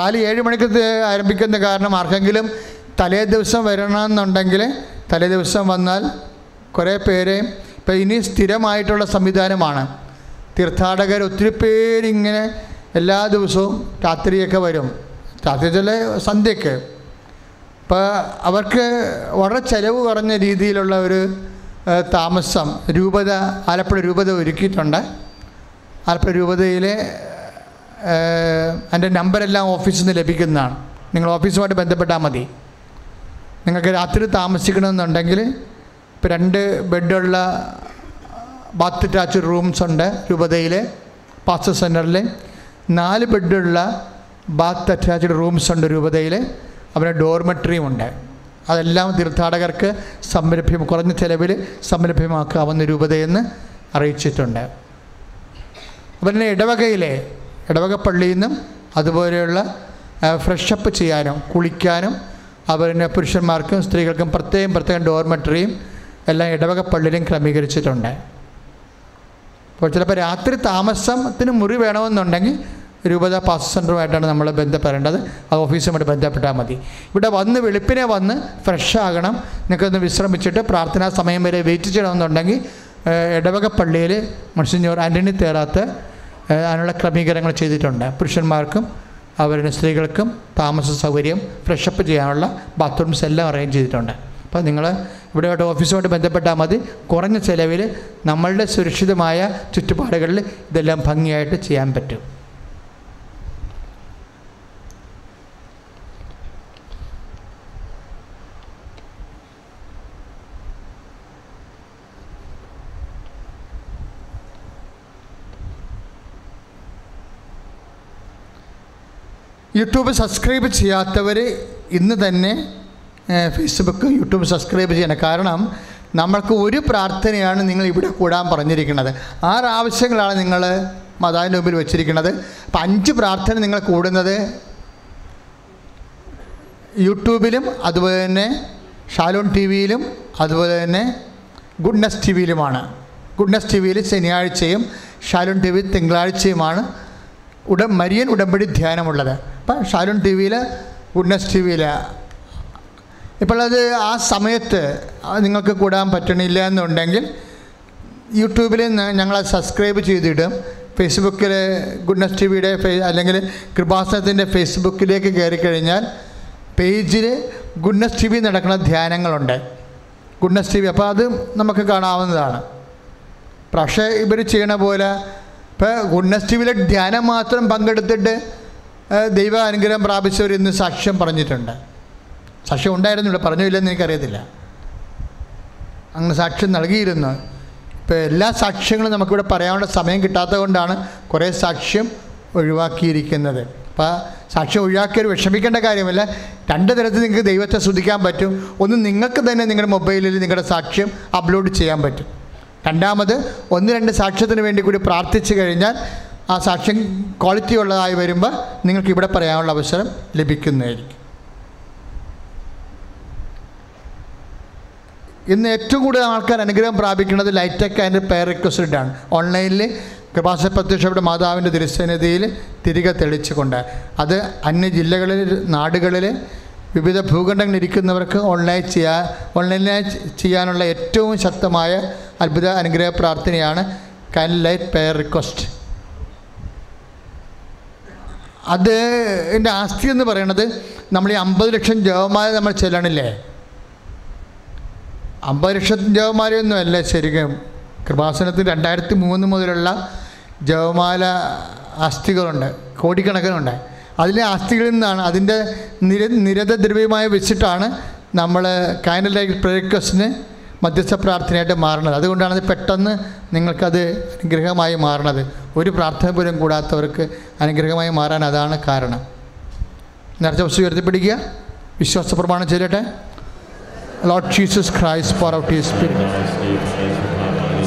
Speaker 3: റാലി ഏഴ് മണിക്ക് ആരംഭിക്കുന്ന കാരണം ആർക്കെങ്കിലും തലേ ദിവസം വരണമെന്നുണ്ടെങ്കിൽ തലേ ദിവസം വന്നാൽ കുറേ പേര് ഇപ്പം ഇനി സ്ഥിരമായിട്ടുള്ള സംവിധാനമാണ്. തീർത്ഥാടകർ ഒത്തിരി പേരിങ്ങനെ എല്ലാ ദിവസവും രാത്രിയൊക്കെ വരും. രാത്രി ചില സന്ധ്യയ്ക്ക്. ഇപ്പോൾ അവർക്ക് വളരെ ചിലവ് കുറഞ്ഞ രീതിയിലുള്ള ഒരു താമസം രൂപത ആലപ്പുഴ രൂപത ഒരുക്കിയിട്ടുണ്ട്. ആലപ്പുഴ രൂപതയിലെ ഏഹ്, എന്റെ നമ്പരെല്ലാം ഓഫീസിൽ നിന്ന് ലഭിക്കുന്നതാണ്. നിങ്ങൾ ഓഫീസുമായിട്ട് ബന്ധപ്പെട്ടാൽ മതി. നിങ്ങൾക്ക് രാത്രി താമസിക്കണമെന്നുണ്ടെങ്കിൽ ഇപ്പോൾ രണ്ട് ബെഡുള്ള ബാത്ത് അറ്റാച്ച് റൂംസ് ഉണ്ട് രൂപതയിൽ പാസ്റ്റർ സെന്ററിൽ നാല് ബെഡുള്ള ബാത്ത് അറ്റാച്ച്ഡ് റൂംസ് ഉണ്ട് രൂപതയിൽ. അവിടെ ഡോർമെട്രിയും ഉണ്ട്. അതെല്ലാം തീർത്ഥാടകർക്ക് സംരഭ്യം കുറഞ്ഞ ചിലവിൽ സംരഭ്യമാക്കാവുന്ന രൂപതയെന്ന് അറിയിച്ചിട്ടുണ്ട്. അതുപോലെ തന്നെ ഇടവകയിലെ ഇടവക പള്ളിയിൽ നിന്നും അതുപോലെയുള്ള ഫ്രഷപ്പ് ചെയ്യാനും കുളിക്കാനും അതുപോലെ തന്നെ പുരുഷന്മാർക്കും സ്ത്രീകൾക്കും പ്രത്യേകം പ്രത്യേകം ഡോർമെട്രിയും എല്ലാം ഇടവക പള്ളിയിലും ക്രമീകരിച്ചിട്ടുണ്ട്. അപ്പോൾ ചിലപ്പോൾ രാത്രി താമസത്തിന് മുറി വേണമെന്നുണ്ടെങ്കിൽ രൂപത പാസ് സെന്ററുമായിട്ടാണ് നമ്മൾ ബന്ധപ്പെടേണ്ടത്. ആ ഓഫീസുമായിട്ട് ബന്ധപ്പെട്ടാൽ മതി. ഇവിടെ വന്ന് വെളുപ്പിനെ വന്ന് ഫ്രഷ് ആകണം. നിങ്ങൾക്കൊന്ന് വിശ്രമിച്ചിട്ട് പ്രാർത്ഥനാ സമയം വരെ വെയിറ്റ് ചെയ്യണമെന്നുണ്ടെങ്കിൽ ഇടവക പള്ളിയിൽ മൺസിഞ്ഞോർ ആന്റണി തേറാത്ത് അതിനുള്ള ക്രമീകരണങ്ങൾ ചെയ്തിട്ടുണ്ട്. പുരുഷന്മാർക്കും അവരുടെ സ്ത്രീകൾക്കും താമസ സൗകര്യം ഫ്രഷപ്പ് ചെയ്യാനുള്ള ബാത്റൂംസ് എല്ലാം അറേഞ്ച് ചെയ്തിട്ടുണ്ട്. അപ്പോൾ നിങ്ങൾ ഇവിടെയായിട്ട് ഓഫീസുമായിട്ട് ബന്ധപ്പെട്ടാൽ മതി. കുറഞ്ഞ ചിലവിൽ നമ്മളുടെ സുരക്ഷിതമായ ചുറ്റുപാടുകളിൽ ഇതെല്ലാം ഭംഗിയായിട്ട് ചെയ്യാൻ പറ്റും. യൂട്യൂബ് സബ്സ്ക്രൈബ് ചെയ്യാത്തവർ ഇന്ന് തന്നെ ഫേസ്ബുക്ക് യൂട്യൂബ് സബ്സ്ക്രൈബ് ചെയ്യണം. കാരണം നമ്മൾക്ക് ഒരു പ്രാർത്ഥനയാണ് നിങ്ങൾ ഇവിടെ കൂടാൻ പറഞ്ഞിരിക്കുന്നത്. ആറ് ആവശ്യങ്ങളാണ് നിങ്ങൾ മതാവിന്റെ മുമ്പിൽ വെച്ചിരിക്കുന്നത്. അപ്പം അഞ്ച് പ്രാർത്ഥന നിങ്ങൾ കൂടുന്നത് യൂട്യൂബിലും അതുപോലെ തന്നെ ഷാലോൺ ടി വിയിലും അതുപോലെ തന്നെ ഗുഡ്നസ് ടി വിയിലുമാണ് ഗുഡ്നസ് ടി വിയിൽ ശനിയാഴ്ചയും ഷാലോൺ ടി വി തിങ്കളാഴ്ചയുമാണ് ഉട മരിയൻ ഉടമ്പടി ധ്യാനമുള്ളത്. അപ്പം ഷാലോൺ ടി വിയിൽ ഗുഡ്നസ് ടി വിയിൽ ഇപ്പോൾ അത് ആ സമയത്ത് നിങ്ങൾക്ക് കൂടാൻ പറ്റണില്ല എന്നുണ്ടെങ്കിൽ യൂട്യൂബിൽ ഞങ്ങളെ സബ്സ്ക്രൈബ് ചെയ്തിടും. ഫേസ്ബുക്കിൽ ഗുഡ്നസ് ടി വിയുടെ അല്ലെങ്കിൽ കൃപാസനത്തിന്റെ ഫേസ്ബുക്കിലേക്ക് കയറി കഴിഞ്ഞാൽ പേജിൽ ഗുഡ്നസ് ടി വി നടക്കുന്ന ധ്യാനങ്ങളുണ്ട്. ഗുഡ്നസ് ടി വി അപ്പോൾ അത് നമുക്ക് കാണാവുന്നതാണ്. പക്ഷേ ഇവർ ചെയ്യണ പോലെ ഇപ്പോൾ ഗുഡ്നസ് ടി വിയിലെ ധ്യാനം മാത്രം പങ്കെടുത്തിട്ട് ദൈവ അനുഗ്രഹം പ്രാപിച്ചവർ ഇന്ന് സാക്ഷ്യം പറഞ്ഞിട്ടുണ്ട്. സാക്ഷ്യം ഉണ്ടായിരുന്നു ഇവിടെ പറഞ്ഞു ഇല്ലെന്ന് എനിക്കറിയത്തില്ല. അങ്ങനെ സാക്ഷ്യം നൽകിയിരുന്നു. ഇപ്പോൾ എല്ലാ സാക്ഷ്യങ്ങളും നമുക്കിവിടെ പറയാനുള്ള സമയം കിട്ടാത്തത് കൊണ്ടാണ് കുറേ സാക്ഷ്യം ഒഴിവാക്കിയിരിക്കുന്നത്. അപ്പോൾ സാക്ഷ്യം ഒഴിവാക്കിയവർ വിഷമിക്കേണ്ട കാര്യമല്ല. രണ്ട് തരത്തിൽ നിങ്ങൾക്ക് ദൈവത്തെ ശ്രദ്ധിക്കാൻ പറ്റും. ഒന്ന് നിങ്ങൾക്ക് തന്നെ നിങ്ങളുടെ മൊബൈലിൽ നിങ്ങളുടെ സാക്ഷ്യം അപ്ലോഡ് ചെയ്യാൻ പറ്റും. രണ്ടാമത് ഒന്ന് രണ്ട് സാക്ഷ്യത്തിന് വേണ്ടി കൂടി പ്രാർത്ഥിച്ചു കഴിഞ്ഞാൽ ആ സാക്ഷ്യം ക്വാളിറ്റി ഉള്ളതായി വരുമ്പോൾ നിങ്ങൾക്ക് ഇവിടെ പറയാനുള്ള അവസരം ലഭിക്കുന്നതായിരിക്കും. ഇന്ന് ഏറ്റവും കൂടുതൽ ആൾക്കാർ അനുഗ്രഹം പ്രാപിക്കുന്നത് ലൈറ്റെക് ആൻഡ് പെയർ റിക്വസ്റ്റഡാണ് ഓൺലൈനിൽ കൃപാസ പ്രത്യക്ഷയുടെ മാതാവിന്റെ തിരുസന്നിധിയിൽ തിരികെ തെളിച്ചുകൊണ്ട് അത് അന്യ ജില്ലകളിൽ നാടുകളിൽ വിവിധ ഭൂഖണ്ഡങ്ങളിൽ ഇരിക്കുന്നവർക്ക് ഓൺലൈൻ ചെയ്യാ ഓൺലൈനായി ചെയ്യാനുള്ള ഏറ്റവും ശക്തമായ അത്ഭുത അനുഗ്രഹ പ്രാർത്ഥനയാണ് കൈൻ ലൈറ്റ് പെയർ റിക്വസ്റ്റ് അത് എന്റെ ആസ്തി എന്ന് പറയണത് നമ്മൾ ഈ അമ്പത് ലക്ഷം ജവമാല നമ്മൾ ചെല്ലണില്ലേ? അമ്പത് ലക്ഷം ജവമാലയൊന്നുമല്ല ശരിക്കും. കൃപാസനത്തിൽ രണ്ടായിരത്തി മൂന്ന് മുതലുള്ള ജവമാല അസ്ഥികളുണ്ട് കോടിക്കണക്കിനുണ്ട്. അതിലെ അസ്ഥികളിൽ നിന്നാണ് അതിന്റെ നിര നിരതദ്രവ്യമായി വെച്ചിട്ടാണ് നമ്മൾ കാനഡൽ പ്രേക്കസിന് മധ്യസ്ഥ പ്രാർത്ഥനയായിട്ട് മാറുന്നത് അതുകൊണ്ടാണ് അത് പെട്ടെന്ന് നിങ്ങൾക്കത് അനുഗ്രഹമായി മാറണത്. ഒരു പ്രാർത്ഥന പോലും കൂടാത്തവർക്ക് അനുഗ്രഹമായി മാറാൻ അതാണ് കാരണം നേരത്തെ വസ്തു ഉയർത്തിപ്പിടിക്കുക വിശ്വാസ പ്രമാണം ചെയ്യട്ടെ Lord Jesus Christ, pour out His Spirit.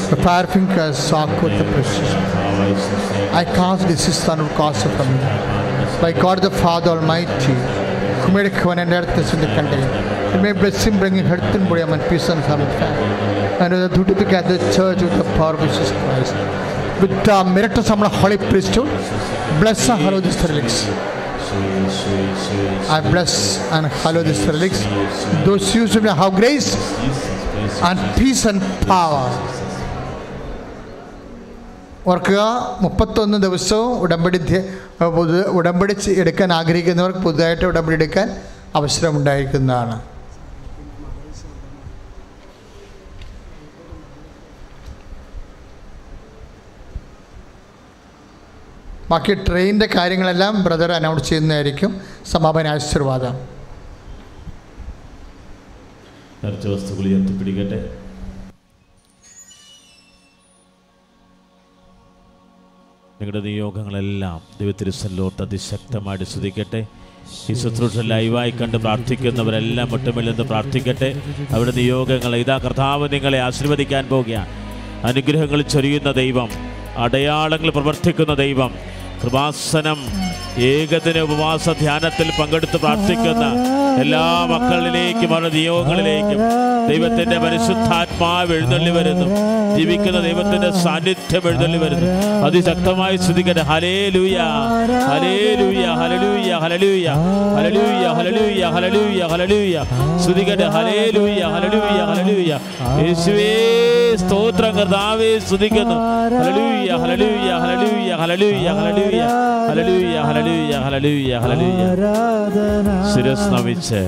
Speaker 3: The fire fingers sock with the precious. I cast son of cast from me. By God the Father Almighty, who made heaven and earth is in the contain. And may bless him, bringing health and body and peace and family. And the duty to gather the church with the power of Jesus Christ. Of some holy priesthood, bless and hallow this relics. I bless and hallow these relics. Those used to have grace and peace and power. ഓർക്കുക മുപ്പത്തൊന്ന് ദിവസവും ഉടമ്പടി ഉടമ്പടി എടുക്കാൻ ആഗ്രഹിക്കുന്നവർക്ക് പുതുതായിട്ട് ഉടമ്പടി എടുക്കാൻ അവസരമുണ്ടായിരിക്കുന്നതാണ് ബാക്കി ട്രെയിനിന്റെ കാര്യങ്ങളെല്ലാം ബ്രദർ അനൗൺസ് ചെയ്യുന്നതായിരിക്കും. സമാപന ആശീർവാദം.
Speaker 1: നിങ്ങളുടെ നിയോഗങ്ങളെല്ലാം ദൈവത്തിരുസല്ലോർത്ത് അതിശക്തമായിട്ട് ശ്രദ്ധിക്കട്ടെ ഈ ശുശ്രൂഷ ലൈവായി കണ്ട് പ്രാർത്ഥിക്കുന്നവരെല്ലാം മുട്ടുമില്ലെന്ന് പ്രാർത്ഥിക്കട്ടെ. അവരുടെ നിയോഗങ്ങൾ ഇതാ കർത്താവ് നിങ്ങളെ ആശീർവദിക്കാൻ പോകുകയാണ് അനുഗ്രഹങ്ങൾ ചൊരിയുന്ന ദൈവം അടയാളങ്ങൾ പ്രവർത്തിക്കുന്ന ദൈവം കൃപാസനം ഏകദിന ഉപവാസ ധ്യാനത്തിൽ പങ്കെടുത്ത് പ്രാർത്ഥിക്കുന്ന എല്ലാ മക്കളിലേക്കും അവരുടെ നിയോഗങ്ങളിലേക്കും ദൈവത്തിന്റെ പരിശുദ്ധാത്മാവ് എഴുന്നള്ളി വരുന്നു ജീവിക്കുന്ന ദൈവത്തിന്റെ സാന്നിധ്യം എഴുന്നള്ളി വരുന്നു അതിശക്തമായി ശ്രദ്ധിക്കട്ടെ ഹലേ ലൂയ ഹലേ ലൂയ ഹലലൂയ ഹലലൂയ ഹലലൂയ ഹലലൂയ ഹലലൂയ ഹലലൂയ സ്തുതിക്കട്ടെ ഹലേ ലൂയ ഹലലൂയ ഹലലൂയ യേശുവേ സ്തോത്രം കർത്താവേ സ്തുതിക്കുന്നു ഹലലൂയ ഹലലൂയ ഹലലൂയ ഹലലൂയ ഹലലൂയ ഹലലൂയ ഹലലൂയ ഹലലൂയ ഹലലൂയ
Speaker 2: ആരാധന
Speaker 1: ശിരസ് നമിച്ച്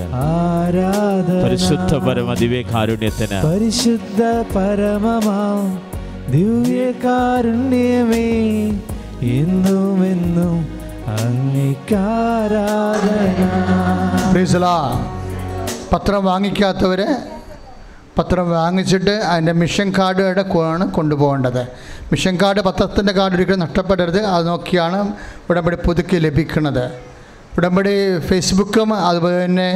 Speaker 1: പരിശുദ്ധ പരമ ദിവ്യകാരുണ്യത്തിന്
Speaker 2: പരിശുദ്ധ പരമമാം ദിവ്യകാരുണ്യമേ എന്നും എന്നും അങ്ങേക്കാരാധന
Speaker 3: പത്രം വാങ്ങിക്കാത്തവർ പത്രം വാങ്ങിച്ചിട്ട് അതിന്റെ മിഷൻ കാർഡുകളുടെ ആണ് കൊണ്ടുപോകേണ്ടത്. മിഷൻ കാർഡ് പത്രത്തിന്റെ കാർഡ് ഒരിക്കലും നഷ്ടപ്പെടരുത്. അത് നോക്കിയാണ് ഉടമ്പടി പുതുക്കി ലഭിക്കുന്നത്. ഉടമ്പടി ഫേസ്ബുക്കും അതുപോലെ തന്നെ